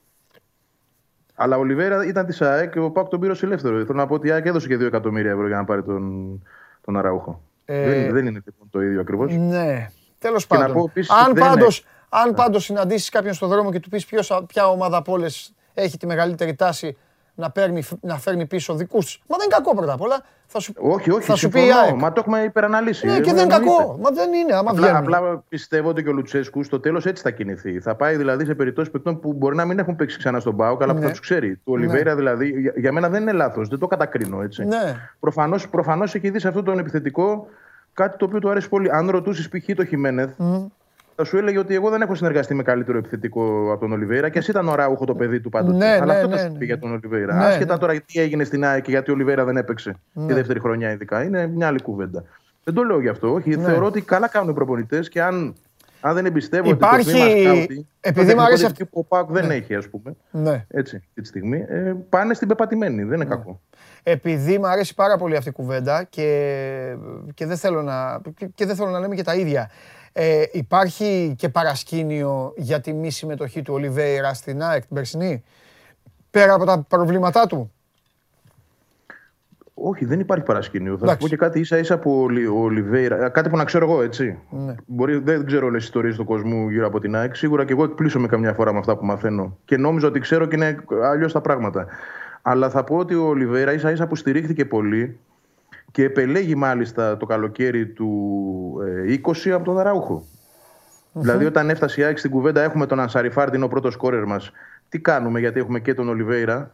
Αλλά ο Ολιβέρα ήταν της ΑΕΚ και ο Πάκ τον πήρε ως ελεύθερο. Θέλω να πω ότι η ΑΕΚ έδωσε και 2 εκατομμύρια ευρώ για να πάρει τον, τον Αραούχο. Ε, δεν, δεν είναι λοιπόν το ίδιο ακριβώς. Ναι. Τέλος πάντων. αν πάντω αν πάντως συναντήσεις κάποιον στον δρόμο και του πεις ποια ομάδα από όλες έχει τη μεγαλύτερη τάση να, παίρνει, να φέρνει πίσω δικούς του. Μα δεν είναι κακό πρώτα απ' όλα. Θα σου, όχι, όχι, θα σου πει Μα το έχουμε υπεραναλύσει. Ναι, και δεν είναι κακό. Μα δεν είναι. Άμα απλά, απλά πιστεύω ότι και ο Λουτσέσκου στο τέλος έτσι θα κινηθεί. Θα πάει δηλαδή σε περιπτώσεις παικτών που μπορεί να μην έχουν παίξει ξανά στον Πάο, αλλά ναι. που θα τους ξέρει. Του Ολιβέρα ναι. δηλαδή, για, για, μένα δεν είναι λάθος. Δεν το κατακρίνω έτσι. Ναι. Προφανώς έχει δει σε αυτό τον επιθετικό κάτι το οποίο του αρέσει πολύ. Αν ρωτούσες π.χ. το Χιμένεθ, mm. θα σου έλεγε ότι εγώ δεν έχω συνεργαστεί με καλύτερο επιθετικό από τον Ολιβέηρα και εσύ ήταν ο Ράουχο το παιδί του πάντοτε. Ναι, Αλλά ναι, αυτό ναι, θα σου ναι. πει για τον Ολιβέηρα. Ναι, Άσχετα ναι. τώρα τι έγινε στην ΑΕΚ και γιατί ο Ολιβέηρα δεν έπαιξε Ναι. τη δεύτερη χρονιά ειδικά. Είναι μια άλλη κουβέντα. Δεν το λέω γι' αυτό. Όχι, Ναι. θεωρώ ότι καλά κάνουν οι προπονητές και αν, αν δεν εμπιστεύω Υπάρχει- ότι το τμήμα σκάουτι, επειδή το μου αρέσει τεχνικό διευθυντή που ο Πάουκ δεν έχει, ας πούμε. Ναι. Έτσι, αυτή τη στιγμή. Ε, πάνε στην πεπατημένη. Δεν είναι κακό. Επειδή μου αρέσει πάρα πολύ αυτή η κουβέντα και, και, δεν, θέλω να, και, και δεν θέλω να λέμε και τα ίδια. Ε, υπάρχει και παρασκήνιο για τη μη συμμετοχή του Ολιβέηρα στην ΑΕΚ την περσινή. Πέρα από τα προβλήματά του; Όχι, δεν υπάρχει παρασκήνιο. Θα σου Εντάξει. πω και κάτι ίσα ίσα που ο Λι- ο Ολιβέηρα. ε, Κάτι που να ξέρω εγώ, έτσι. Ναι. Μπορεί, δεν ξέρω όλες τις ιστορίες του κόσμου γύρω από την ΑΕΚ. Σίγουρα και εγώ εκπλήσω με καμιά φορά με αυτά που μαθαίνω. Και νόμιζα ότι ξέρω και είναι αλλιώς τα πράγματα. Αλλά θα πω ότι ο Ολιβέηρα ίσα ίσα που στηρίχθηκε πολύ και επελέγει μάλιστα το καλοκαίρι του ε, 20 από τον αραουχο Δηλαδή, όταν έφτασε η ΑΕΚ στην κουβέντα, έχουμε τον Ανσαριφάρντ, είναι ο πρώτο κόρερ μας. Τι κάνουμε, γιατί έχουμε και τον Ολιβέηρα.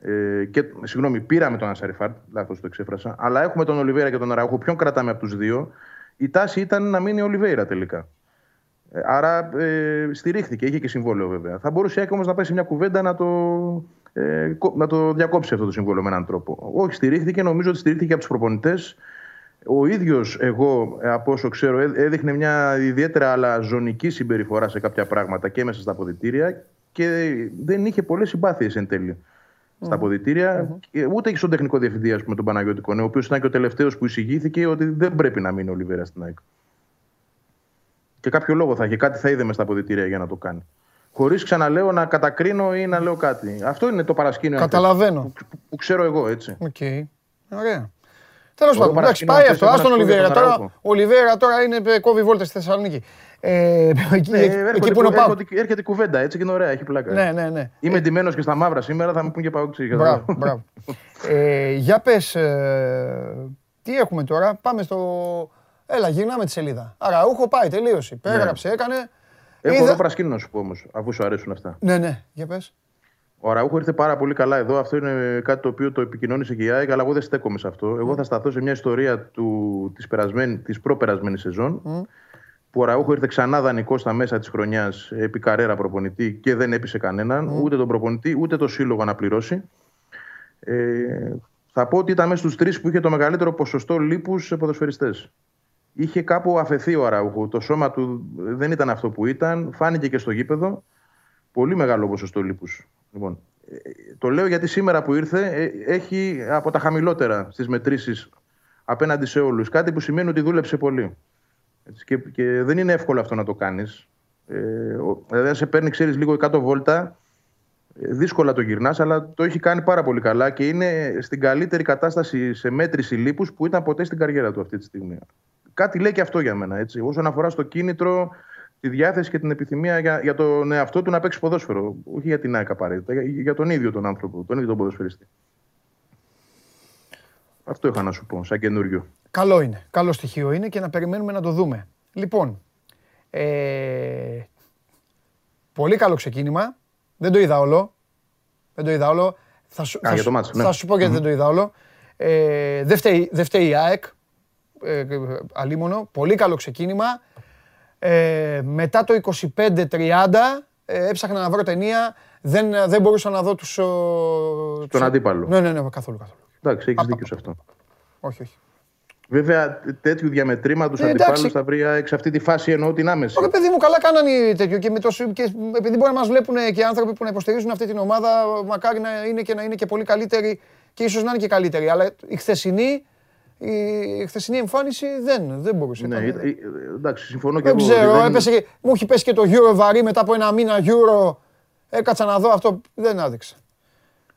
Ε, και, συγγνώμη, πήραμε τον Ανσαριφάρντ, λάθος το εξέφρασα. Αλλά έχουμε τον Ολιβέηρα και τον Αραούχο. Ποιον κρατάμε από τους δύο. Η τάση ήταν να μείνει ο Ολιβέηρα τελικά. Ε, άρα ε, στηρίχθηκε, είχε και συμβόλαιο βέβαια. Θα μπορούσε η ΑΕΚ όμως να πάει σε μια κουβέντα να το, ε, κο- να το διακόψει αυτό το συμβόλαιο με έναν τρόπο. Όχι, στηρίχθηκε, νομίζω ότι στηρίχθηκε από τους προπονητές. Ο ίδιος, εγώ, ε, από όσο ξέρω, ε- έδειχνε μια ιδιαίτερα αλαζονική συμπεριφορά σε κάποια πράγματα και μέσα στα αποδητήρια και δεν είχε πολλές συμπάθειες εν τέλει στα αποδυτήρια. Και Ούτε και στον τεχνικό διευθυντή, ας πούμε, τον Παναγιώτικο, ο οποίος ήταν και ο τελευταίος που εισηγήθηκε ότι δεν πρέπει να μείνει ο Λιβέρα στην ΑΕΚ. Και κάποιο λόγο θα είχε, κάτι θα είδε μες στα αποδυτήρια για να το κάνει. Χωρίς ξαναλέω να κατακρίνω ή να λέω κάτι. Αυτό είναι το παρασκήνιο αν θες, Καταλαβαίνω. που, που ξέρω εγώ, έτσι. Οκ. Ωραία. Τέλος Ωραίο πάντων, εντάξει, παρασκήνιο πάει να αυτό. θες, Άστον ένα Ολιβέρα. σχόλιο Τώρα, τον ο Ολιβέρα τώρα είναι, ε, κόβει βόλτες στη Θεσσαλονίκη. Ε, εκεί, Ε, εκεί έρχονται- που είναι ο Πάο. έρχονται- έρχεται η κουβέντα, έτσι και είναι ωραία, έχει πλάκα. Ναι, ναι, ναι. Είμαι εντυμένος και στα μαύρα σήμερα, θα μου πούν και πάω Μπράβο, μπράβο. Ε, για πες, ε, τι έχουμε τώρα, πάμε στο... Έλα, γυρνάμε τη σελίδα. Αραούχο πάει, τελείωσε. Υπέγραψε, έκανε. Έχω Είδα- εδώ πρασκίνο να σου πω όμως, αφού σου αρέσουν αυτά. Ναι, ναι, για πες. Ο Αραούχο ήρθε πάρα πολύ καλά εδώ. Αυτό είναι κάτι το οποίο το επικοινώνησε και η ΑΕΚ, αλλά εγώ δεν στέκομαι σε αυτό. Εγώ θα σταθώ σε μια ιστορία του, της, περασμένη, της προπερασμένης σεζόν. Που ο Αραούχο ήρθε ξανά δανεικό στα μέσα της χρονιάς επί καρέρα προπονητή και δεν έπεισε κανέναν, ούτε τον προπονητή, ούτε το σύλλογο να πληρώσει. Ε, θα πω ότι ήταν μέσα στους τρεις που είχε το μεγαλύτερο ποσοστό λίπους σε ποδοσφαιριστές. Είχε κάπου αφαιθεί ο Αραούχο. Το σώμα του δεν ήταν αυτό που ήταν. Φάνηκε και στο γήπεδο. Πολύ μεγάλο ποσοστό λίπους. Λοιπόν, ε, το λέω γιατί σήμερα που ήρθε ε, έχει από τα χαμηλότερα στις μετρήσεις απέναντι σε όλους. Κάτι που σημαίνει ότι δούλεψε πολύ. Έτσι, και, και δεν είναι εύκολο αυτό να το κάνεις. Ε, δηλαδή, αν σε παίρνει, ξέρεις, λίγο κάτω βόλτα, ε, δύσκολα το γυρνάς, αλλά το έχει κάνει πάρα πολύ καλά και είναι στην καλύτερη κατάσταση σε μέτρηση λίπους που ήταν ποτέ στην καριέρα του αυτή τη στιγμή. Κάτι λέει και αυτό για μένα. Έτσι. Όσον αφορά στο κίνητρο, τη διάθεση και την επιθυμία για, για τον εαυτό του να παίξει ποδόσφαιρο. Όχι για την ΑΕΚ απαραίτητα, για, για τον ίδιο τον άνθρωπο, τον ίδιο τον ποδοσφαιριστή. Αυτό είχα να σου πω, σαν καινούριο. Καλό είναι. Καλό στοιχείο είναι και να περιμένουμε να το δούμε. Λοιπόν, ε, πολύ καλό ξεκίνημα. Δεν το είδα όλο. Δεν το είδα όλο. Θα σου, Α, για το μάτς, ναι. θα σου πω γιατί δεν το είδα όλο. Ε, δεν, φταίει, δεν φταίει η ΑΕΚ. Ε, αλίμονο. Πολύ καλό ξεκίνημα. Ε, μετά το 25-30 ε, έψαχνα να βρω ταινία. Δεν, δεν μπορούσα να δω τους... ο, Τον αντίπαλο. Ναι, ναι, ναι, καθόλου, καθόλου. Εντάξει, έχεις Α, δίκιο σε αυτό. Όχι, όχι. Βέβαια, τέτοιου διαμετρήματος Ε, αντιπάλου εντάξει. θα βρει η ΑΕΚ σε αυτή τη φάση εννοώ την άμεση. Όχι, παιδί μου, καλά κάνανε οι τέτοιο και, με το, και επειδή μπορεί να μας βλέπουν και άνθρωποι που να υποστηρίζουν αυτή την ομάδα, μακάρι να είναι και να είναι και πολύ καλύτεροι και ίσως να είναι και καλύτεροι. Αλλά η χθεσινή, η χθεσινή εμφάνιση δεν, δεν μπορούσε. Ναι, Ήταν- ε, ε, εντάξει, συμφωνώ και δεν εγώ. ξέρω, δεν- έπεσε, και- μου έχει πέσει και το Euro βαρύ μετά από ένα μήνα Euro. Έκατσα να δω αυτό, δεν άδειξε.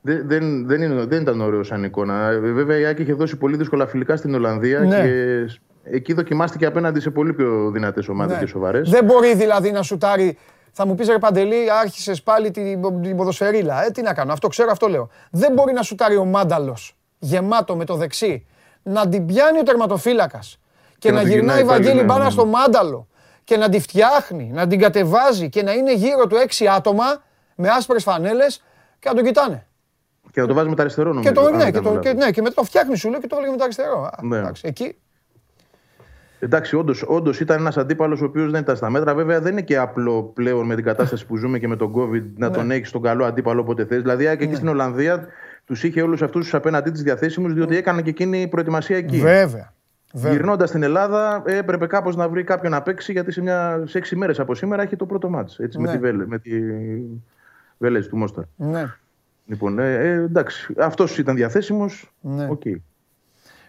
Δεν, δεν, δεν, είναι, δεν ήταν ωραίο σαν εικόνα. Ε, Βέβαια η Άκη είχε δώσει πολύ δύσκολα φιλικά στην Ολλανδία Ναι. και εκεί δοκιμάστηκε απέναντι σε πολύ πιο δυνατές ομάδες Ναι. και σοβαρές. Δεν μπορεί δηλαδή να σουτάρει. Θα μου πεις ρε Παντελή, άρχισες πάλι την, την ποδοσφαιρίλα. Ε, τι να κάνω, αυτό ξέρω, αυτό λέω. Δεν μπορεί να σουτάρει ο μάνταλος γεμάτο με το δεξί, να την πιάνει ο τερματοφύλακας και, να να την γυρνάει γυρνάει πάλι, Βαγγέλη ναι, μπάνα ναι. στο μάνταλο και να τη φτιάχνει, να την κατεβάζει και να είναι γύρω του έξι άτομα με άσπρες φανέλες και να τον κοιτάνε. Και να το βάζει με τα αριστερό νομίζω. Και, το, αν ναι, δεν και, κάνω το, και, λάθος. ναι, και μετά το φτιάχνει σου λέει και το έλεγε με το αριστερό. Α, Ναι. εντάξει, εκεί Εντάξει, όντως όντως ήταν ένας αντίπαλος ο οποίος δεν ήταν στα μέτρα. Βέβαια δεν είναι και απλό πλέον με την κατάσταση που ζούμε και με τον COVID να Ναι. τον έχεις τον καλό αντίπαλο όποτε θες. Δηλαδή, και εκεί στην Ολλανδία τους είχε όλους αυτούς τους απέναντί της διαθέσιμους, διότι έκαναν και εκείνη προετοιμασία εκεί. βέβαια. βέβαια. Γυρνώντας στην Ελλάδα, ε, έπρεπε κάπως να βρει κάποιον να παίξει, γιατί σε, μια, σε έξι μέρες από σήμερα έχει το πρώτο ματς, έτσι, Ναι. με τη, Βέλεζ, με τη Βέλεζ του Μόσταρ. Ναι. Λοιπόν, ε, ε, εντάξει, αυτός ήταν διαθέσιμος. Ναι. Οκ.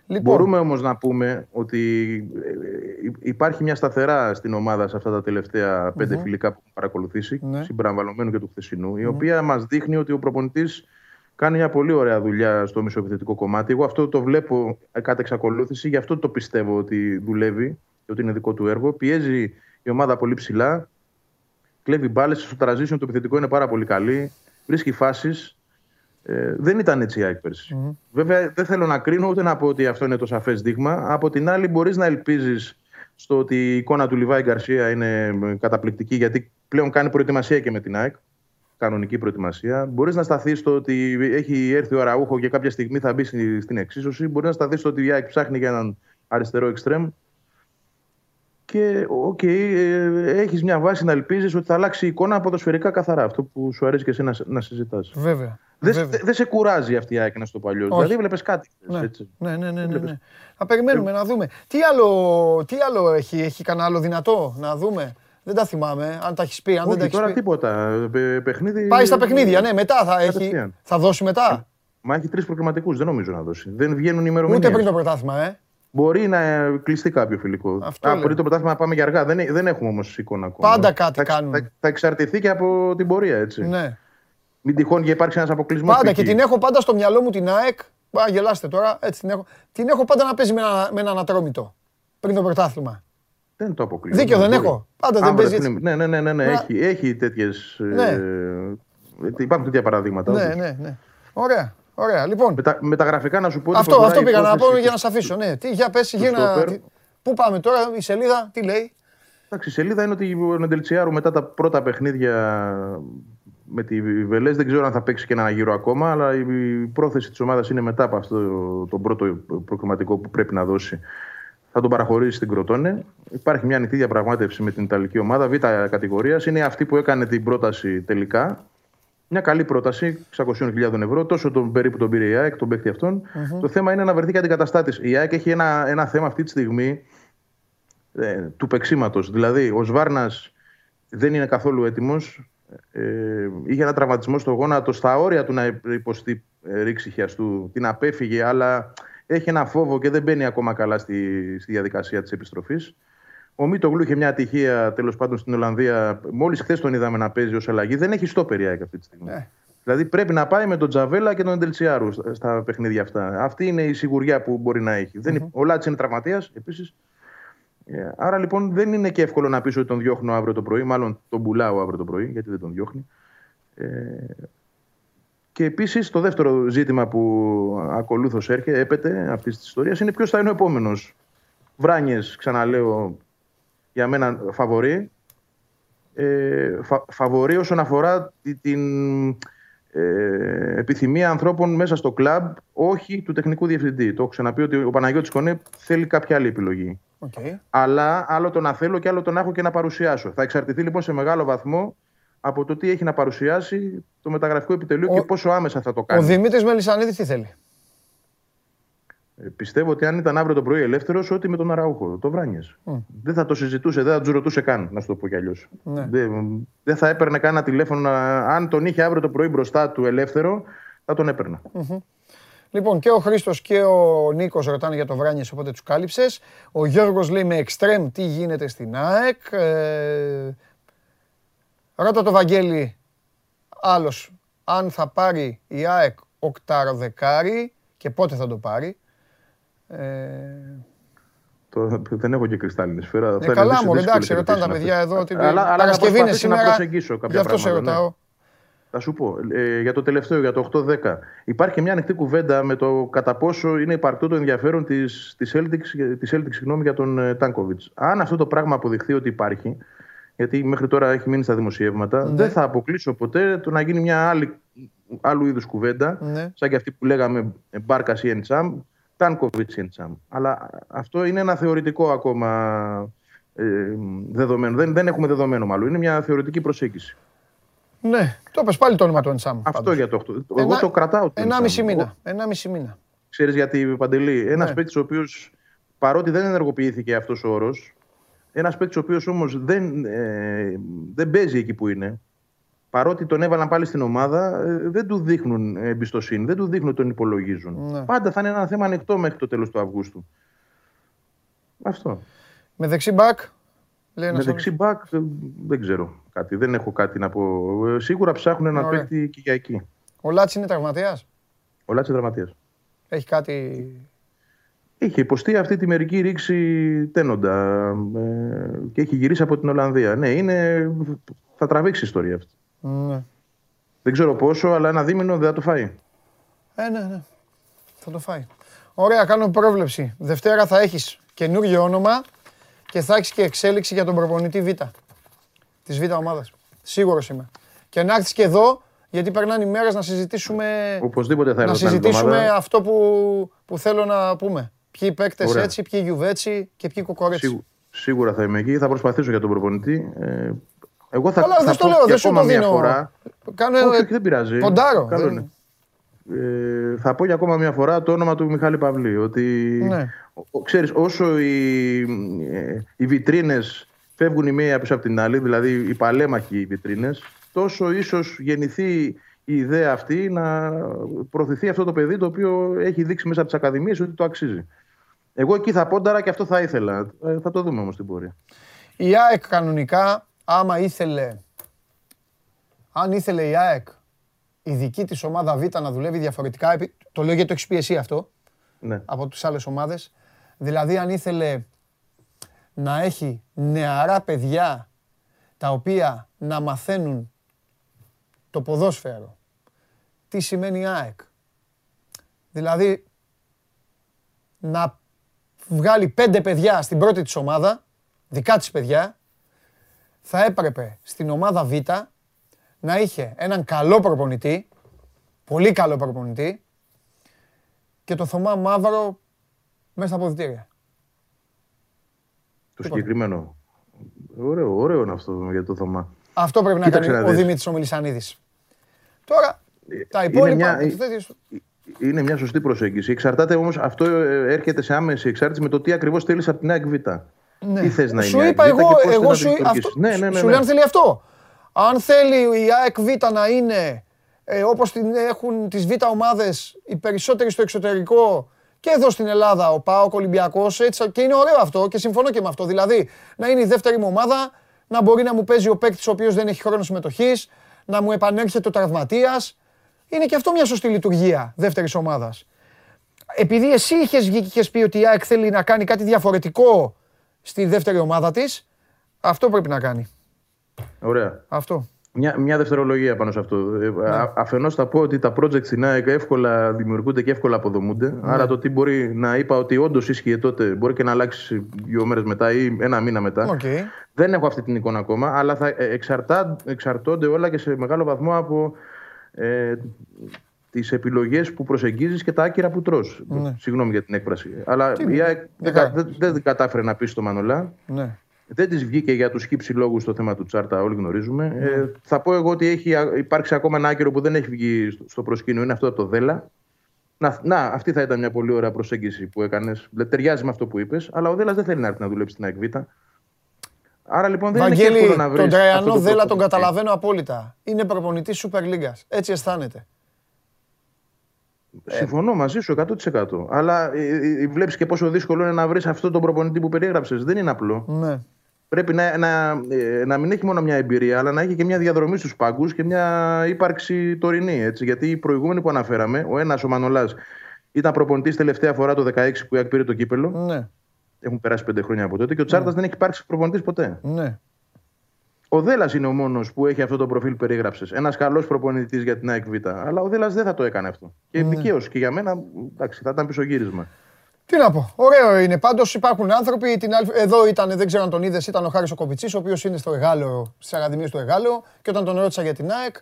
Λοιπόν, Μπορούμε όμως να πούμε ότι ε, υ- υπάρχει μια σταθερά στην ομάδα σε αυτά τα τελευταία πέντε φιλικά που έχουμε παρακολουθήσει, Ναι. συμπεριλαμβανομένου και του χθεσινού, η οποία μας δείχνει ότι ο προπονητής κάνει μια πολύ ωραία δουλειά στο μεσοεπιθετικό κομμάτι. Εγώ αυτό το βλέπω ε, κατά εξακολούθηση, γι' αυτό το πιστεύω ότι δουλεύει και ότι είναι δικό του έργο. Πιέζει η ομάδα πολύ ψηλά, κλέβει μπάλες, στο transition το επιθετικό είναι πάρα πολύ καλή, βρίσκει φάσεις. Ε, δεν ήταν έτσι η ΑΕΚ πέρσι. Βέβαια, δεν θέλω να κρίνω ούτε να πω ότι αυτό είναι το σαφές δείγμα. Από την άλλη, μπορείς να ελπίζεις στο ότι η εικόνα του Λιβάη Γκαρσία είναι ε, καταπληκτική, γιατί πλέον κάνει προετοιμασία και με την ΑΕΚ. Κανονική προετοιμασία. Μπορείς να σταθείς στο ότι έχει έρθει ο Αραούχο και κάποια στιγμή θα μπει στη- στην εξίσωση. Μπορείς να σταθείς στο ότι η ΑΕΚ ψάχνει για έναν αριστερό εξτρέμ. Και οκ, ε, έχεις μια βάση να ελπίζεις ότι θα αλλάξει η εικόνα ποδοσφαιρικά καθαρά. Αυτό που σου αρέσει και εσύ να, να συζητάς. βέβαια. Δεν βέβαια. δεν σε κουράζει αυτή η ΑΕΚ να στο παλιό. Όχι. Δηλαδή, βλέπεις κάτι. Ναι. έτσι. Ναι, ναι, ναι, ναι, Βλέπεις. ναι. Θα περιμένουμε να δούμε. Τι άλλο, τι άλλο έχει, έχει κανένα άλλο δυνατό να δούμε; Δεν τα θυμάμαι, αν τα έχεις πει, αν δεν τα Όχι, έχεις τώρα πει. τίποτα. Ε, παιχνίδι... Πάει στα παιχνίδια, ναι, μετά θα έχει. Κατευθείαν. Θα δώσει μετά. Μα έχει τρεις προκριματικούς, δεν νομίζω να δώσει. Δεν βγαίνουν ημερομηνίες. Ούτε πριν το πρωτάθλημα, ε. Μπορεί να ε, κλειστεί κάποιο φιλικό. Αυτό Α, λέω. πριν το πρωτάθλημα να πάμε για αργά. Δεν, δεν έχουμε όμως εικόνα ακόμα. Πάντα κάτι θα, κάνουν. Θα, θα εξαρτηθεί και από την πορεία, έτσι. Ναι. Μην τυχόν και υπάρξει ένας αποκλεισμός. Πάντα και την έχω πάντα στο μυαλό μου την ΑΕΚ. Μπα, γελάστε τώρα, έτσι την έχω. Την έχω πάντα να παίζει με ένα, με έναν ατρόμητο. Πριν το πρωτάθλημα. Δεν το αποκλείω. Δίκιο δεν μπορεί. έχω. Πάντα δεν Α, παίζει βρε, έτσι. Ναι, ναι, ναι, ναι, ναι. Να- Έχει, έχει τέτοιες. Ναι. Ε, υπάρχουν τέτοια παραδείγματα. Ναι, όντως. ναι, ναι. Ωραία, ωραία. Λοιπόν, Με, τα, με τα γραφικά να σου πω. ότι αυτό, προχωράει αυτό η πήγα να πω υπόθεση για να του- σε αφήσω. Ναι, τι, για πες, του γύρνα. στόπερ. τι- Πού πάμε τώρα, η σελίδα, τι λέει; Εντάξει, η σελίδα είναι ότι ο Νεντελτσιάρου μετά τα πρώτα παιχνίδια με τη Βελές δεν ξέρω αν θα παίξει και ένα γύρο ακόμα, αλλά η πρόθεση της ομάδας είναι μετά από αυτό το πρώτο προκριματικό που πρέπει να δώσει. Θα τον παραχωρήσει στην Κροτόνε. Υπάρχει μια ανοιχτή διαπραγμάτευση με την Ιταλική ομάδα Β' κατηγορίας. Είναι αυτή που έκανε την πρόταση τελικά. Μια καλή πρόταση, 600.000 ευρώ, τόσο τον περίπου τον πήρε η ΑΕΚ, τον παίκτη Το θέμα είναι να βρεθεί και αντικαταστάτης. Η ΑΕΚ έχει ένα, ένα θέμα αυτή τη στιγμή ε, του παίξήματος. Δηλαδή, ο Σβάρνας δεν είναι καθόλου έτοιμος. Ε, είχε ένα τραυματισμό στο γόνατο στα όρια του να υποστεί ε, ρήξη χιαστού. Την απέφυγε, αλλά έχει ένα φόβο και δεν μπαίνει ακόμα καλά στη, στη διαδικασία της επιστροφής. Ο Μίτογλου είχε μια ατυχία τέλος πάντων στην Ολλανδία. Μόλις χθες τον είδαμε να παίζει ως αλλαγή. Δεν έχει στο περιάκι αυτή τη στιγμή. Ναι. Δηλαδή πρέπει να πάει με τον Τζαβέλα και τον Εντελσιάρου στα παιχνίδια αυτά. Αυτή είναι η σιγουριά που μπορεί να έχει. Mm-hmm. Ο Λάτση είναι τραυματίας επίσης. Ε, άρα λοιπόν δεν είναι και εύκολο να πεις ότι τον διώχνω αύριο το πρωί. Μάλλον τον πουλάω αύριο το πρωί, γιατί δεν τον διώχνει. Ε, και επίσης το δεύτερο ζήτημα που ακολούθως έρχεται, έπεται αυτής της ιστορίας είναι ποιος θα είναι ο επόμενος. Βράνιες, ξαναλέω, για μένα φαβορεί. Ε, φα, φαβορεί όσον αφορά την ε, επιθυμία ανθρώπων μέσα στο κλαμπ, όχι του τεχνικού διευθυντή. Το έχω ξαναπεί ότι ο Παναγιώτης Κονέ θέλει κάποια άλλη επιλογή. Okay. Αλλά άλλο το να θέλω και άλλο το να έχω και να παρουσιάσω. Θα εξαρτηθεί λοιπόν σε μεγάλο βαθμό από το τι έχει να παρουσιάσει το μεταγραφικό επιτελείο και πόσο άμεσα θα το κάνει. Ο Δημήτρης Μελισανίδης τι θέλει; Ε, πιστεύω ότι αν ήταν αύριο το πρωί ελεύθερος, ότι με τον Αραούχο, το Βράνιες. Δεν θα το συζητούσε, δεν θα τους ρωτούσε καν, να σου το πω κι αλλιώς. Ναι. Δεν, δεν θα έπαιρνε καν ένα τηλέφωνο. Αν τον είχε αύριο το πρωί μπροστά του ελεύθερο, θα τον έπαιρνα. Λοιπόν, και ο Χρήστος και ο Νίκος ρωτάνε για το Βράνιες, οπότε τους κάλυψες. Ο Γιώργος λέει με εξτρέμ τι γίνεται στην ΑΕΚ. Ε, ρώτα το Βαγγέλη άλλος αν θα πάρει η ΑΕΚ οκτάρο δεκάρι και πότε θα το πάρει. Ε... Το, δεν έχω και κρυστάλλινη σφαίρα. Ε, καλά μου, εντάξει, ρωτάνε τα παιδιά εδώ. Ότι αλλά, αλλά Παρασκευή είναι σήμερα. Να προσεγγίσω κάποια Γι' αυτό σε ναι. ρωτάω. Θα σου πω, ε, για το τελευταίο, για το 8-10. Υπάρχει μια ανοιχτή κουβέντα με το κατά πόσο είναι υπαρκτό το ενδιαφέρον της της Celtics, της Celtics συγγνώμη, για τον ε, Τάνκοβιτ. Αν αυτό το πράγμα αποδειχθεί ότι υπάρχει, γιατί μέχρι τώρα έχει μείνει στα δημοσιεύματα, ναι. δεν θα αποκλείσω ποτέ το να γίνει μια άλλη, άλλου είδους κουβέντα, ναι. σαν και αυτή που λέγαμε Μπάρκα ή Εντσάμ, Τάνκοβιτς ή Εντσάμ. Αλλά αυτό είναι ένα θεωρητικό ακόμα ε, δεδομένο. Δεν, δεν έχουμε δεδομένο μάλλον. Είναι μια θεωρητική προσέγγιση. Ναι, το πες πάλι το όνομα του Εντσάμ. Αυτό για το 8. Εγώ το κρατάω. Ένα μισή μήνα. Ένα μισή μήνα. Ξέρεις γιατί, Παντελή, ένας ναι. παίκτης ο οποίος παρότι δεν ενεργοποιήθηκε αυτός ο όρος, ένας παίκτης ο οποίος όμως δεν, ε, δεν παίζει εκεί που είναι, παρότι τον έβαλαν πάλι στην ομάδα, ε, δεν του δείχνουν εμπιστοσύνη, δεν του δείχνουν ότι τον υπολογίζουν. Ναι. Πάντα θα είναι ένα θέμα ανοιχτό μέχρι το τέλος του Αυγούστου. Αυτό. Με δεξί μπακ. Λέει με δεξί μπακ δεν ξέρω κάτι. Δεν έχω κάτι να πω. Ε, σίγουρα ψάχνουν ένα παίκτη και για εκεί. Ο Λάτσι είναι τραυματίας; Ο Λάτσι είναι τραυματίας. Έχει κάτι Είχε υποστεί αυτή τη μερική ρήξη τένοντα ε, και έχει γυρίσει από την Ολλανδία. Ναι, είναι, θα τραβήξει η ιστορία αυτή. Ναι. Δεν ξέρω πόσο, αλλά ένα δίμηνο δεν θα το φάει. Ε, ναι, ναι. Θα το φάει. Ωραία, κάνω πρόβλεψη. Δευτέρα θα έχεις καινούργιο όνομα και θα έχεις και εξέλιξη για τον προπονητή Β. Της Β ομάδας. Σίγουρος είμαι. Και να έρθεις και εδώ, γιατί περνάνε οι μέρες να συζητήσουμε... Οπωσδήποτε θα Να συζητήσουμε αυτό που, που θέλω να πούμε. Ποιοι παίκτες έτσι, ποιοι γιουβέτσι και ποιοι κοκορέτσι. Σίγουρα θα είμαι εκεί. Θα προσπαθήσω για τον προπονητή. Ε, εγώ θα, Αλλά θα δεν το λέω, δεν σου το δίνω. Φορά. Κάνω, όχι, δεν πειράζει. Ποντάρω. Ε, θα πω για ακόμα μια φορά το όνομα του Μιχάλη Παυλή. Ότι ναι. ξέρεις, όσο οι, ε, οι βιτρίνες φεύγουν η μία πίσω από την άλλη, δηλαδή οι παλέμαχοι οι βιτρίνες, τόσο ίσως γεννηθεί η ιδέα αυτή να προωθηθεί αυτό το παιδί το οποίο έχει δείξει μέσα από τις ακαδημίες ότι το αξίζει. Εγώ εκεί θα πόνταρα και αυτό θα ήθελα. Ε, θα το δούμε όμως την πορεία. Η ΑΕΚ κανονικά, άμα ήθελε, αν ήθελε η ΑΕΚ η δική της ομάδα Β να δουλεύει διαφορετικά, το λέω γιατί το έχεις πιεσεί αυτό, ναι. από τις άλλες ομάδες, δηλαδή αν ήθελε να έχει νεαρά παιδιά τα οποία να μαθαίνουν το ποδόσφαιρο. Τι σημαίνει ΑΕΚ; Δηλαδή, να βγάλει πέντε παιδιά στην πρώτη της ομάδα, δικά της παιδιά, θα έπρεπε στην ομάδα Β να είχε έναν καλό προπονητή, πολύ καλό προπονητή και το Θωμά Μαύρο μέσα στα αποδητήρια. Το συγκεκριμένο. Ωραίο, ωραίο είναι αυτό για το Θωμά. Αυτό πρέπει να Κοίταξε κάνει να ο δεις. Δημήτρης ο Μιλισανίδης. Τώρα, τα Είναι υπόλοιπα... μια- τέτοιες- Είναι μια σωστή προσέγγιση. Εξαρτάται όμως, αυτό ε, έρχεται σε άμεση εξάρτηση με το τι ακριβώς θέλεις από την ΑΕΚ Β. Ναι. Τι θες να Σου είναι η είπα ΑΕΚ Β εγώ, και πώς εγώ θες σου, να αυτό, λειτουργήσεις. Ναι, ναι, ναι, σου ναι. λέω αν θέλει αυτό. Αν θέλει η ΑΕΚ Β να είναι ε, όπως την έχουν τις Β ομάδες οι περισσότεροι στο εξωτερικό και εδώ στην Ελλάδα ο ΠΑΟΚ, ο Ολυμπιακός έτσι, και είναι ωραίο αυτό και συμφωνώ και με αυτό. Δηλαδή να είναι η δεύτερη μου ομάδα, να μπορεί να μου παίζει ο παίκτης ο οποίος δεν έχει χρόνο συμμετοχής, να μου επανέρχεται ο τραυματίας. Είναι και αυτό μια σωστή λειτουργία δεύτερης ομάδας. Επειδή εσύ είχες βγει και είχες πει ότι η ΑΕΚ θέλει να κάνει κάτι διαφορετικό στη δεύτερη ομάδα της, αυτό πρέπει να κάνει. Ωραία. Αυτό. Μια, μια δευτερολογία πάνω σε αυτό. Ε, Ναι. α- Αφενός θα πω ότι τα project στην ΑΕΚ εύκολα δημιουργούνται και εύκολα αποδομούνται. Ναι. Άρα το τι μπορεί να είπα ότι όντως ίσχυε τότε μπορεί και να αλλάξει δύο μέρες μετά ή ένα μήνα μετά. ΟΚ. Δεν έχω αυτή την εικόνα ακόμα, αλλά θα ε, εξαρτά, εξαρτώνται όλα και σε μεγάλο βαθμό από ε, τις επιλογές που προσεγγίζεις και τα άκυρα που τρως. Συγγνώμη για την έκφραση. Αλλά η ΑΕΚ δεν, Ναι. χαρά. δεν, δεν κατάφερε να πει στο Μανολά. Ναι. Δεν της βγήκε για τους χύψη λόγους στο θέμα του Τσάρτα, όλοι γνωρίζουμε. Ναι. Ε, θα πω εγώ ότι έχει α- υπάρξει ακόμα ένα άκυρο που δεν έχει βγει στο- στο προσκήνιο, είναι αυτό από το Δέλα. Να, να, αυτή θα ήταν μια πολύ ωραία προσέγγιση που έκανες. Ταιριάζει με αυτό που είπες, αλλά ο Δέλας δεν θέλει να έρθει να δουλέψει στην ΑΕΚ Β. Άρα λοιπόν δεν είναι και Βαγγέλη, εύκολο να βρεις. τον Τραϊανό Δέλα τον καταλαβαίνω απόλυτα. Είναι προπονητής Σούπερ Λίγκας. Έτσι αισθάνεται. Συμφωνώ μαζί σου 100%. Αλλά ε, βλέπεις και πόσο δύσκολο είναι να βρεις αυτό τον προπονητή που περιέγραψες. Δεν είναι απλό. Ναι. Πρέπει να, να, ε, να μην έχει μόνο μια εμπειρία, αλλά να έχει και μια διαδρομή στους πάγκους και μια ύπαρξη τωρινή. Έτσι. Γιατί οι προηγούμενοι που αναφέραμε, ο ένας, ο Μανολάς, ήταν προπονητής τελευταία φορά το 16 που η ΑΕΚ πήρε το κύπελο. Ναι. Έχουν περάσει πέντε χρόνια από τότε. Και ο Τσάρτας δεν έχει υπάρξει προπονητής ποτέ. Ναι. Ο Δέλλα είναι ο μόνος που έχει αυτό το προφίλ που περιγράψες. Ένας καλός προπονητής για την ΑΕΚ Β. Αλλά ο Δέλλα δεν θα το έκανε αυτό. Και Ναι. δικαίως. Και για μένα, εντάξει, θα ήταν πισωγύρισμα. Τι να πω. Ωραίο είναι. Πάντως υπάρχουν άνθρωποι. Την άλλη... Εδώ ήταν, δεν ξέρω αν τον είδες, ήταν ο Χάρης ο Κοβιτσής, ο οποίος είναι στο Εγάλεο, στις Ακαδημίες του Εγάλεο. Και όταν τον ρώτησα για την ΑΕΚ,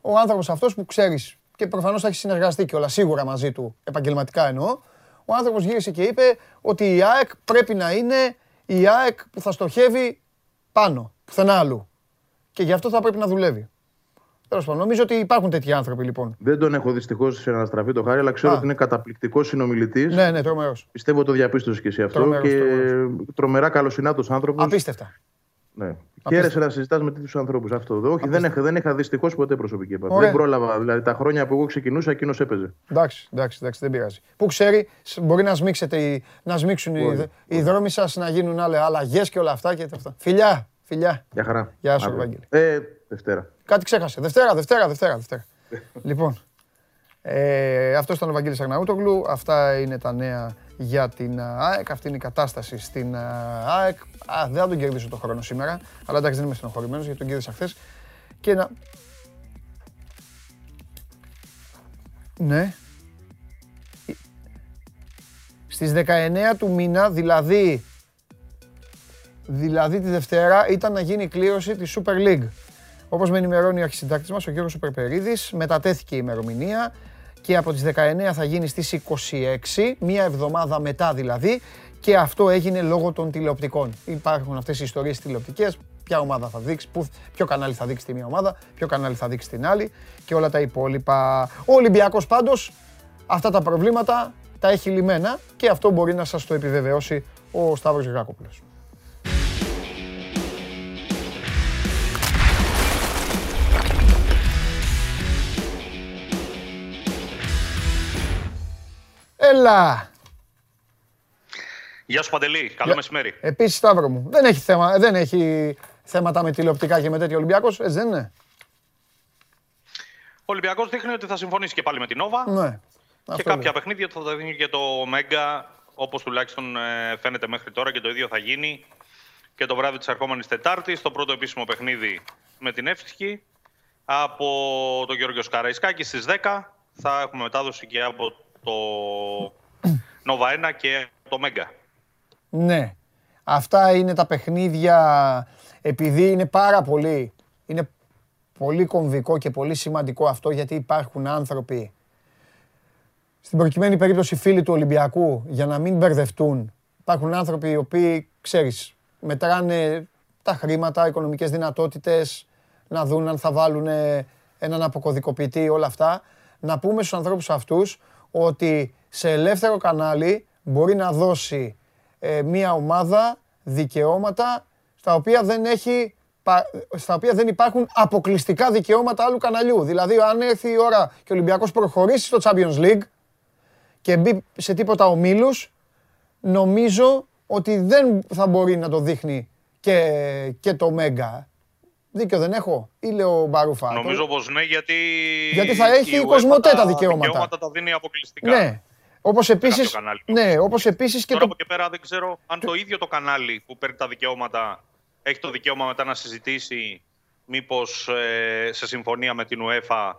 ο άνθρωπος αυτός που ξέρεις και προφανώς θα έχει συνεργαστεί και όλα σίγουρα μαζί του, επαγγελματικά εννοώ. Ο άνθρωπος γύρισε και είπε ότι η ΑΕΚ πρέπει να είναι η ΑΕΚ που θα στοχεύει πάνω, πουθενά αλλού. Και γι' αυτό θα πρέπει να δουλεύει. Τέλος πάντων, νομίζω ότι υπάρχουν τέτοιοι άνθρωποι λοιπόν. Δεν τον έχω δυστυχώς σε αναστραφεί το χάρη, αλλά ξέρω Α. ότι είναι καταπληκτικός συνομιλητής. Ναι, ναι, τρομερός. Πιστεύω το διαπίστωσες και εσύ αυτό. Τρομερός, και τρομερός. τρομερά καλοσυνάτο άνθρωπος. Απίστευτα. Ναι. Χαίρεσαι να συζητάς με τέτοιους ανθρώπους. Αυτό. Όχι, δεν είχα, δεν είχα δυστυχώ ποτέ προσωπική επαφή. Ωραία. Δεν πρόλαβα. Δηλαδή τα χρόνια που εγώ ξεκινούσα, εκείνος έπαιζε. Εντάξει, εντάξει, εντάξει, δεν πειράζει. Πού ξέρει, σ- μπορεί να, σμίξετε, οι- να σμίξουν οι, Μπορεί, οι δρόμοι σας να γίνουν αλλαγές και όλα αυτά και αυτά. Φιλιά, φιλιά. Γεια χαρά. Γεια σου, Αύριο. Ευάγγελε. Ε, Δευτέρα. Κάτι ξέχασε. Δευτέρα, Δευτέρα, Δευτέρα. Δευτέρα. [LAUGHS] λοιπόν, ε, αυτός ήταν ο Βαγγέλης Αγναούτογλου. Αυτά είναι τα νέα για την α, ΑΕΚ. Αυτή είναι η κατάσταση στην α, ΑΕΚ. Α, δεν θα τον κερδίσω το χρόνο σήμερα. Αλλά εντάξει, δεν είμαι στενοχωρημένος γιατί τον κέρδισα χθες. Και να. Ναι. Στις 19 του μήνα, δηλαδή δηλαδή τη Δευτέρα ήταν να γίνει η κλήρωση της Super League. Όπως με ενημερώνει ο αρχισυντάκτης μας, ο Γιώργος Σουπερπερίδης, μετατέθηκε η ημερομηνία και από τις 19 θα γίνει στις 26, μία εβδομάδα μετά δηλαδή, και αυτό έγινε λόγω των τηλεοπτικών. Υπάρχουν αυτές οι ιστορίες τηλεοπτικές, ποια ομάδα θα δείξει, που, ποιο κανάλι θα δείξει τη μία ομάδα, ποιο κανάλι θα δείξει την άλλη και όλα τα υπόλοιπα. Ο Ολυμπιακός πάντως αυτά τα προβλήματα τα έχει λυμμένα και αυτό μπορεί να σας το επιβεβαιώσει ο Σταύρος Γράκοπουλος. Έλα! Γεια σου Παντελή, καλό μεσημέρι. Επίσης Σταύρο μου, δεν έχει, θέμα, δεν έχει θέματα με τηλεοπτικά και με τέτοιο Ολυμπιακός, έτσι δεν είναι; Ο Ολυμπιακός δείχνει ότι θα συμφωνήσει και πάλι με την Νόβα Ναι. και Αυτό κάποια λέω. παιχνίδια θα τα δίνει και το Μέγκα όπως τουλάχιστον ε, φαίνεται μέχρι τώρα και το ίδιο θα γίνει και το βράδυ της ερχόμενης Τετάρτης, το πρώτο επίσημο παιχνίδι με την Εύσκη από τον Γιώργο Καραϊσκάκη στις 10 θα έχουμε μετάδοση και από το Νόβα 1 και το Μέγκα. Ναι. Αυτά είναι τα παιχνίδια, επειδή είναι πάρα πολύ, είναι πολύ κομβικό και πολύ σημαντικό αυτό γιατί υπάρχουν άνθρωποι στην προκειμένη περίπτωση φίλοι του Ολυμπιακού για να μην μπερδευτούν. Υπάρχουν άνθρωποι οι οποίοι, ξέρεις, μετράνε τα χρήματα, οικονομικές δυνατότητες, να δουν αν θα βάλουν έναν αποκωδικοποιητή, όλα αυτά. Να πούμε στους ανθρώπους αυτούς ότι σε ελεύθερο κανάλι μπορεί να δώσει ε, μια ομάδα δικαιώματα στα οποία δεν έχει στα οποία δεν υπάρχουν αποκλειστικά δικαιώματα άλλου καναλιού. Δηλαδή, αν έρθει η ώρα και ο Ολυμπιακός προχωρήσει στο Champions League και μπει σε τίποτα ομίλους, νομίζω ότι δεν θα μπορεί να το δείχνει και, και το Μέγκα. Δίκιο δεν έχω, ή λέω Μπαρούφα. Νομίζω πως ναι, γιατί. Γιατί θα έχει η Κοσμοτέ τα δικαιώματα. Τα δικαιώματα τα δίνει αποκλειστικά. Ναι. Όπως επίση. Ναι, όπως επίσης και Τώρα το. Από και πέρα δεν ξέρω αν το ίδιο το κανάλι που παίρνει τα δικαιώματα έχει το δικαίωμα μετά να συζητήσει μήπως ε, σε συμφωνία με την UEFA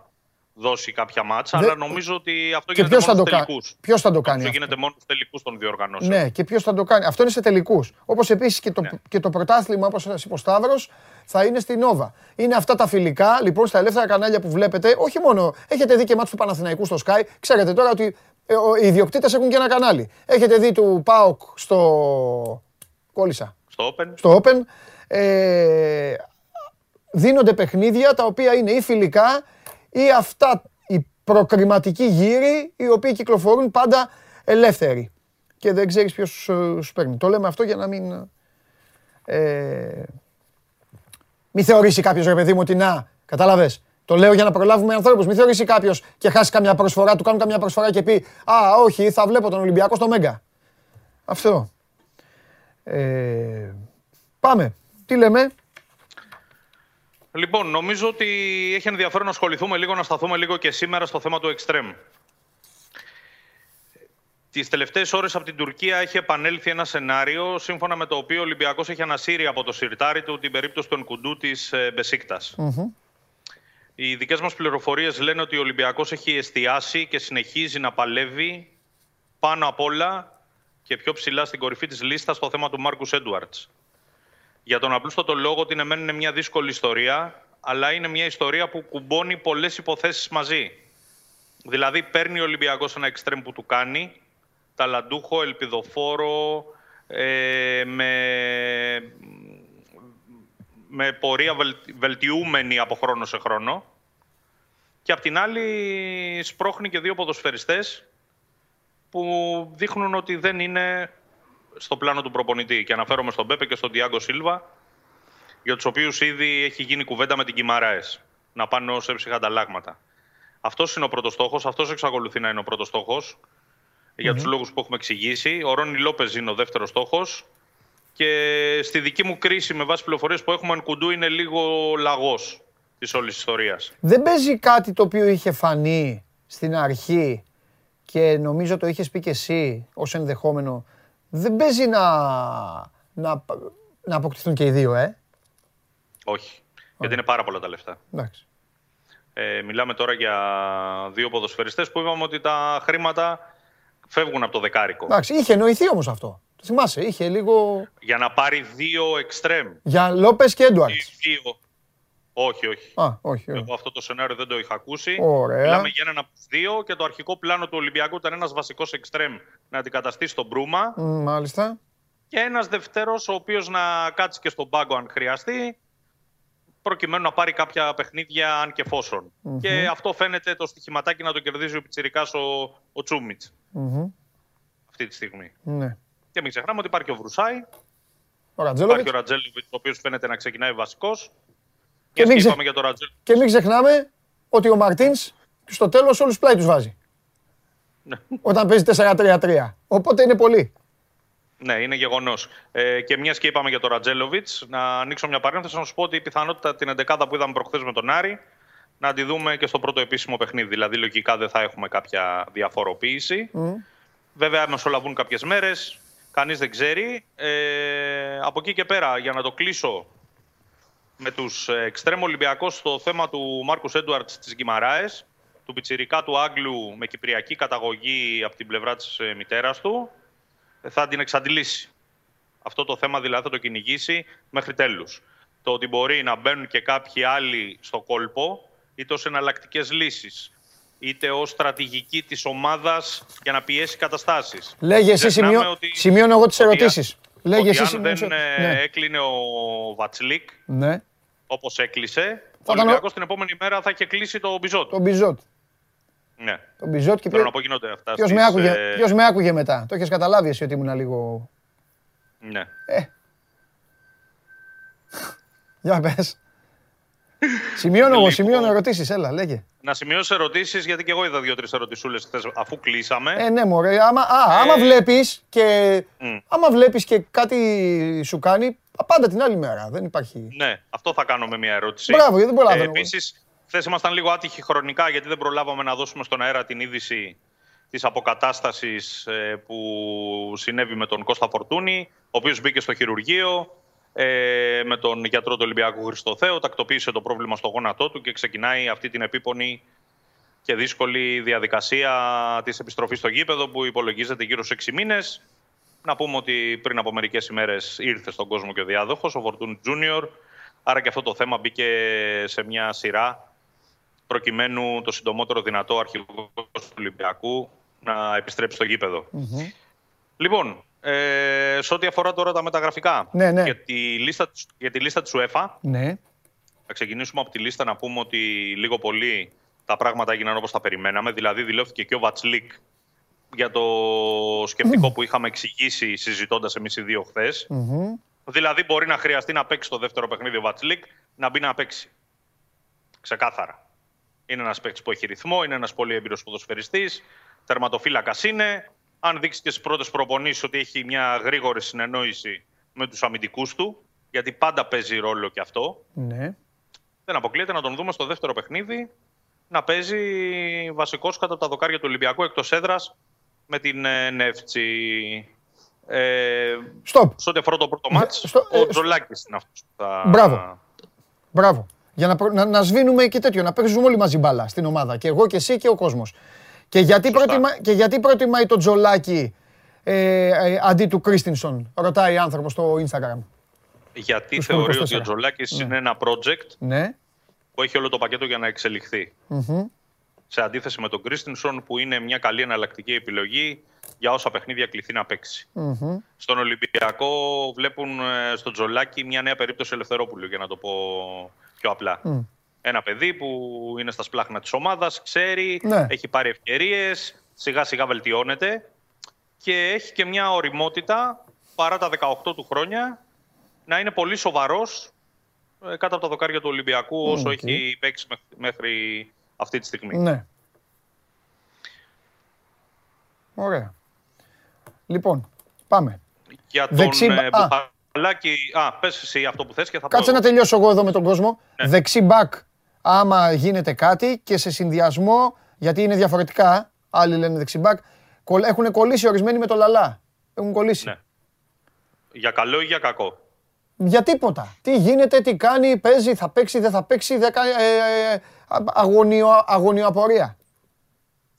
δώσει κάποια μάτσα, αλλά νομίζω ότι αυτό και γίνεται μόνο στους τελικούς. Ποιος θα το κάνει. Αυτό γίνεται μόνο στους τελικούς των διοργανώσεων. Ναι, και ποιος θα το κάνει; Αυτό είναι σε τελικούς. Όπως επίσης και, το, ναι. και το πρωτάθλημα, όπως σα είπε ο Σταύρος, θα είναι στην Νόβα. Είναι αυτά τα φιλικά, λοιπόν, στα ελεύθερα κανάλια που βλέπετε. Όχι μόνο. Έχετε δει και μάτς του Παναθηναϊκού στο Sky. Ξέρετε τώρα ότι ε, οι ιδιοκτήτες έχουν και ένα κανάλι. Έχετε δει του ΠΑΟΚ στο. Κόλλησα. Στο Open. Στο Open. Ε, δίνονται παιχνίδια τα οποία είναι ή φιλικά ή αυτά οι προκριματικοί γύροι οι οποίοι κυκλοφορούν πάντα ελεύθεροι. Και δεν ξέρεις ποιος σου παίρνει. Το λέμε αυτό για να μην... Ε, μην θεωρήσει κάποιος ρε παιδί μου ότι να, κατάλαβες. Το λέω για να προλάβουμε ανθρώπους. Μην θεωρήσει κάποιος και χάσει καμιά προσφορά, του κάνουν καμιά προσφορά και πει «Α, όχι, θα βλέπω τον Ολυμπιακό στο Μέγκα». Αυτό. Ε, πάμε. Τι λέμε; Λοιπόν, νομίζω ότι έχει ενδιαφέρον να ασχοληθούμε λίγο, να σταθούμε λίγο και σήμερα στο θέμα του εξτρέμ. Τις τελευταίες ώρες από την Τουρκία έχει επανέλθει ένα σενάριο σύμφωνα με το οποίο ο Ολυμπιακός έχει ανασύρει από το σιρτάρι του την περίπτωση του Ενκουντού της ε, μπεσικτα Οι δικές μας πληροφορίες λένε ότι ο Ολυμπιακός έχει εστιάσει και συνεχίζει να παλεύει πάνω απ' όλα και πιο ψηλά στην κορυφή της λίστας στο θέμα του Μάρκους Έντουαρτς για τον απλούστατο λόγο ότι ναι, είναι μια δύσκολη ιστορία, αλλά είναι μια ιστορία που κουμπώνει πολλές υποθέσεις μαζί. Δηλαδή, παίρνει ο Ολυμπιακός ένα εξτρέμ που του κάνει, ταλαντούχο, ελπιδοφόρο, ε, με, με πορεία βελτιούμενη από χρόνο σε χρόνο. Και απ' την άλλη σπρώχνει και δύο ποδοσφαιριστές που δείχνουν ότι δεν είναι στο πλάνο του προπονητή. Και αναφέρομαι στον Πέπε και στον Διάγκο Σίλβα, για τους οποίους ήδη έχει γίνει κουβέντα με την Κιμαράε να πάνε ω έψυχα ανταλλάγματα. Αυτός είναι ο πρώτος στόχος, αυτός εξακολουθεί να είναι ο πρώτος στόχος, για τους λόγους που έχουμε εξηγήσει. Ο Ρόνι Λόπες είναι ο δεύτερος στόχος. Και στη δική μου κρίση, με βάση πληροφορίες που έχουμε, Κουντού είναι λίγο λαγός της όλης ιστορίας. Δεν παίζει κάτι το οποίο είχε φανεί στην αρχή και νομίζω το είχες πει και εσύ ως ενδεχόμενο δεν παίζει να, να, να αποκτηθούν και οι δύο, ε. Όχι. Γιατί είναι πάρα πολλά τα λεφτά. Εντάξει. Ε, μιλάμε τώρα για δύο ποδοσφαιριστές που είπαμε ότι τα χρήματα φεύγουν από το δεκάρικο. Εντάξει, είχε εννοηθεί όμως αυτό. Το θυμάσαι, είχε λίγο... Για να πάρει δύο εξτρέμ. Για Λόπες και Έντουαρτς. Δύο. Όχι, όχι. Α, όχι, όχι. Εγώ αυτό το σενάριο δεν το είχα ακούσει. Ωραία. Μιλάμε για έναν από τους δύο και το αρχικό πλάνο του Ολυμπιακού ήταν ένας βασικός εξτρέμ να αντικαταστήσει τον Μπρούμα. Μάλιστα. Και ένας δευτέρο ο οποίος να κάτσει και στον πάγκο αν χρειαστεί, προκειμένου να πάρει κάποια παιχνίδια αν και εφόσον. Και αυτό φαίνεται το στοιχηματάκι να το κερδίζει ο Πιτσυρικά ο, ο τσουμιτ Αυτή τη στιγμή. Ναι. Και μην ξεχνάμε ότι υπάρχει ο Βρουσάη. Ο Υπάρχει ο Ρατζέλοβιτ, ο οποίος φαίνεται να ξεκινάει βασικός. Και, μην, ξε... για το και μην ξεχνάμε ότι ο Μαρτίνς στο τέλος όλους πλάι τους βάζει. Ναι. Όταν παίζει 4-3-3. Οπότε είναι πολύ. Ναι, είναι γεγονός. Ε, και μιας και είπαμε για τον Ρατζέλοβιτς, να ανοίξω μια παρένθεση να σου πω ότι η πιθανότητα την 11 που είδαμε προχθές με τον Άρη να τη δούμε και στο πρώτο επίσημο παιχνίδι. Δηλαδή, λογικά δεν θα έχουμε κάποια διαφοροποίηση. Mm. Βέβαια, μεσολαβούν κάποιες μέρες. Κανείς δεν ξέρει. Ε, από εκεί και πέρα, για να το κλείσω με τους εξτρέμ Ολυμπιακός στο θέμα του Μάρκου Έντουαρτ της Γκυμαράε, του πιτσιρικά του Άγγλου με κυπριακή καταγωγή από την πλευρά της ε, μητέρας του, θα την εξαντλήσει. Αυτό το θέμα δηλαδή θα το κυνηγήσει μέχρι τέλους. το ότι μπορεί να μπαίνουν και κάποιοι άλλοι στο κόλπο, είτε ως εναλλακτικές λύσεις, είτε ως στρατηγική της ομάδας για να πιέσει καταστάσεις. Λέγε εσύ, Ξεχνάμε σημειώ, ότι- σημειώνω εγώ τις ότι- ερωτήσεις. Λέγε ότι εσύ, αν σημειώσω- δεν ε, ναι. έκλεινε ο Βατσλίκ, ναι, όπως έκλεισε, ο ήταν ο- Ολυμπιακός την επόμενη μέρα θα είχε κλείσει το Μπιζότ. τον Μπιζότ. Ναι. Τον Μπιζότ και Θέλω ποιο- να πω γίνονται αυτά. ποιος στις, με, άκουγε, ε, ποιος με άκουγε μετά; Το έχεις καταλάβει εσύ ότι ήμουν λίγο... Ναι. Για πες. Σημειώνω εγώ, Λοιπόν. σημειώνω ερωτήσεις, έλα, λέγε. Να σημειώσω ερωτήσεις, γιατί και εγώ είδα δύο-τρεις ερωτησούλες χθες αφού κλείσαμε. Ε, ναι, μωρέ. Άμα, α, άμα Ε, βλέπεις και, μ. άμα βλέπεις και κάτι σου κάνει, πάντα την άλλη μέρα. Δεν υπάρχει... Ναι, αυτό θα κάνω με μια ερώτηση. Μπράβο, γιατί δεν προλαβαίνω. Επίσης, χθες ήμασταν λίγο άτυχοι χρονικά, γιατί δεν προλάβαμε να δώσουμε στον αέρα την είδηση της αποκατάστασης που συνέβη με τον Κώστα Φορτούνη, ο οποίος μπήκε στο χειρουργείο ε, με τον γιατρό του Ολυμπιακού Χριστοθέου, τακτοποίησε το πρόβλημα στο γόνατό του και ξεκινάει αυτή την επίπονη και δύσκολη διαδικασία της επιστροφής στο γήπεδο που υπολογίζεται γύρω σε 6 μήνες. Να πούμε ότι πριν από μερικές ημέρες ήρθε στον κόσμο και ο διάδοχος, ο Φορτούν Τζούνιορ. Άρα και αυτό το θέμα μπήκε σε μια σειρά προκειμένου το συντομότερο δυνατό αρχηγός του Ολυμπιακού να επιστρέψει στο γηπεδο Λοιπόν, ε, σε ό,τι αφορά τώρα τα μεταγραφικά Ναι, ναι. Για, τη λίστα, της- για τη λίστα της UEFA, Ναι. θα ξεκινήσουμε από τη λίστα να πούμε ότι λίγο πολύ τα πράγματα έγιναν όπως τα περιμέναμε. Δηλαδή δηλώθηκε και ο Βατσλίκ για το σκεπτικό που είχαμε εξηγήσει συζητώντας εμείς οι δύο χθες. Μμμ. Δηλαδή μπορεί να χρειαστεί να παίξει το δεύτερο παιχνίδι ο Βατσλίκ, να μπει να παίξει. Ξεκάθαρα. Είναι ένας παίκτης που έχει ρυθμό, είναι ένας πολύ έμπειρος ποδοσφαιριστής, τερματοφύλακας είναι. Αν δείξει και στις πρώτες προπονήσεις ότι έχει μια γρήγορη συνεννόηση με τους αμυντικούς του, γιατί πάντα παίζει ρόλο και αυτό, Ναι. δεν αποκλείεται να τον δούμε στο δεύτερο παιχνίδι να παίζει βασικός κατά τα δοκάρια του Ολυμπιακού εκτός έδρας με την ε, Νεύτσι. Ε, Στοπ. σε ό,τι αφορά το πρώτο μάτς, στο- ε, ο στο- Τζολάκης είναι αυτός που θα... Μπράβο. Μπράβο. Για να, προ- να, να σβήνουμε και τέτοιο, να παίζουμε όλοι μαζί μπάλα στην ομάδα. Και εγώ και εσύ και ο κόσμος. Και γιατί, Σωστά. προτιμα, και γιατί προτιμάει το τζολάκι ε, ε, αντί του Κρίστινσον, ρωτάει άνθρωπος στο Instagram. Γιατί Τους θεωρεί 24. ότι ο Τζολάκης είναι ένα project Ναι. που έχει όλο το πακέτο για να εξελιχθεί. Μμμ. Σε αντίθεση με τον Κρίστινσον που είναι μια καλή εναλλακτική επιλογή για όσα παιχνίδια κληθεί να παίξει. Μμμ. Στον Ολυμπιακό βλέπουν ε, στο Τζολάκη μια νέα περίπτωση Ελευθερόπουλου, για να το πω πιο απλά. Μμ. Ένα παιδί που είναι στα σπλάχνα της ομάδας, ξέρει, Ναι. έχει πάρει ευκαιρίες, σιγά σιγά βελτιώνεται και έχει και μια ωριμότητα παρά τα 18 του χρόνια να είναι πολύ σοβαρός ε, κάτω από τα δοκάρια του Ολυμπιακού όσο ΟΚ. έχει παίξει μέχ- μέχρι αυτή τη στιγμή. Ναι. Ωραία. Λοιπόν, πάμε. Για τον Δεξί μπα- ε, α. Μπουχαλάκη... Α, πες εσύ αυτό που θες και θα Κάτσε πω να εγώ. τελειώσω εγώ εδώ με τον κόσμο. Ναι. Δεξί μπακ, άμα γίνεται κάτι και σε συνδυασμό, γιατί είναι διαφορετικά, άλλοι λένε δεξί μπακ, έχουν κολλήσει ορισμένοι με το λαλά. Έχουν κολλήσει. Ναι. Για καλό ή για κακό; Για τίποτα. Τι γίνεται, τι κάνει, παίζει, θα παίξει, δεν θα παίξει, δεν κάνει, ε, ε, α- αγωνιο, αγωνιο απορία.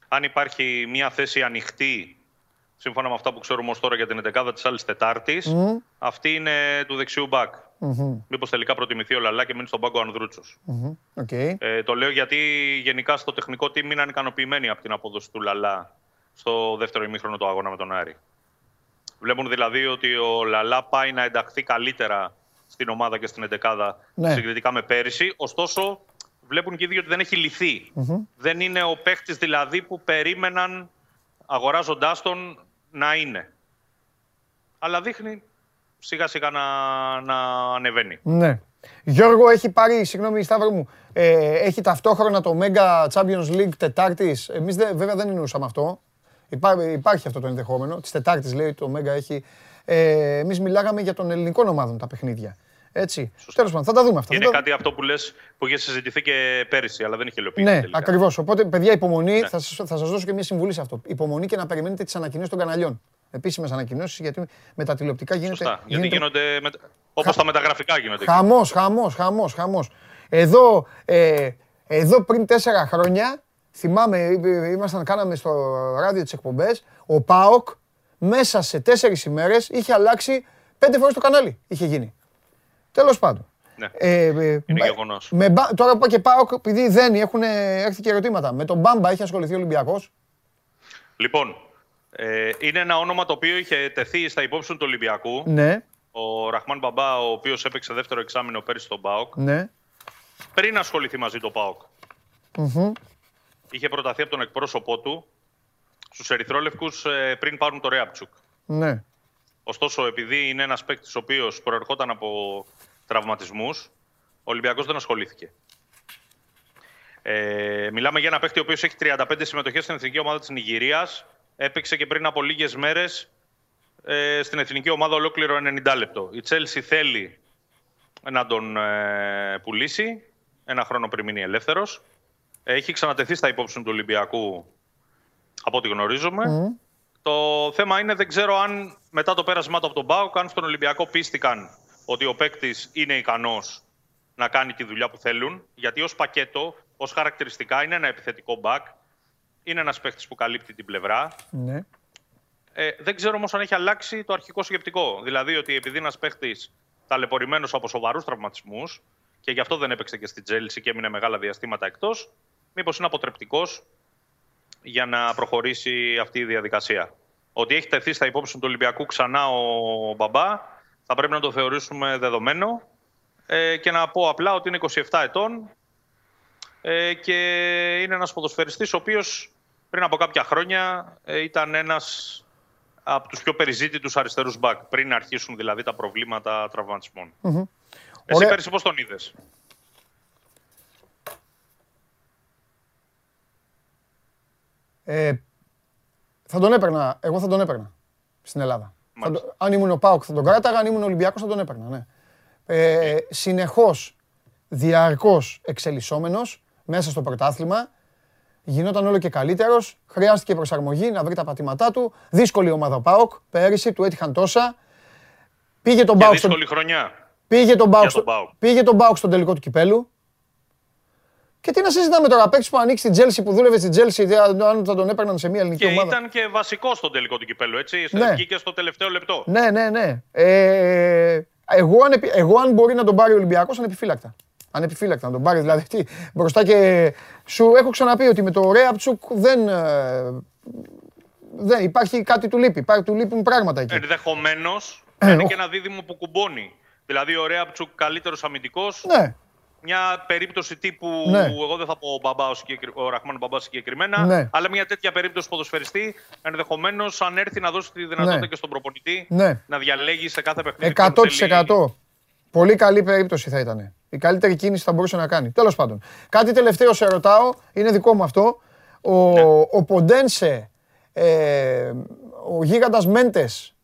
Αν υπάρχει μια θέση ανοιχτή, σύμφωνα με αυτά που ξέρουμε ως τώρα για την 11η της άλλης Τετάρτης, αυτή είναι του δεξιού μπακ. Μμμ, Μήπως τελικά προτιμηθεί ο Λαλά και μείνει στον πάγκο ο Ανδρούτσος. μμμ, ΟΚ. Ε, το λέω γιατί γενικά στο τεχνικό team είναι ικανοποιημένοι από την απόδοση του Λαλά στο δεύτερο ημίχρονο του αγώνα με τον Άρη. Βλέπουν δηλαδή ότι ο Λαλά πάει να ενταχθεί καλύτερα στην ομάδα και στην εντεκάδα Ναι. συγκριτικά με πέρυσι. Ωστόσο, βλέπουν και οι ίδιοι ότι δεν έχει λυθεί. Δεν είναι ο παίχτης δηλαδή που περίμεναν αγοράζοντάς τον να είναι. Αλλά δείχνει σιγά σιγά να, να ανεβαίνει. Ναι. Γιώργο έχει πάρει, συγγνώμη Σταύρο μου, ε, έχει ταυτόχρονα το Mega Champions League Τετάρτης. Εμείς δε- βέβαια δεν εννοούσαμε αυτό. Υπά, υπάρχει αυτό το ενδεχόμενο. Της Τετάρτης λέει το Mega έχει. Ε, εμείς μιλάγαμε για των ελληνικών ομάδων τα παιχνίδια. Έτσι. Τέλος πάντων, θα τα δούμε αυτά. Είναι Θα τα- κάτι αυτό που λες που είχε συζητηθεί και πέρυσι, αλλά δεν είχε υλοποιηθεί. Ναι, τελικά. ακριβώς. Οπότε, παιδιά, υπομονή. Ναι. Θα, σας, θα σας δώσω και μια συμβουλή σε αυτό. Υπομονή και να περιμένετε τις ανακοινώσεις των καναλιών. Επίσημες ανακοινώσεις, γιατί με τα τηλεοπτικά γίνεται. Σωστά. Γιατί γίνονται με... όπως τα μεταγραφικά γίνονται. Χαμός, χαμός, χαμός, χαμός. Εδώ, ε, εδώ πριν τέσσερα χρόνια, θυμάμαι, ε, ήμασταν, κάναμε στο ράδιο τις εκπομπές, ο ΠΑΟΚ μέσα σε τέσσερις ημέρες είχε αλλάξει πέντε φορές το κανάλι. Είχε γίνει. Τέλος πάντων. Ναι. Ε, ε, Είναι μπα- γεγονός. με μπα- τώρα που πάω και πάω, επειδή δεν έχουν έρθει και ερωτήματα. Με τον Μπάμπα έχει ασχοληθεί ο Ολυμπιακός. Λοιπόν, ε, είναι ένα όνομα το οποίο είχε τεθεί στα υπόψη του Ολυμπιακού. Ναι, Ο Ραχμάν Μπαμπά, ο οποίος έπαιξε δεύτερο εξάμεινο πέρυσι στον ΠΑΟΚ, ναι. πριν ασχοληθεί μαζί το ΠΑΟΚ. Είχε προταθεί από τον εκπρόσωπό του στους Ερυθρόλευκους πριν πάρουν το Ρέαπτσουκ. ναι. Ωστόσο, επειδή είναι ένας παίκτης ο οποίος προερχόταν από τραυματισμούς, ο Ολυμπιακός δεν ασχολήθηκε. Ε, μιλάμε για ένα παίκτη ο οποίος έχει 35 συμμετοχές στην εθνική ομάδα της Νιγηρίας. Έπαιξε και πριν από λίγες μέρες ε, στην εθνική ομάδα ολόκληρο 90 λεπτό. Η Τσέλσι θέλει να τον ε, πουλήσει ένα χρόνο πριν μείνει ελεύθερος. Έχει ξανατεθεί στα υπόψη του Ολυμπιακού από ό,τι γνωρίζουμε. Το θέμα είναι, δεν ξέρω αν μετά το πέρασμά του από τον Μπάουκ, αν στον Ολυμπιακό πίστηκαν ότι ο παίκτης είναι ικανός να κάνει τη δουλειά που θέλουν. Γιατί ως πακέτο, ως χαρακτηριστικά, είναι ένα επιθετικό back. Είναι ένας παίκτη που καλύπτει την πλευρά. ναι. Ε, δεν ξέρω όμως αν έχει αλλάξει το αρχικό σκεπτικό. Δηλαδή ότι επειδή ένας παίχτης ταλαιπωρημένος από σοβαρούς τραυματισμούς και γι' αυτό δεν έπαιξε και στην Τζέλση και έμεινε μεγάλα διαστήματα εκτός, μήπως είναι αποτρεπτικός για να προχωρήσει αυτή η διαδικασία. Ότι έχει τεθεί στα υπόψη του Ολυμπιακού ξανά ο Μπαμπά, θα πρέπει να το θεωρήσουμε δεδομένο ε, και να πω απλά ότι είναι 27 ετών ε, και είναι ένας ποδοσφαιριστής ο οποίος πριν από κάποια χρόνια ε, ήταν ένας από τους πιο περιζήτητους αριστερούς μπακ, πριν αρχίσουν δηλαδή τα προβλήματα τραυματισμών. Εσύ Ωραία. πέρυσι πώς τον είδες; Ε, θα τον έπαιρνα. Εγώ θα τον έπαιρνα στην Ελλάδα. Θα Μάλιστα. το- αν ήμουν ο Πάοκ θα τον κράταγα, αν ήμουν Ολυμπιακός θα τον έπαιρνα. Ναι. Ε, συνεχώς, διαρκώς εξελισσόμενος μέσα στο πρωτάθλημα. Γινόταν όλο και καλύτερος. Χρειάστηκε προσαρμογή να βρει τα πατήματά του. Δύσκολη ομάδα ο Πάοκ. Πέρυσι του έτυχαν τόσα. Πήγε τον Και Πάοκ στον, δύσκολη χρονιά. πήγε τον Πάοκ τον στο- ΠΑΟΚ. πήγε τον Πάοκ στον τελικό του κυπέλου. Και τι να συζητάμε τώρα, παίξεις που ανοίξει την Τζέλση, που δούλευε στην Τζέλση, αν θα τον έπαιρναν σε μια ελληνική Και ομάδα. ήταν και βασικό στον τελικό του κυπέλου, έτσι. Ναι. Βγήκε στο τελευταίο λεπτό. Ναι, ναι, ναι. Ε, εγώ, αν, επι- εγώ αν μπορεί να τον πάρει ο Ολυμπιακός, ανεπιφύλακτα. Ανεπιφύλακτα να τον πάρεις, δηλαδή τι, μπροστά και σου έχω ξαναπεί ότι με το Ρέαπτσουκ δεν, ε, δεν υπάρχει κάτι του λείπει, υπάρχει, του λείπουν πράγματα εκεί. Ενδεχομένως Ε, είναι ο- και ένα δίδυμο που κουμπώνει. Δηλαδή, ο Ρέαπτσουκ καλύτερος αμυντικός. Ναι, Μια περίπτωση τύπου. Ναι. Εγώ δεν θα πω ο, μπαμπάς, ο, συγκεκρι- ο Ραχμάν Μπαμπάς συγκεκριμένα. Ναι. Αλλά μια τέτοια περίπτωση ποδοσφαιριστή ενδεχομένως αν έρθει να δώσει τη δυνατότητα Ναι. και στον προπονητή ναι. να διαλέγει σε κάθε παιχνίδι. 100%. ποιον θέλει. Πολύ καλή περίπτωση θα ήταν. Η καλύτερη κίνηση θα μπορούσε να κάνει. Τέλος πάντων. Κάτι τελευταίο σε ρωτάω, είναι δικό μου αυτό. Ο, Ναι. ο Ποντένσε, ε, ο γίγαντας Μέντες,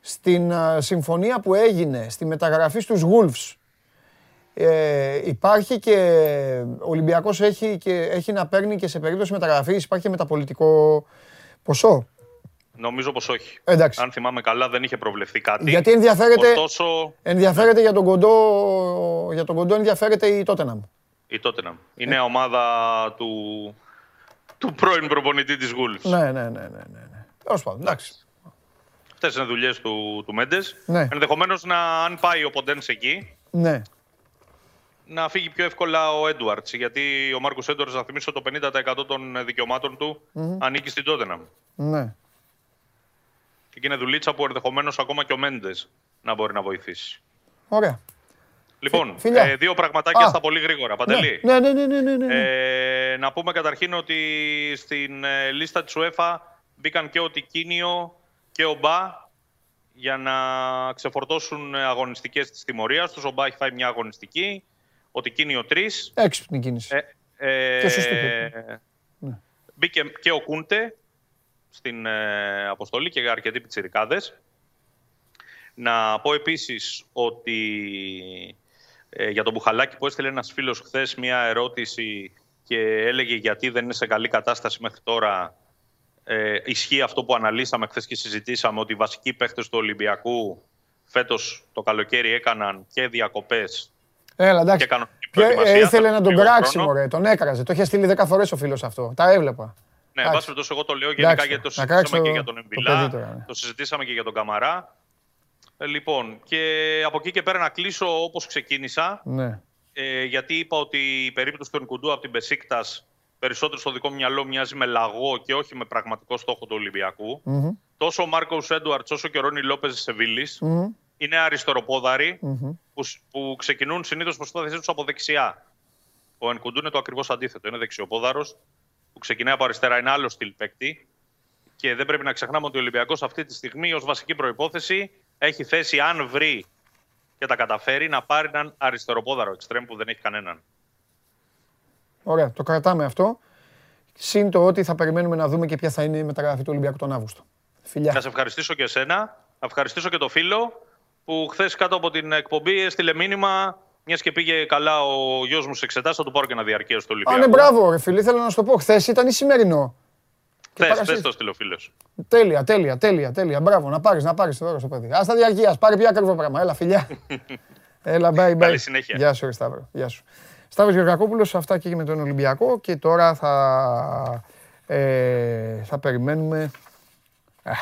στην α, συμφωνία που έγινε, στη μεταγραφή στους Wolves, ε, υπάρχει και ο Ολυμπιακός έχει, και, έχει να παίρνει και σε περίπτωση μεταγραφής, υπάρχει και μεταπολιτικό ποσό. Νομίζω πως όχι. Εντάξει. Αν θυμάμαι καλά, δεν είχε προβλεφθεί κάτι. Γιατί ενδιαφέρεται, Ωστόσο, ενδιαφέρεται για τον κοντό, για τον κοντό ενδιαφέρεται η Τότεναμ. η Τότεναμ. Η νέα ομάδα του, του πρώην προπονητή της Wolves. Ναι, ναι, ναι, ναι, ναι. ναι. Τέλος πάντων, εντάξει. Αυτές είναι δουλειές του, του Μέντες. Ναι. Ενδεχομένως να, αν πάει ο Ποντένς εκεί, Ναι, να φύγει πιο εύκολα ο Έντουαρτ. Γιατί ο Μάρκο Έντουαρτ, να θυμίσω, το 50% των δικαιωμάτων του ανήκει στην Τότεναμ. ναι. Και εκεί είναι δουλίτσα που ενδεχομένως ακόμα και ο Μέντες να μπορεί να βοηθήσει. Ωραία. Λοιπόν, φιλιά. ε, δύο πραγματάκια Α. στα πολύ γρήγορα. Παντελή. Ναι, ναι, ναι, ναι, ναι, ναι. Ε, να πούμε καταρχήν ότι στην ε, λίστα της UEFA μπήκαν και ο Τικίνιο και ο Μπα για να ξεφορτώσουν ε, αγωνιστικές της τιμωρίας τους. Ο Μπα έχει φάει μια αγωνιστική, ο Τικίνιο τρεις. Έξυπνη κίνηση. Ε, ε, Και σωστή. Ναι. Μπήκε και ο Κούντε στην ε, αποστολή και αρκετοί πιτσιρικάδες. Να πω επίσης ότι ε, για τον Μπουχαλάκη που έστειλε ένας φίλος χθες μια ερώτηση και έλεγε γιατί δεν είναι σε καλή κατάσταση μέχρι τώρα. Ε, ισχύει αυτό που αναλύσαμε χθες και συζητήσαμε ότι οι βασικοί παίχτες του Ολυμπιακού φέτος το καλοκαίρι έκαναν και διακοπές Έλα, εντάξει. και κανονική Ποιο- ε, προετοιμασία. ήθελε Θα να τον λίγο κράξει, χρόνο. μωρέ. Τον έκραζε. Το είχε στείλει 10 φορές ο φίλος αυτό. Τα έβλεπα. Ναι, Εντάξει. εν πάση περιπτώσει, εγώ το λέω γενικά Εντάξει, γιατί το να κράξει συζητήσαμε το- και για τον το Εμβιλά, παιδί τώρα, ναι. το συζητήσαμε και για τον Καμαρά. Ε, Λοιπόν, και από εκεί και πέρα να κλείσω όπως ξεκίνησα. Ναι. Ε, γιατί είπα ότι η περίπτωση του Νκουντού από την Πεσίκτας περισσότερο στο δικό μου μυαλό μοιάζει με λαγό και όχι με πραγματικό στόχο του ολυμπιακου Τόσο ο Μάρκος Έντουαρτς όσο και ο Ρόνι Λόπες Σεβίλης είναι αριστεροπόδαροι που, σ- που ξεκινούν συνήθως προς το θέση του από δεξιά. Ο Ενκουντού είναι το ακριβώς αντίθετο. Είναι δεξιοπόδαρος που ξεκινάει από αριστερά. Είναι άλλο στυλ παίκτη. Και δεν πρέπει να ξεχνάμε ότι ο Ολυμπιακός αυτή τη στιγμή ως βασική προπόθεση έχει θέση, αν βρει και τα καταφέρει, να πάρει έναν αριστεροπόδαρο εξτρέμ που δεν έχει κανέναν. Ωραία, το κρατάμε αυτό. Συν το ότι θα περιμένουμε να δούμε και ποια θα είναι η μεταγραφή του Ολυμπιακού τον Αύγουστο. Φιλιά. Να σε ευχαριστήσω και εσένα. Να ευχαριστήσω και το φίλο που χθες κάτω από την εκπομπή έστειλε μήνυμα. Μιας και πήγε καλά ο γιος μου σε εξετάσεις, θα του πάρω και ένα διαρκεία στο Α, Ολυμπιακό. ναι, μπράβο, ρε φίλε, θέλω να σου το πω. Χθες ήταν ή σημερινό. Χθες Παρασκευή. το στείλε ο φίλος. Τέλεια, τέλεια, τέλεια, τέλεια. Μπράβο, να πάρεις, να πάρεις το δώρο στο παιδί. Α τα διαρκεία, πάρει πια ακριβό πράγμα. Έλα, φιλιά. [LAUGHS] Έλα, bye, bye. Καλή συνέχεια. Γεια σου, ρε Σταύρο. Γεια σου. Σταύρος Γεωργακόπουλος, αυτά και με τον Ολυμπιακό και τώρα θα, ε, θα περιμένουμε. Α,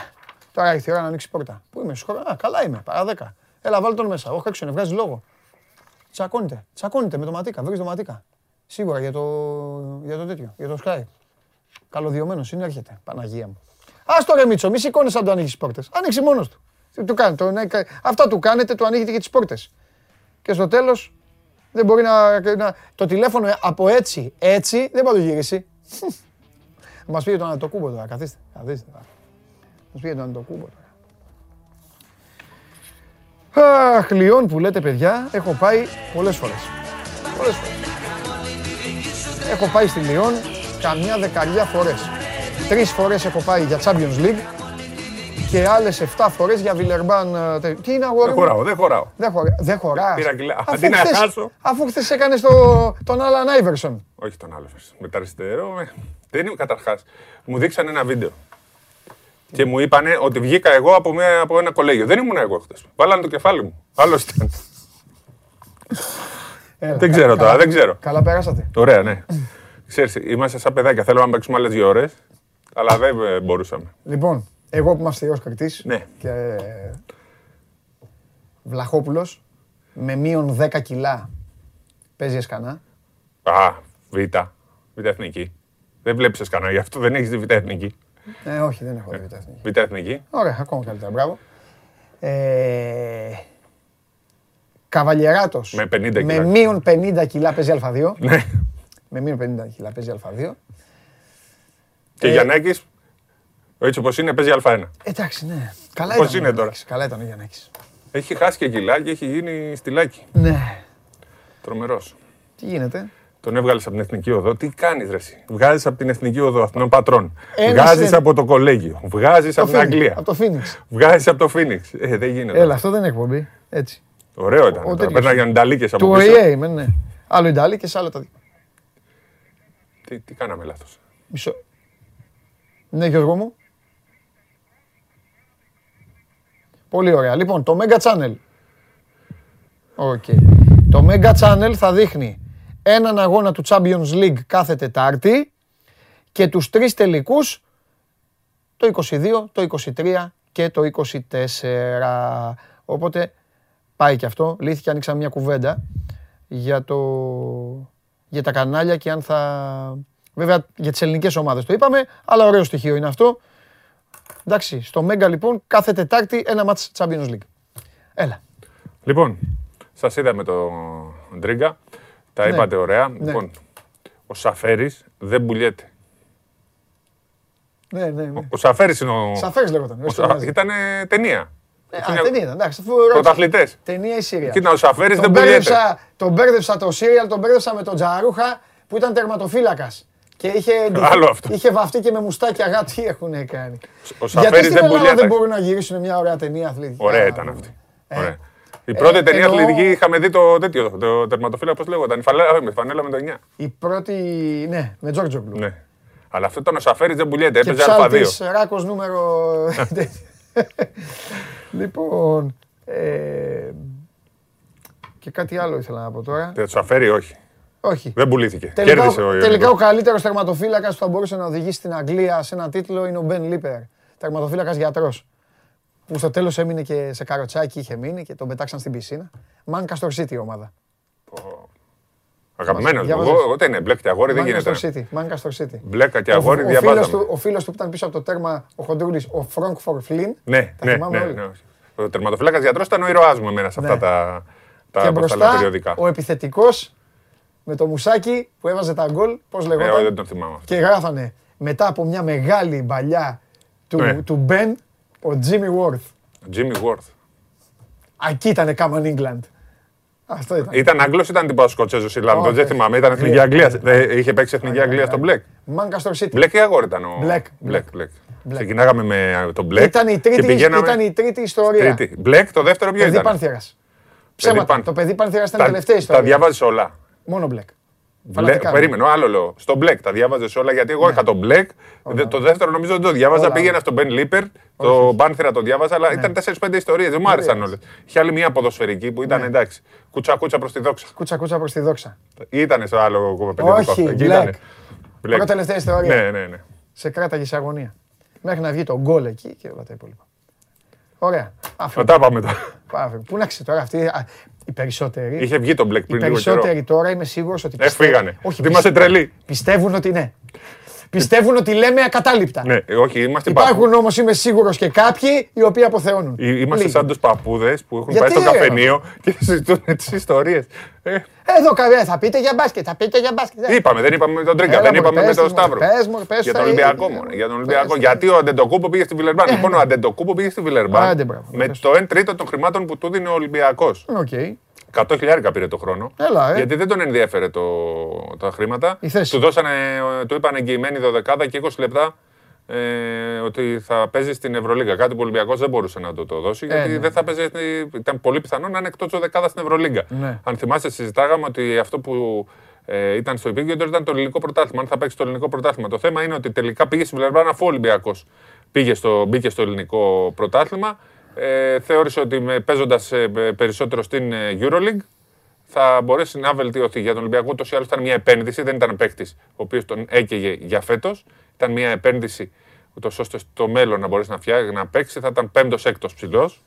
τώρα ήρθε η ώρα να ανοίξει η πόρτα. Πού είμαι, σχολείο. Α, καλά είμαι, παρά δέκα. Έλα, βάλ τον μέσα. Όχι, έξω είναι, βγάζει λόγο. Τσακώνεται, τσακώνεται με το ματίκα, βρεις το ματίκα. Σίγουρα για το, για το τέτοιο, για το Sky. Καλωδιωμένος είναι, έρχεται. Παναγία μου. Α το ρε Μίτσο, μη σηκώνει αν το ανοίγεις τις πόρτες. Ανοίξει μόνος του. Τι του κάνετε, το, να- αυτά του κάνετε, του ανοίγετε και τις πόρτες. Και στο τέλος δεν μπορεί να, να- Το τηλέφωνο από έτσι, έτσι δεν μπορεί να το γυρίσει. Μας πήγε τον Αντοκούμπο τώρα, καθίστε. καθίστε Μας πήγε τον Αντοκούμπο τώρα. Αχ, Λιόν που λέτε παιδιά, έχω πάει πολλές φορές. Πολλές φορές. Έχω πάει στη Λιόν καμιά δεκαριά φορές. Τρεις φορές έχω πάει για Champions League και άλλες 7 φορές για Βιλερμπάν. ε, τε- Τι είναι αγόρι Δεν μου; χωράω, δεν χωράω. Δεν, χωρά, δεν χωράς. Πήρα κιλά. Αφού Αντί να χθες- χάσω. Αφού χθες έκανες το, τον Άλαν Άιβερσον. Όχι τον άλλο. Με τα αριστερό. ε, Δεν είμαι καταρχάς. Μου δείξανε ένα βίντεο. Και μου είπανε ότι βγήκα εγώ από, μια, από ένα κολέγιο. Δεν ήμουν εγώ χθε. Βάλανε το κεφάλι μου. Άλλος ήταν. Έλα, δεν κα- ξέρω τώρα, καλά- δεν ξέρω. Καλά περάσατε. Ωραία, ναι. Ξέρεις, είμαστε σαν παιδάκια. Θέλουμε να παίξουμε άλλες δύο ώρες. Αλλά δεν ε, μπορούσαμε. Λοιπόν, εγώ που είμαι αυστηρός κριτής Ναι. και Βλαχόπουλος με μείον 10 κιλά παίζει εσκανά. Α, β. Β εθνική. Δεν βλέπεις κανένα, γι' αυτό δεν έχεις τη β εθνική. Ε, όχι, δεν έχω δει εθνική. Β εθνική. Ωραία, ακόμα καλύτερα, μπράβο. Ε, Καβαλιεράτος Με 50 με κιλά. μείον 50 κιλά παίζει Α2. [LAUGHS] Ναι. με μείον 50 κιλά παίζει Α2. Και Ε, Γιαννάκης, έτσι όπω είναι, παίζει Α1. Εντάξει, ναι. Καλά Πώς ήταν ο είναι τώρα; Γιαννάκης, Καλά ήταν ο Γιαννάκης. Έχει χάσει και κιλά και έχει γίνει στυλάκι. Ναι. Τρομερός. Τι γίνεται; Τον έβγαλες από την εθνική οδό. Τι κάνεις, Ρε. Βγάζεις από την εθνική οδό αυτών των πατρών. Ένας Βγάζεις είναι- από το κολέγιο. Βγάζεις Το από την Phoenix, Αγγλία. Από το Phoenix. Βγάζεις από το Φίνιξ. Ε, δεν γίνεται. Έλα, αυτό δεν είναι εκπομπή. Έτσι. Ωραίο ήταν. Ο τώρα. τέτοιος. Παίρναγαν νταλίκες από Του πίσω. ΟΗΕ είμαι, ναι. Άλλο η Ντάλη και άλλο τα δύο. Τι, τι κάναμε λάθος; Μισό. Ναι, Γιώργο μου. Πολύ ωραία. Λοιπόν, το Mega Channel. ΟΚ. Το Mega Channel θα δείχνει έναν αγώνα του Champions League κάθε Τετάρτη και τους τρεις τελικούς το 22, το 23 και το 24. Οπότε πάει και αυτό. Λύθηκε, ανοίξαμε μια κουβέντα για, το, για τα κανάλια και αν θα... Βέβαια για τις ελληνικές ομάδες το είπαμε, αλλά ωραίο στοιχείο είναι αυτό. Εντάξει, στο Μέγκα λοιπόν κάθε Τετάρτη ένα μάτς Champions League. Έλα. Λοιπόν, σας είδαμε το Ντρίγκα. Τα Ναι. είπατε ωραία. Ναι. Λοιπόν, ο Σαφέρης δεν πουλιέται. Ναι, ναι, ναι. Ο Σαφέρης είναι ο. Σαφέρης λέγονταν. ο Σα- Ήταν ταινία. Ε, Α, ταινία ήταν, εντάξει. αφού ρώτησα. Πρωταθλητές. Ταινία ή Σύρια. Κοίτα, ο Σαφέρης Τον δεν πουλιέται. μπέρδεψα, τον μπέρδεψα το σύριαλ, τον μπέρδεψα με τον Τζαρούχα που ήταν τερματοφύλακας. Και είχε, Άλλο αυτό. είχε βαφτεί και με μουστάκια γά, τι έχουν κάνει. Ο Γιατί Σαφέρη στην δεν Ελλάδα πουλιέται. δεν μπορούν να γυρίσουν μια ωραία ταινία αθλητική. Ωραία ήταν αυτή. Ωραία. Η πρώτη ε, ταινία εννοώ- αθλητική είχαμε δει το τέτοιο, το τερματοφύλακα, πώς λέγονταν, η φανέλα, με φανέλα με το 9. Η πρώτη, ναι, με Τζόρτζογλου. Ναι. Αλλά αυτό ήταν ο Σαφέρης, δεν πουλιέται, Και έπαιζε ψάλτης, Α2. ράκος νούμερο... [LAUGHS] λοιπόν, ε, και κάτι άλλο ήθελα να πω τώρα. Το Σαφέρη όχι, Όχι. δεν πουλήθηκε. Τελικά, Κέρδισε ο τελικά ο Ιωνικός. καλύτερος τερματοφύλακας που θα μπορούσε να οδηγήσει στην Αγγλία σε ένα τίτλο είναι ο Μπεν Λίπερ. Τερματοφύλακας γιατρός. Που στο τέλος έμεινε και σε καροτσάκι, είχε μείνει και τον πετάξαν στην πισίνα. Manchester City η ομάδα. Αγαπημένος μου. Διάβαζες; Εγώ, εγώ τι είναι, μπλεκ και αγόρι δεν Manchester γίνεται. City. Manchester City. Μπλέκα και Ο- αγόρι ο φίλος διαβάζαμε. του- Ο φίλος του που ήταν πίσω από το τέρμα, ο Χοντρούλης, ο Φρόγκ Φορφλίν. Ναι, Τα ναι, θυμάμαι ναι, όλοι. ναι. Ο τερματοφύλακα γιατρός ήταν ο ήρωάς μου εμένα σε αυτά Ναι. τα, τα, Και πώς τα λέω, μπροστά περιοδικά. ο επιθετικός με το μουσάκι που έβαζε τα γκολ, πώς Ε, εγώ δεν λεγόταν. τον θυμάμαι αυτό. Και γράφανε μετά από μια μεγάλη παλιά του, Ναι. του Μπεν, ο Τζίμι Βόρθ. Jimmy Worth. Εκεί ήταν Common England. Αυτό ήταν. Ήταν Άγγλος, ήταν τύπο Σκοτσέζο Ιρλανδό, Όχι, δεν όχι. θυμάμαι. Ήταν εθνική Αγγλία. Αγγλίας. Ε, Είχε παίξει εθνική Αγγλία στο Μπλεκ. Manchester City. Μπλεκ ή αγόρι ήταν ο. Black, Μπλεκ, Μπλεκ. Ξεκινάγαμε με τον Μπλεκ. Ήταν η, και τρίτη, πηγαίναμε- ήταν η τρίτη ιστορία. Τρίτη. Μπλεκ, το δεύτερο ποιο Παιδί ήταν. Πάνθυρας. Ψέματα. Πάν- Το παιδί Πάνθυρας ήταν η Τα- τελευταία Τα ιστορία. διάβαζες όλα. Μόνο μπλεκ. Μπλε, Φανατικά. περίμενε, άλλο λέω. Στο Μπλεκ τα διάβαζες όλα γιατί εγώ είχα τον Μπλεκ. Δε- Το δεύτερο νομίζω δεν το διάβαζα. Όλα, Πήγαινα όλα. στον Μπεν Λίπερ. Το Μπάνθυρα το διάβαζα, αλλά ήταν 4-5 ιστορίες. Δεν μου άρεσαν όλες. Είχε άλλη μία ποδοσφαιρική που ήταν εντάξει. Κούτσα κούτσα προς τη δόξα. Κούτσα κούτσα προς τη δόξα. Ήταν στο άλλο κομμάτι. Όχι, Black. Black. Πρώτη τελευταία ιστορία. Ναι, ναι, ναι. Σε κράταγε σε αγωνία. Μέχρι να βγει το γκολ εκεί και όλα τα υπόλοιπα. Ωραία. Αυτό. Μετά πάμε τώρα. Πάμε. Πού να ξέρει τώρα αυτοί α, οι περισσότεροι. Είχε βγει τον Black Οι πριν λίγο καιρό. περισσότεροι τώρα είμαι σίγουρος ότι. Ε, πιστεύουν- φύγανε. Όχι, Τι είμαστε πιστεύουν- τρελοί. Πιστεύουν ότι ναι. Πιστεύουν ότι λέμε ακατάληπτα. Ναι, όχι, είμαστε Υπάρχουν παππού- όμως, είμαι σίγουρος και κάποιοι οι οποίοι αποθεώνουν. Εί- Είμαστε Λίγοι. σαν τους παππούδες που έχουν Γιατί, πάει στο ρε, καφενείο και [LAUGHS] συζητούν τις ιστορίες. Εδώ καλά, θα πείτε για μπάσκετ, θα πείτε για μπάσκετ. Ε, Είπαμε, δεν είπαμε με τον Τρίγκα, Έλα, δεν μωρέ, είπαμε με πες τον μου, Σταύρο. πες μου, πες Για τα τον Ολυμπιακό ίδια. μόνο. Για τον Πες Ολυμπιακό. τα Γιατί ο Αντετοκούνμπο πήγε στη Βιλερμπάν; Ε, Λοιπόν, ο ναι. Αντετοκούνμπο πήγε στη Βιλερμπάν Άντε, μπράβο, με πες. το 1 τρίτο των χρημάτων που του δίνει ο Ολυμπιακός. ΟΚ. 100 χιλιάρικα πήρε το χρόνο. Έλα, ε. Γιατί δεν τον ενδιέφερε το, τα χρήματα. Η θέση. Του, δώσανε, ε, του είπαν εγγυημένη δωδεκάδα και 20 λεπτά ε, ότι θα παίζει στην Ευρωλίγα. Κάτι που ο Ολυμπιακός δεν μπορούσε να το, το δώσει. γιατί ναι. δεν θα παίζει, ήταν πολύ πιθανό να είναι εκτός δεκάδα στην Ευρωλίγα. Ναι. Αν θυμάστε, συζητάγαμε ότι αυτό που ε, ήταν στο επίκεντρο ήταν το ελληνικό πρωτάθλημα. Αν θα παίξει το ελληνικό πρωτάθλημα. Το θέμα είναι ότι τελικά πήγε στη Βιλερμπάν αφού ο Ολυμπιακός μπήκε στο ελληνικό πρωτάθλημα. Ε, θεώρησε ότι παίζοντας περισσότερο στην ε, Euroleague θα μπορέσει να βελτιωθεί. Για τον Ολυμπιακό ούτως ή άλλως ήταν μια επένδυση, δεν ήταν παίκτης ο οποίος τον έκαιγε για φέτος. Ήταν μια επένδυση ούτως ώστε στο μέλλον να μπορέσει να φτιάξει, να παίξει. Θα ήταν πέμπτο-έκτο ψηλός.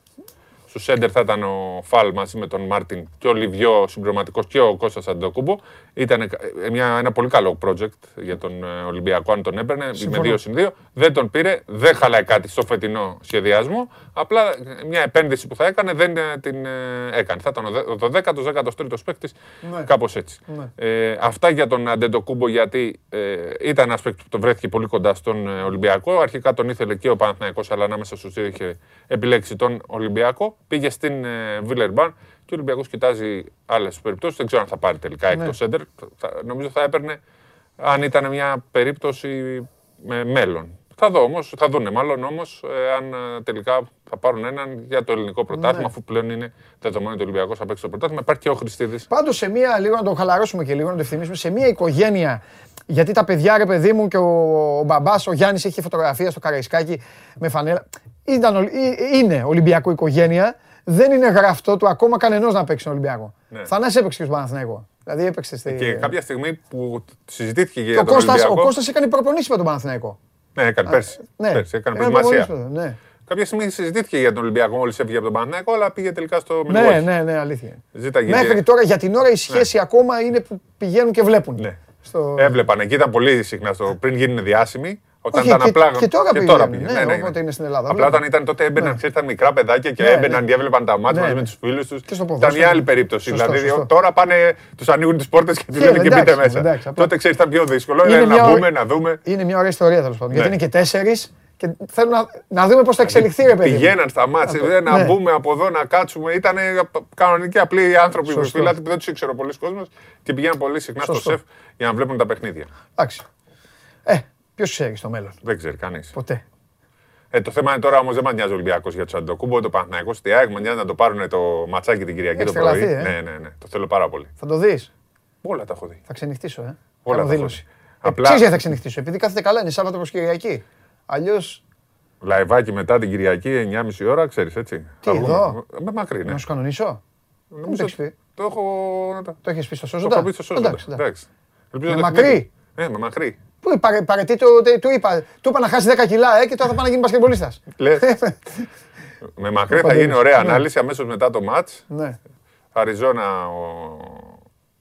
Στου Σέντερ θα ήταν ο Φαλ μαζί με τον Μάρτιν και ο Λιβιό συμπληρωματικός και ο Κώστας Αντοκούμπο. Ήταν ε, μια, ένα πολύ καλό project για τον ε, Ολυμπιακό, αν τον έπαιρνε με 2 συν 2. Δεν τον πήρε, δεν χαλάει κάτι στο φετινό σχεδιασμό. Απλά ε, μια επένδυση που θα έκανε δεν ε, την ε, έκανε. Θα ήταν ο δε- ο 10ο, 13ο παίκτης, Ναι. κάπως έτσι. Ε, αυτά για τον Αντεντοκούμπο, γιατί ε, ήταν ένας παίκτης που τον βρέθηκε πολύ κοντά στον ε, Ολυμπιακό. Αρχικά τον ήθελε και ο Παναθηναϊκός, αλλά ανάμεσα στους δύο είχε επιλέξει τον Ολυμπιακό. Πήγε στην ε, Βίλερμπαν και ο Ολυμπιακός κοιτάζει άλλες περιπτώσεις. Δεν ξέρω αν θα πάρει τελικά Ναι. εκτός σέντερ. Θα- Νομίζω θα έπαιρνε αν ήταν μια περίπτωση με μέλλον. Θα δω όμως, θα δούνε μάλλον όμως αν ε, τελικά θα πάρουν έναν για το ελληνικό πρωτάθλημα, Ναι. αφού πλέον είναι δεδομένο ότι ο Ολυμπιακός θα παίξει το πρωτάθλημα. Υπάρχει και ο Χριστίδης. Πάντως σε μία, λίγο να το χαλαρώσουμε και λίγο να το ευθυμίσουμε, σε μία οικογένεια. Γιατί τα παιδιά, ρε παιδί μου, και ο, ο μπαμπάς, ο Γιάννης, είχε φωτογραφία στο Καραϊσκάκι με φανέλα. Ήταν, Ολ- ε, είναι Ολυμπιακό οικογένεια. Δεν είναι γραφτό του ακόμα κανενός να παίξει τον Ολυμπιακό. Ναι. Θανάσης έπαιξε και στον Παναθηναϊκό. Δηλαδή έπαιξε στη. Και κάποια στιγμή που συζητήθηκε Και για ο τον Κώστας, ο Ολυμπιακό. Κώστας έκανε προπονήσεις με τον Παναθηναϊκό. Ναι, έκανε πέρσι. Ναι, πέρσι έκανε έκανε προετοιμασία. προπονήσεις με τον, ναι. Κάποια στιγμή συζητήθηκε για τον Ολυμπιακό μόλις έφυγε από τον Παναθηναϊκό, αλλά πήγε τελικά στο Ναι, Milwaukee. ναι, ναι, αλήθεια. Ζήταγε Μέχρι και- τώρα, για την ώρα η σχέση ακόμα είναι που πηγαίνουν και βλέπουν. Ναι. Στο... Έβλεπαν εκεί, ήταν πολύ συχνά στο, πριν γίνουν διάσημοι. Όταν Όχι, ήταν και- απλά. και τώρα πηγαίνουν, ναι, όποτε είναι στην Ελλάδα, Απλά βλέπω. όταν ήταν τότε έμπαιναν, ξέρεις, τα μικρά παιδάκια και Ναι, έμπαιναν ναι. και έβλεπαν τα μάτια Ναι, μαζί ναι. με τους φίλους τους. Και στο Ήταν ποδόσφαιρο. μια άλλη περίπτωση. Σωστό, δηλαδή, σωστό. τώρα πάνε, τους ανοίγουν τις πόρτες και τους Και, λένε και εντάξει, μπείτε μέσα. εντάξει, απλά- τότε ξέρεις, ήταν πιο δύσκολο. Είναι Είναι μια να ωραία- μπούμε, να δούμε. Είναι μια ωραία ιστορία τέλος πάντων. Γιατί Ναι. είναι και τέσσερις και θέλω να, να δούμε πώς θα εξελιχθεί, ρε παιδί. μου. Πηγαίναν στα μάτια, Αυτό. δεν να Ναι. μπούμε από εδώ να κάτσουμε. Ήταν κανονικοί απλοί άνθρωποι που Σωστό. φύλατε που δεν τους ήξερε ο πολλοί κόσμος και πηγαίναν πολύ συχνά στο Σωστό. σεφ για να βλέπουν τα παιχνίδια. Εντάξει. Ε, ποιος ξέρει στο μέλλον; Δεν ξέρει κανείς. Ποτέ. Ε, το θέμα είναι τώρα όμως δεν μα νοιάζει ο Ολυμπιακός για του Αντοκούμπο, το Παναθηναϊκό στη ΑΕΚ. Μα νοιάζει να το πάρουν το ματσάκι την Κυριακή το Έχεις πρωί. τρελαθεί, ε. Ναι, ναι, ναι. Το θέλω πάρα πολύ. Θα το δεις. Όλα τα έχω δει. Θα ξενυχτήσω, ε. Όλα Κάνω τα δήλωση. έχω δει. Ε, Απλά- Ξέρεις γιατί θα ξενυχτήσω. Επειδή κάθεται καλά, είναι Σάββατο προ Κυριακή. Αλλιώ. Λαϊβάκι μετά την Κυριακή 9.30 ώρα, ξέρεις έτσι. Τι, Θα βγούμε. εδώ; Με μακρύ, ναι. Να σου κανονίσω; Δεν Νομίζω το έχεις πει. Το έχω. να τα- Το έχεις πει στο Το σώζοντα. έχω πει στο σώζοντα. Εντάξει, εντάξει. Εντάξει. Ελπίζω Με να το μακρύ; θυμηθεί. Ε, με μακρύ. Πού παρε, παρετεί το, τε- του είπα, του είπα να χάσει 10 κιλά ε, και τώρα θα πάει να γίνει μπασκετμπολίστας. Λες. Με μακρύ θα Παντελής. γίνει ωραία Ναι. ανάλυση αμέσως μετά το ματ. Ναι. Αριζόνα ο,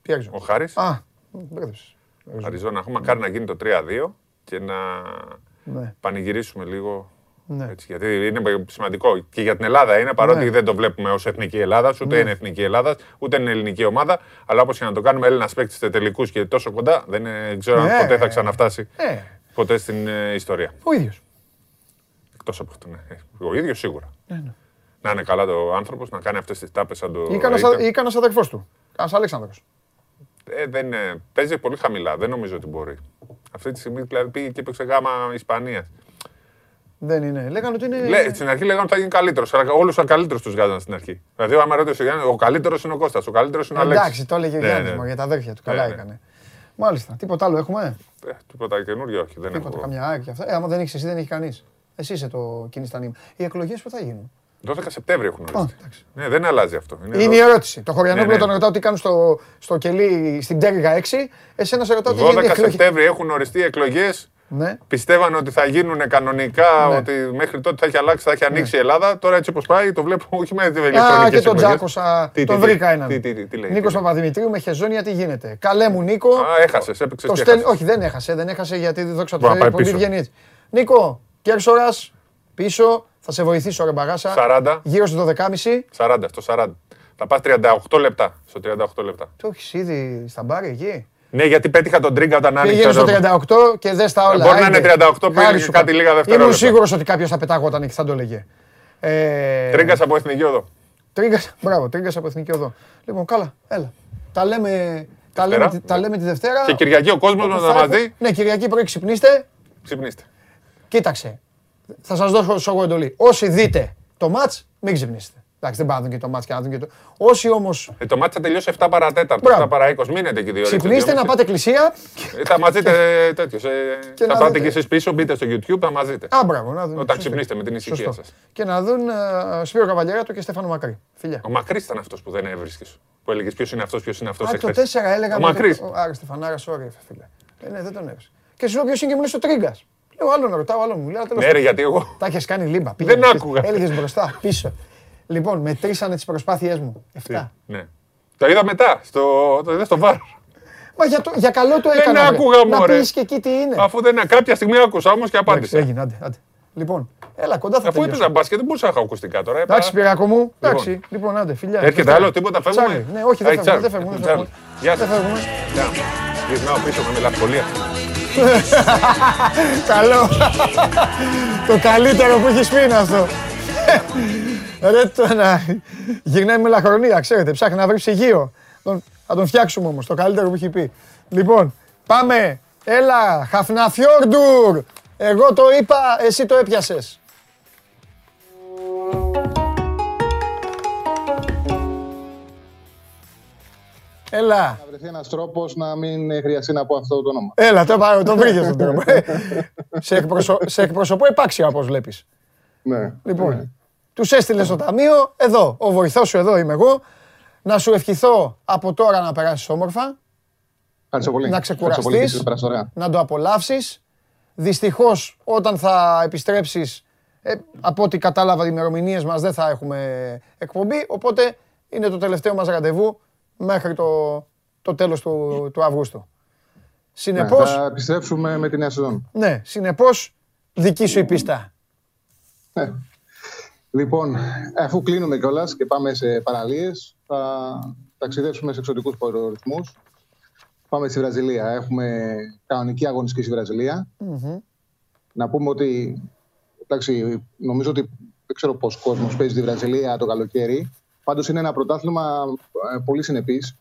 Τι άρχισε. ο Χάρης. Α, μπέρδεψες. Αριζόνα. Έχουμε μακάρι να γίνει το 3-2 και να Ναι. πανηγυρίσουμε λίγο. Ναι. Έτσι, γιατί είναι σημαντικό και για την Ελλάδα είναι, παρότι Ναι. δεν το βλέπουμε ως εθνική Ελλάδας, ούτε είναι εθνική Ελλάδας, ούτε είναι ελληνική ομάδα. Αλλά όπως και να το κάνουμε, Έλληνας παίκτης σε τελικούς και τόσο κοντά, δεν είναι, ξέρω αν Ναι. ποτέ θα ξαναφτάσει Ε, ποτέ στην ε, ιστορία. ο ίδιος. Εκτός από αυτό. Ναι. Ε, Ο ίδιος σίγουρα. Ναι, Να είναι καλά το άνθρωπος, να κάνει αυτές τις τάπες σαν το. Ή κανένας Ρέιτερ. α- Ή κανένας αδερφός του. Κανένας Αλέξανδρος. Ε, δεν, είναι- παίζει πολύ χαμηλά. Δεν νομίζω ότι μπορεί. Αυτή τη στιγμή δηλαδή, πήγε και έπαιξε γάμα Ισπανίας. Δεν είναι. Λέγανε ότι είναι... Λέ, στην αρχή λέγανε ότι θα γίνει καλύτερος. Αλλά όλους του καλύτερου τους βγάζαν στην αρχή. Δηλαδή, άμα ρωτήσει ο Γιάννης, ο καλύτερος είναι ο Κώστας, ο καλύτερος είναι ο Αλέξης. Εντάξει, το έλεγε ο Ναι, Γιάννης ναι. μου για τα αδέρφια του. Καλά Ναι, ναι. έκανε. Μάλιστα. Τίποτα άλλο έχουμε; Ε, τίποτα καινούριο, όχι. Δεν Τίποτα. έχω. Καμιά ΑΕΚ και αυτά. Ε, άμα δεν έχεις εσύ, δεν έχει κανείς. Εσύ είσαι το κίνηση στα νύμα. Οι εκλογές που θα γίνουν; 12 Σεπτέμβρη έχουν οριστεί. εντάξει. Ναι, δεν αλλάζει αυτό. Είναι η ερώτηση. Το Χωριανόπουλο Ναι, ναι. τον ρωτάω τι κάνουν στο, στο κελί στην Τέργα 6. Εσένα σε ρωτάω τι γίνεται 12 εκλογή. Σεπτέμβρη έχουν οριστεί εκλογές. Ναι. Πιστεύαν ότι θα γίνουν κανονικά, Ναι. ότι μέχρι τότε θα έχει αλλάξει, θα έχει ανοίξει η Ελλάδα. Τώρα έτσι όπως πάει, το βλέπω όχι με Α, ηλεκτρονικές και τον τζάκωσα. Τι, τον τι, βρήκα τι, έναν. τι, τι, τι, τι λέει, Νίκος τι λέει. Παπαδημητρίου με χεζόνια, τι γίνεται. Καλέ μου, Νίκο. Α, έχασες, έπαιξες Το και στέλ... έχασες. Όχι, δεν έχασε. Δεν έχασε γιατί δόξα τω Μπορεί να Θεώ η πάει εκπομπή πίσω. βγαίνει έτσι. Νίκο, Κέρσορας, πίσω. Θα σε βοηθήσω, ρε Μπαγάσα. 40. Γύρω στι 12.30. 40, στο 40. Θα πας 38 λεπτά. Στο 38 λεπτά. Το έχεις ήδη στα μπάρ εκεί; Ναι, γιατί πέτυχα τον τρίγκα όταν άνοιξε. Πήγαινε στο το- 38 και δες τα όλα. Μπορεί να Άιντε. είναι 38, πήγε Χάρη και σου κάτι κάνω. λίγα δευτερόλεπτα. Ήμουν σίγουρος ότι κάποιος θα πετάγονταν εκεί, θα το έλεγε. Ε, Τρίγκας από εθνική οδό. Τρίγκας, [LAUGHS] μπράβο, τρίγκας από εθνική οδό. Λοιπόν, καλά, έλα. Τα λέμε, τα λέμε, Δευτέρα. τα λέμε τη Δευτέρα. Και Κυριακή ο κόσμος Όπου να θα τα έχω- μαζί. Ναι, Κυριακή πρωί ξυπνήστε. Ξυπνήστε. Κοίταξε. Θα σας δώσω εγώ εντολή. Όσοι δείτε το ματ, μην ξυπνήσετε. Εντάξει, δεν πάνε να δουν και το μάτς και να δουν και το. Όσοι όμω Ε, το μάτι θα τελειώσει 7 παρατέταρτο, Μπράβο. 7 παρά 20. Μείνετε εκεί δύο ώρες, ξυπνήστε δύο να μισή. πάτε εκκλησία. Ε, Θα μαζείτε τέτοιος. Και Θα να πάτε δείτε. κι εσείς πίσω, μπείτε στο YouTube, θα μαζείτε. Α, μπράβο, να δουν. Όταν Σωστό. ξυπνήσετε με την ησυχία Σωστό. σας. Και να δουν ε, Σπύρο Καβαλιαράτο και Στέφανο Μακρύ. Φιλιά. Ο Μακρύς ήταν αυτός που δεν έβρισκες. Που έλεγες ποιος είναι αυτός, ποιος είναι αυτός. Α, το 4 έλεγα. Ο με το- Μακρύς. ο- Άρα Στεφανάρα, sorry, φίλε. Ε, ναι, δεν τον έβρισκες. Και σου λέω ποιος είναι και μου λες ο Τρίγκας. Λέω άλλο να ρωτάω, άλλο μου λέει. Ναι, ρε, γιατί εγώ. Τα έχεις κάνει λίμπα. Δεν άκουγα. Έλεγες μπροστά, πίσω. Λοιπόν, μετρήσανε τις προσπάθειές μου. 7. Ναι. Το είδα μετά, στο, το είδα στο βάρ. Μα για, το, για καλό το έκανα. ρε. άκουγα, Να μωρέ. πεις και εκεί τι είναι. Αφού δεν κάποια στιγμή άκουσα όμως και Εντάξει, απάντησα. έγινε, άντε, άντε. Λοιπόν, έλα κοντά θα Αφού τελειώσω. έπαιζα μπάσκετ δεν μπορούσα να έχω ακουστικά τώρα. Εντάξει, έπα- Πυράκο μου. Εντάξει, λοιπόν, άντε, φιλιά. Έρχεται Δευτέρα. άλλο, τίποτα, φεύγουμε; Τσάρλι. Ναι, όχι, δεν Άι, φεύγουμε, τσάρλι. δεν φεύγουμε. δεν Τσάρλι. φεύγουμε. Γεια Δεν σας. φεύγουμε. Γεια. Γυρνάω πίσω με μελαγχολία. [LAUGHS] Καλό. το καλύτερο που έχεις πει είναι αυτό. [LAUGHS] Ρε το να... Γυρνάει με μελαχρονία, ξέρετε, ψάχνει να βρει ψυγείο. Τον- Θα τον φτιάξουμε όμως, το καλύτερο που έχει πει. Λοιπόν, πάμε. Έλα, Χαφναφιόρντουρ. Εγώ το είπα, εσύ το έπιασες. Έλα. Να βρεθεί ένας τρόπος να μην χρειαστεί να πω αυτό το όνομα. Έλα, το, πάρω, το βρήκες τον τρόπο. [LAUGHS] σε, εκπροσω... σε εκπροσωπώ επάξια, όπως βλέπεις. Ναι. Λοιπόν, τους έστειλες στο ταμείο, εδώ, ο βοηθός σου εδώ είμαι εγώ, να σου ευχηθώ από τώρα να περάσεις όμορφα, Ευχαριστώ πολύ. να Ευχαριστώ πολύ και ξεκουραστείς, εσείς, περάσατε ωραία. να το απολαύσεις. Δυστυχώς, όταν θα επιστρέψεις, ε, από ό,τι κατάλαβα, οι ημερομηνίες μας δεν θα έχουμε εκπομπή, οπότε είναι το τελευταίο μας ραντεβού μέχρι το, το τέλος του, του Αυγούστου. Ναι, Συνεπώς, θα επιστρέψουμε με τη νέα σεζόν. ναι, συνεπώς, δική σου η πίστα. Λοιπόν, αφού κλείνουμε κιόλας και πάμε σε παραλίες, θα ταξιδέψουμε σε εξωτικούς προορισμούς. Πάμε στη Βραζιλία. Έχουμε κανονική αγωνιστική στη βραζιλια Να πούμε ότι. Εντάξει, νομίζω ότι δεν ξέρω πώς κόσμος παίζει στη Βραζιλία το καλοκαίρι. Πάντως είναι ένα πρωτάθλημα ε, πολύ συνεπής,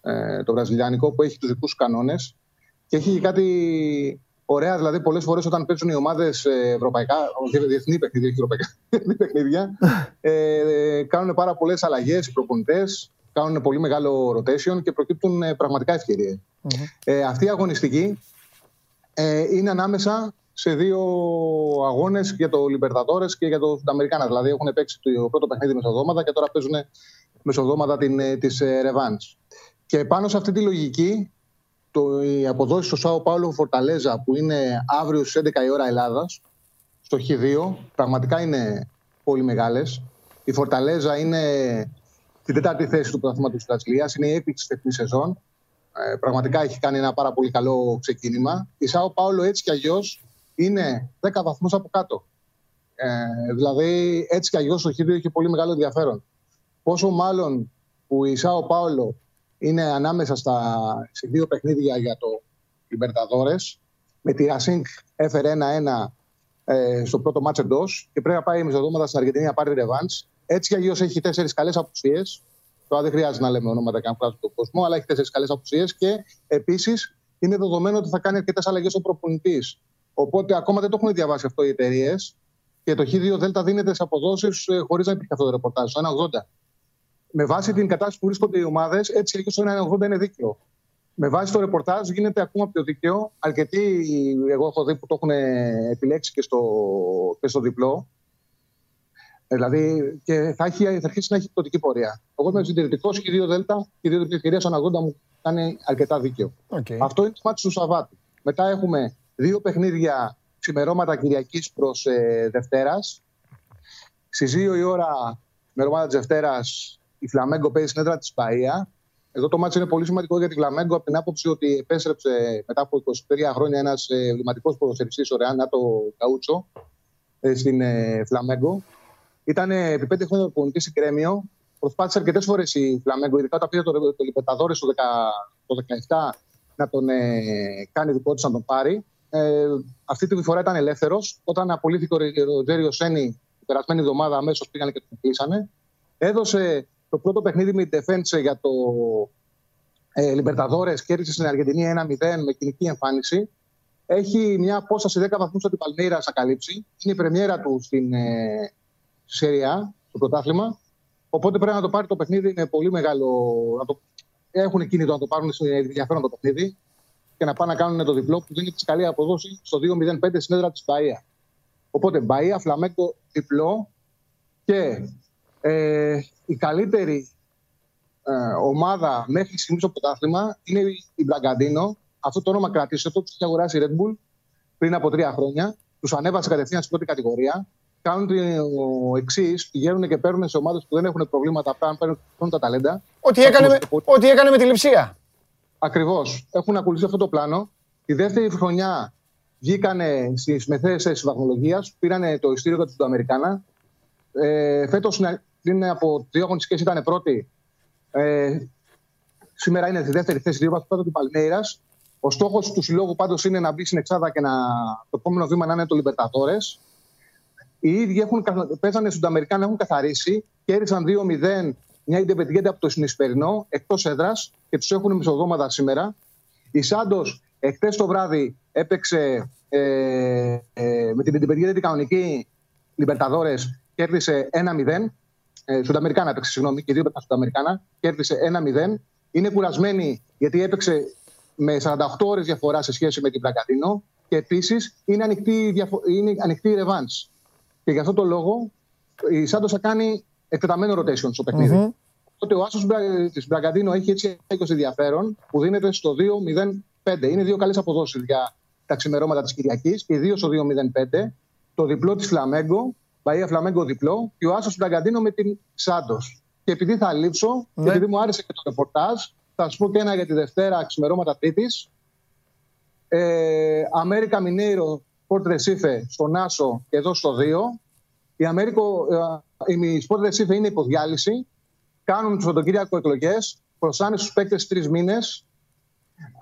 ε, το βραζιλιάνικο, που έχει τους δικούς κανόνες και έχει και κάτι ωραία. Δηλαδή, πολλές φορές όταν παίζουν οι ομάδες ευρωπαϊκά, διε- διεθνή παιχνίδια, όχι ευρωπαϊκά, [LAUGHS] διεθνή παιχνίδια, ε, κάνουν πάρα πολλές αλλαγές οι προπονητές, κάνουν πολύ μεγάλο rotation και προκύπτουν ε, πραγματικά ευκαιρίες. Ε, αυτή η αγωνιστική ε, είναι ανάμεσα σε δύο αγώνες για το Libertadores και για το Αμερικάνα. Δηλαδή έχουν παίξει το πρώτο παιχνίδι μεσοδόματα και τώρα παίζουν μεσοδόματα την, ε, της ε, Revanche. Και πάνω σε αυτή τη λογική, το, οι αποδόσεις στο Σάο Πάολο Φορταλέζα που είναι αύριο στις 11 η ώρα Ελλάδας, στο Χ2, πραγματικά είναι πολύ μεγάλες. Η Φορταλέζα είναι στην τέταρτη θέση του πρωταθλήματος της Βραζιλίας. Είναι η έπιξη της φετινή σεζόν. Ε, πραγματικά έχει κάνει ένα πάρα πολύ καλό ξεκίνημα. Η Σάο Πάολο έτσι κι αλλιώς είναι 10 βαθμούς από κάτω. Ε, δηλαδή έτσι κι αλλιώς το χείριο έχει πολύ μεγάλο ενδιαφέρον. Πόσο μάλλον που η Σάο Πάολο είναι ανάμεσα στα, σε δύο παιχνίδια για το Λιμπερταδόρες. Με τη Ρασίνκ έφερε ένα-ένα ε, στο πρώτο μάτσο εντός και πρέπει να πάει μεσοδόματα στην Αργεντινή να πάρει ρεβάν. Έτσι κι αλλιώς έχει τέσσερις καλές απουσίες. Τώρα δεν χρειάζεται να λέμε ονόματα και να βγάζουμε τον κόσμο, αλλά έχει τέσσερις καλές απουσίες και επίσης είναι δεδομένο ότι θα κάνει αρκετές αλλαγές ο προπονητής. Οπότε ακόμα δεν το έχουν διαβάσει αυτό οι εταιρείες και το Χ2 Δέλτα δίνεται σε αποδόσεις ε, χωρίς να υπήρχε αυτό το ρεπορτάζ, το 1,80. Με βάση την κατάσταση που βρίσκονται οι ομάδες, έτσι και το 1,80 είναι δίκαιο. Με βάση το ρεπορτάζ γίνεται ακόμα πιο δίκαιο. Αρκετοί, εγώ έχω δει που το έχουν επιλέξει και στο, και στο διπλό. Δηλαδή και θα, έχει, θα αρχίσει να έχει πτωτική πορεία. Εγώ είμαι συντηρητικό και οι δύο Δέλτα και οι δύο ευκαιρία στον 80 μου κάνει αρκετά δίκαιο. Okay. Αυτό είναι το μάτι του Σαββάτου. Μετά έχουμε δύο παιχνίδια ξημερώματα Κυριακής προς ε, Δευτέρας. Στις 2 η ώρα, μερώματα της Δευτέρας, η Φλαμέγκο παίζει στην έδρα της Παία. Εδώ το μάτσο είναι πολύ σημαντικό για τη Φλαμέγκο από την άποψη ότι επέστρεψε μετά από 23 χρόνια ένας εμβληματικό ποδοσφαιριστής, ο Ρεάν Νάτο Καούτσο, ε, στην ε, Φλαμέγκο. Ήταν επί πέντε χρόνια προπονητής στην Κρέμιο. Προσπάθησε αρκετές φορές η Φλαμέγκο, ειδικά όταν πήρε το, το Λιπεταδόρες το, το 17, να τον ε, κάνει δικό της να τον πάρει. Ε, αυτή τη φορά ήταν ελεύθερος. Όταν απολύθηκε ο Ροτζέριο Σένι την περασμένη εβδομάδα, αμέσως πήγαν και τον κλείσανε. Έδωσε το πρώτο παιχνίδι με Defense για το ε, Λιμπερταδόρες, κέρδισε στην Αργεντινή 1-0 με κοινική εμφάνιση. Έχει μια απόσταση 10 βαθμούς από την Παλμύρα να καλύψει. Είναι η πρεμιέρα του στην ε, Σεριά, στο πρωτάθλημα. Οπότε πρέπει να το πάρει το παιχνίδι. Είναι πολύ μεγάλο. Να το... Έχουν κίνητο να το πάρουν στην ενδιαφέρον το παιχνίδι και να πάνε να κάνουν το διπλό που δίνει τη καλή αποδόση στο 2-0-5 στην έδρα της Μπαία. Οπότε Μπαία, Φλαμέκο, διπλό και ε, η καλύτερη ε, ομάδα μέχρι στιγμής στο πρωτάθλημα είναι η Μπραγκαντίνο. Αυτό το όνομα κρατήστε το, τους έχει αγοράσει η Red Bull πριν από τρία χρόνια. Τους ανέβασε κατευθείαν στην πρώτη κατηγορία. Κάνουν το εξής: πηγαίνουν και παίρνουν σε ομάδες που δεν έχουν προβλήματα, να παίρνουν τα ταλέντα. Ό,τι έκανε, με, ό,τι έκανε με τη λειψία. Ακριβώς. Έχουν ακολουθήσει αυτό το πλάνο. Τη δεύτερη χρονιά βγήκανε στις μεθέσει τη βαθμολογίας, πήραν το ειστήριο του Αμερικάνα. Ε, Φέτος πριν από δύο αγωνιστικέ ήταν πρώτη. Ε, σήμερα είναι στη δεύτερη θέση, δύο βαθμού του Παλμέιρας. Ο στόχος του συλλόγου πάντως είναι να μπει στην Εξάδα και να, το επόμενο βήμα να είναι το Λιμπερταδόρες. Οι ίδιοι έχουν, παίζανε στον Αμερικάνο, έχουν καθαρίσει, κέρδισαν 2-0 μια Ιντεπετιέντε από το Συνισπερινό εκτός έδρας και τους έχουν μισοδόματα σήμερα. Η Σάντος εχθές το βράδυ έπαιξε ε, ε, με την Ιντεπετιέντε την κανονική Λιμπερταδόρες, κέρδισε 1-0 ε, Σουδαμερικάνα έπαιξε, συγγνώμη, και δύο παίκτες Σουδαμερικάνα. Κέρδισε 1-0. Είναι κουρασμένη γιατί έπαιξε με 48 ώρες διαφορά σε σχέση με την Πλακατίνο. Και επίσης είναι ανοιχτή, διαφο- είναι ανοιχτή η revenge. Και γι' αυτό το λόγο η Σάντος θα κάνει εκτεταμένο rotation στο παιχνίδι. Mm-hmm. Οπότε ο άσος της Μπραγκαντίνο έχει έτσι 20 ενδιαφέρον που δίνεται στο 2-0-5. Είναι δύο καλές αποδόσεις για τα ξημερώματα της Κυριακής και δύο στο 2-0-5. Το διπλό της Φλαμέγκο Μπαία Φλαμέγκο διπλό και ο Άσος Μπραγκαντίνο με την Σάντος. Και επειδή θα λείψω, ναι. και επειδή μου άρεσε και το ρεπορτάζ, θα σα πω και ένα για τη Δευτέρα ξημερώματα Τρίτης. Ε, Αμέρικα Μινέιρο Sport Recife στον Άσο και εδώ στο 2. Η, Αμέρικο, ε, η Sport Recife είναι υποδιάλυση. Κάνουν του Σαββατοκύριακο εκλογές. Προσάνε στους παίκτες τρεις μήνες.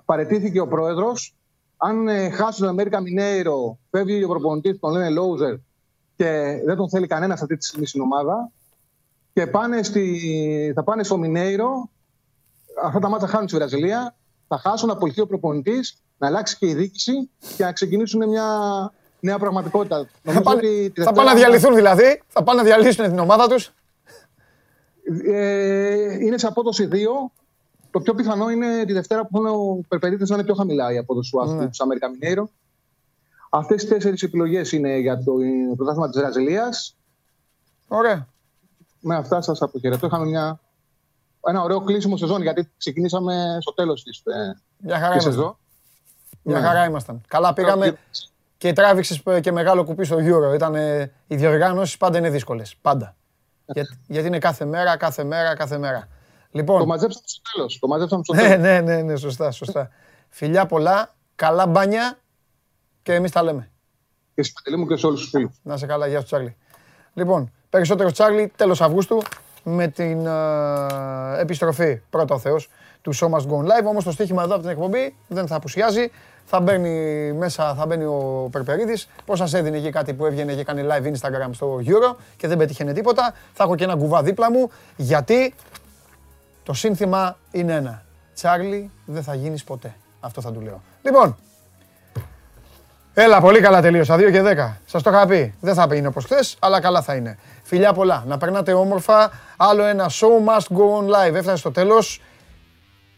Παρετήθηκε ο πρόεδρος. Αν ε, χάσουν τον Αμέρικα Μινέιρο, φεύγει ο προπονητής, τον λένε Λόουζερ, και δεν τον θέλει κανένας αυτή τη στιγμή στην ομάδα. Και πάνε στη, θα πάνε στο Μινέιρο. Αυτά τα μάτια χάνουν στη Βραζιλία. Θα χάσουν, να απολυθεί ο προπονητής, να αλλάξει και η διοίκηση και να ξεκινήσουν μια νέα πραγματικότητα. Θα, πάνε, θα πάνε να διαλυθούν δηλαδή. Θα πάνε να διαλύσουν την ομάδα τους. Ε, είναι σε απόδοση 2. Το πιο πιθανό είναι τη Δευτέρα που ο Περπερίτε να είναι πιο χαμηλά η απόδοση του ναι. Αμέρικα Μινέιρο. Αυτές οι τέσσερις επιλογές είναι για το πρωτάθλημα της Βραζιλίας. Ωραία. Με αυτά σας αποχαιρετώ. Είχαμε μια, ένα ωραίο κλείσιμο σεζόν γιατί ξεκινήσαμε στο τέλος της ε, Μια χαρά ήμασταν. Μια ναι. χαρά ήμασταν. Καλά πήγαμε. και τράβηξες και μεγάλο κουπί στο Euro. Ήταν, οι διοργάνωσει πάντα είναι δύσκολες. Πάντα. Για, γιατί είναι κάθε μέρα, κάθε μέρα, κάθε μέρα. Λοιπόν, Το μαζέψαμε στο τέλος. Το μαζέψαμε στο ναι, τέλος. ναι, ναι, ναι, σωστά, σωστά. Φιλιά πολλά, καλά μπάνια και εμείς τα λέμε. Και στην Παντελή μου και σε όλους τους φίλους. Να σε καλά, γεια σου Τσάρλι. Λοιπόν, περισσότερο Τσάρλι, τέλος Αυγούστου, με την ε, επιστροφή, πρώτα ο Θεός, του Show Must Go Live. Όμως το στοίχημα εδώ από την εκπομπή δεν θα απουσιάζει. Θα μπαίνει μέσα, θα μπαίνει ο Περπερίδης. Πώς σας έδινε εκεί κάτι που έβγαινε και κάνει live Instagram στο Euro και δεν πετύχαινε τίποτα. Θα έχω και ένα κουβά δίπλα μου, γιατί το σύνθημα είναι ένα. Τσάρλι, δεν θα γίνεις ποτέ. Αυτό θα του λέω. Λοιπόν, Έλα, πολύ καλά τελείωσα. 2 και 10. Σας το είχα πει. Δεν θα είναι όπως χθε, αλλά καλά θα είναι. Φιλιά πολλά. Να περνάτε όμορφα. Άλλο ένα show must go on live. Έφτασε στο τέλος.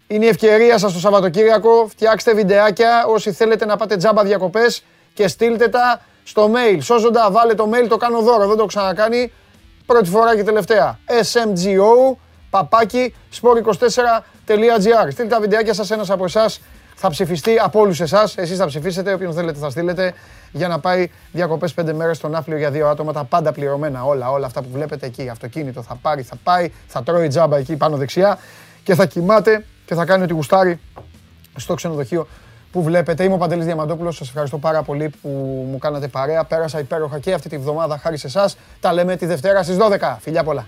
Είναι η ευκαιρία σας το Σαββατοκύριακο. Φτιάξτε βιντεάκια όσοι θέλετε να πάτε τζάμπα διακοπές και στείλτε τα στο mail. Σώζοντα, βάλε το mail, το κάνω δώρο. Δεν το έχω ξανακάνει. Πρώτη φορά και τελευταία. SMGO παπάκι sport24.gr. Στείλτε τα βιντεάκια σας ένας από εσάς θα ψηφιστεί από όλους εσάς. Εσείς θα ψηφίσετε, όποιον θέλετε θα στείλετε για να πάει διακοπές πέντε μέρες στον Άφλιο για δύο άτομα. Τα πάντα πληρωμένα. Όλα, όλα αυτά που βλέπετε εκεί. Αυτοκίνητο θα πάρει, θα πάει, θα τρώει τζάμπα εκεί πάνω δεξιά και θα κοιμάται και θα κάνει ό,τι γουστάρει στο ξενοδοχείο που βλέπετε. Είμαι ο Παντελής Διαμαντόπουλος. Σας ευχαριστώ πάρα πολύ που μου κάνατε παρέα. Πέρασα υπέροχα και αυτή τη βδομάδα χάρη σε εσάς. Τα λέμε τη Δευτέρα στις 12. Φιλιά πολλά.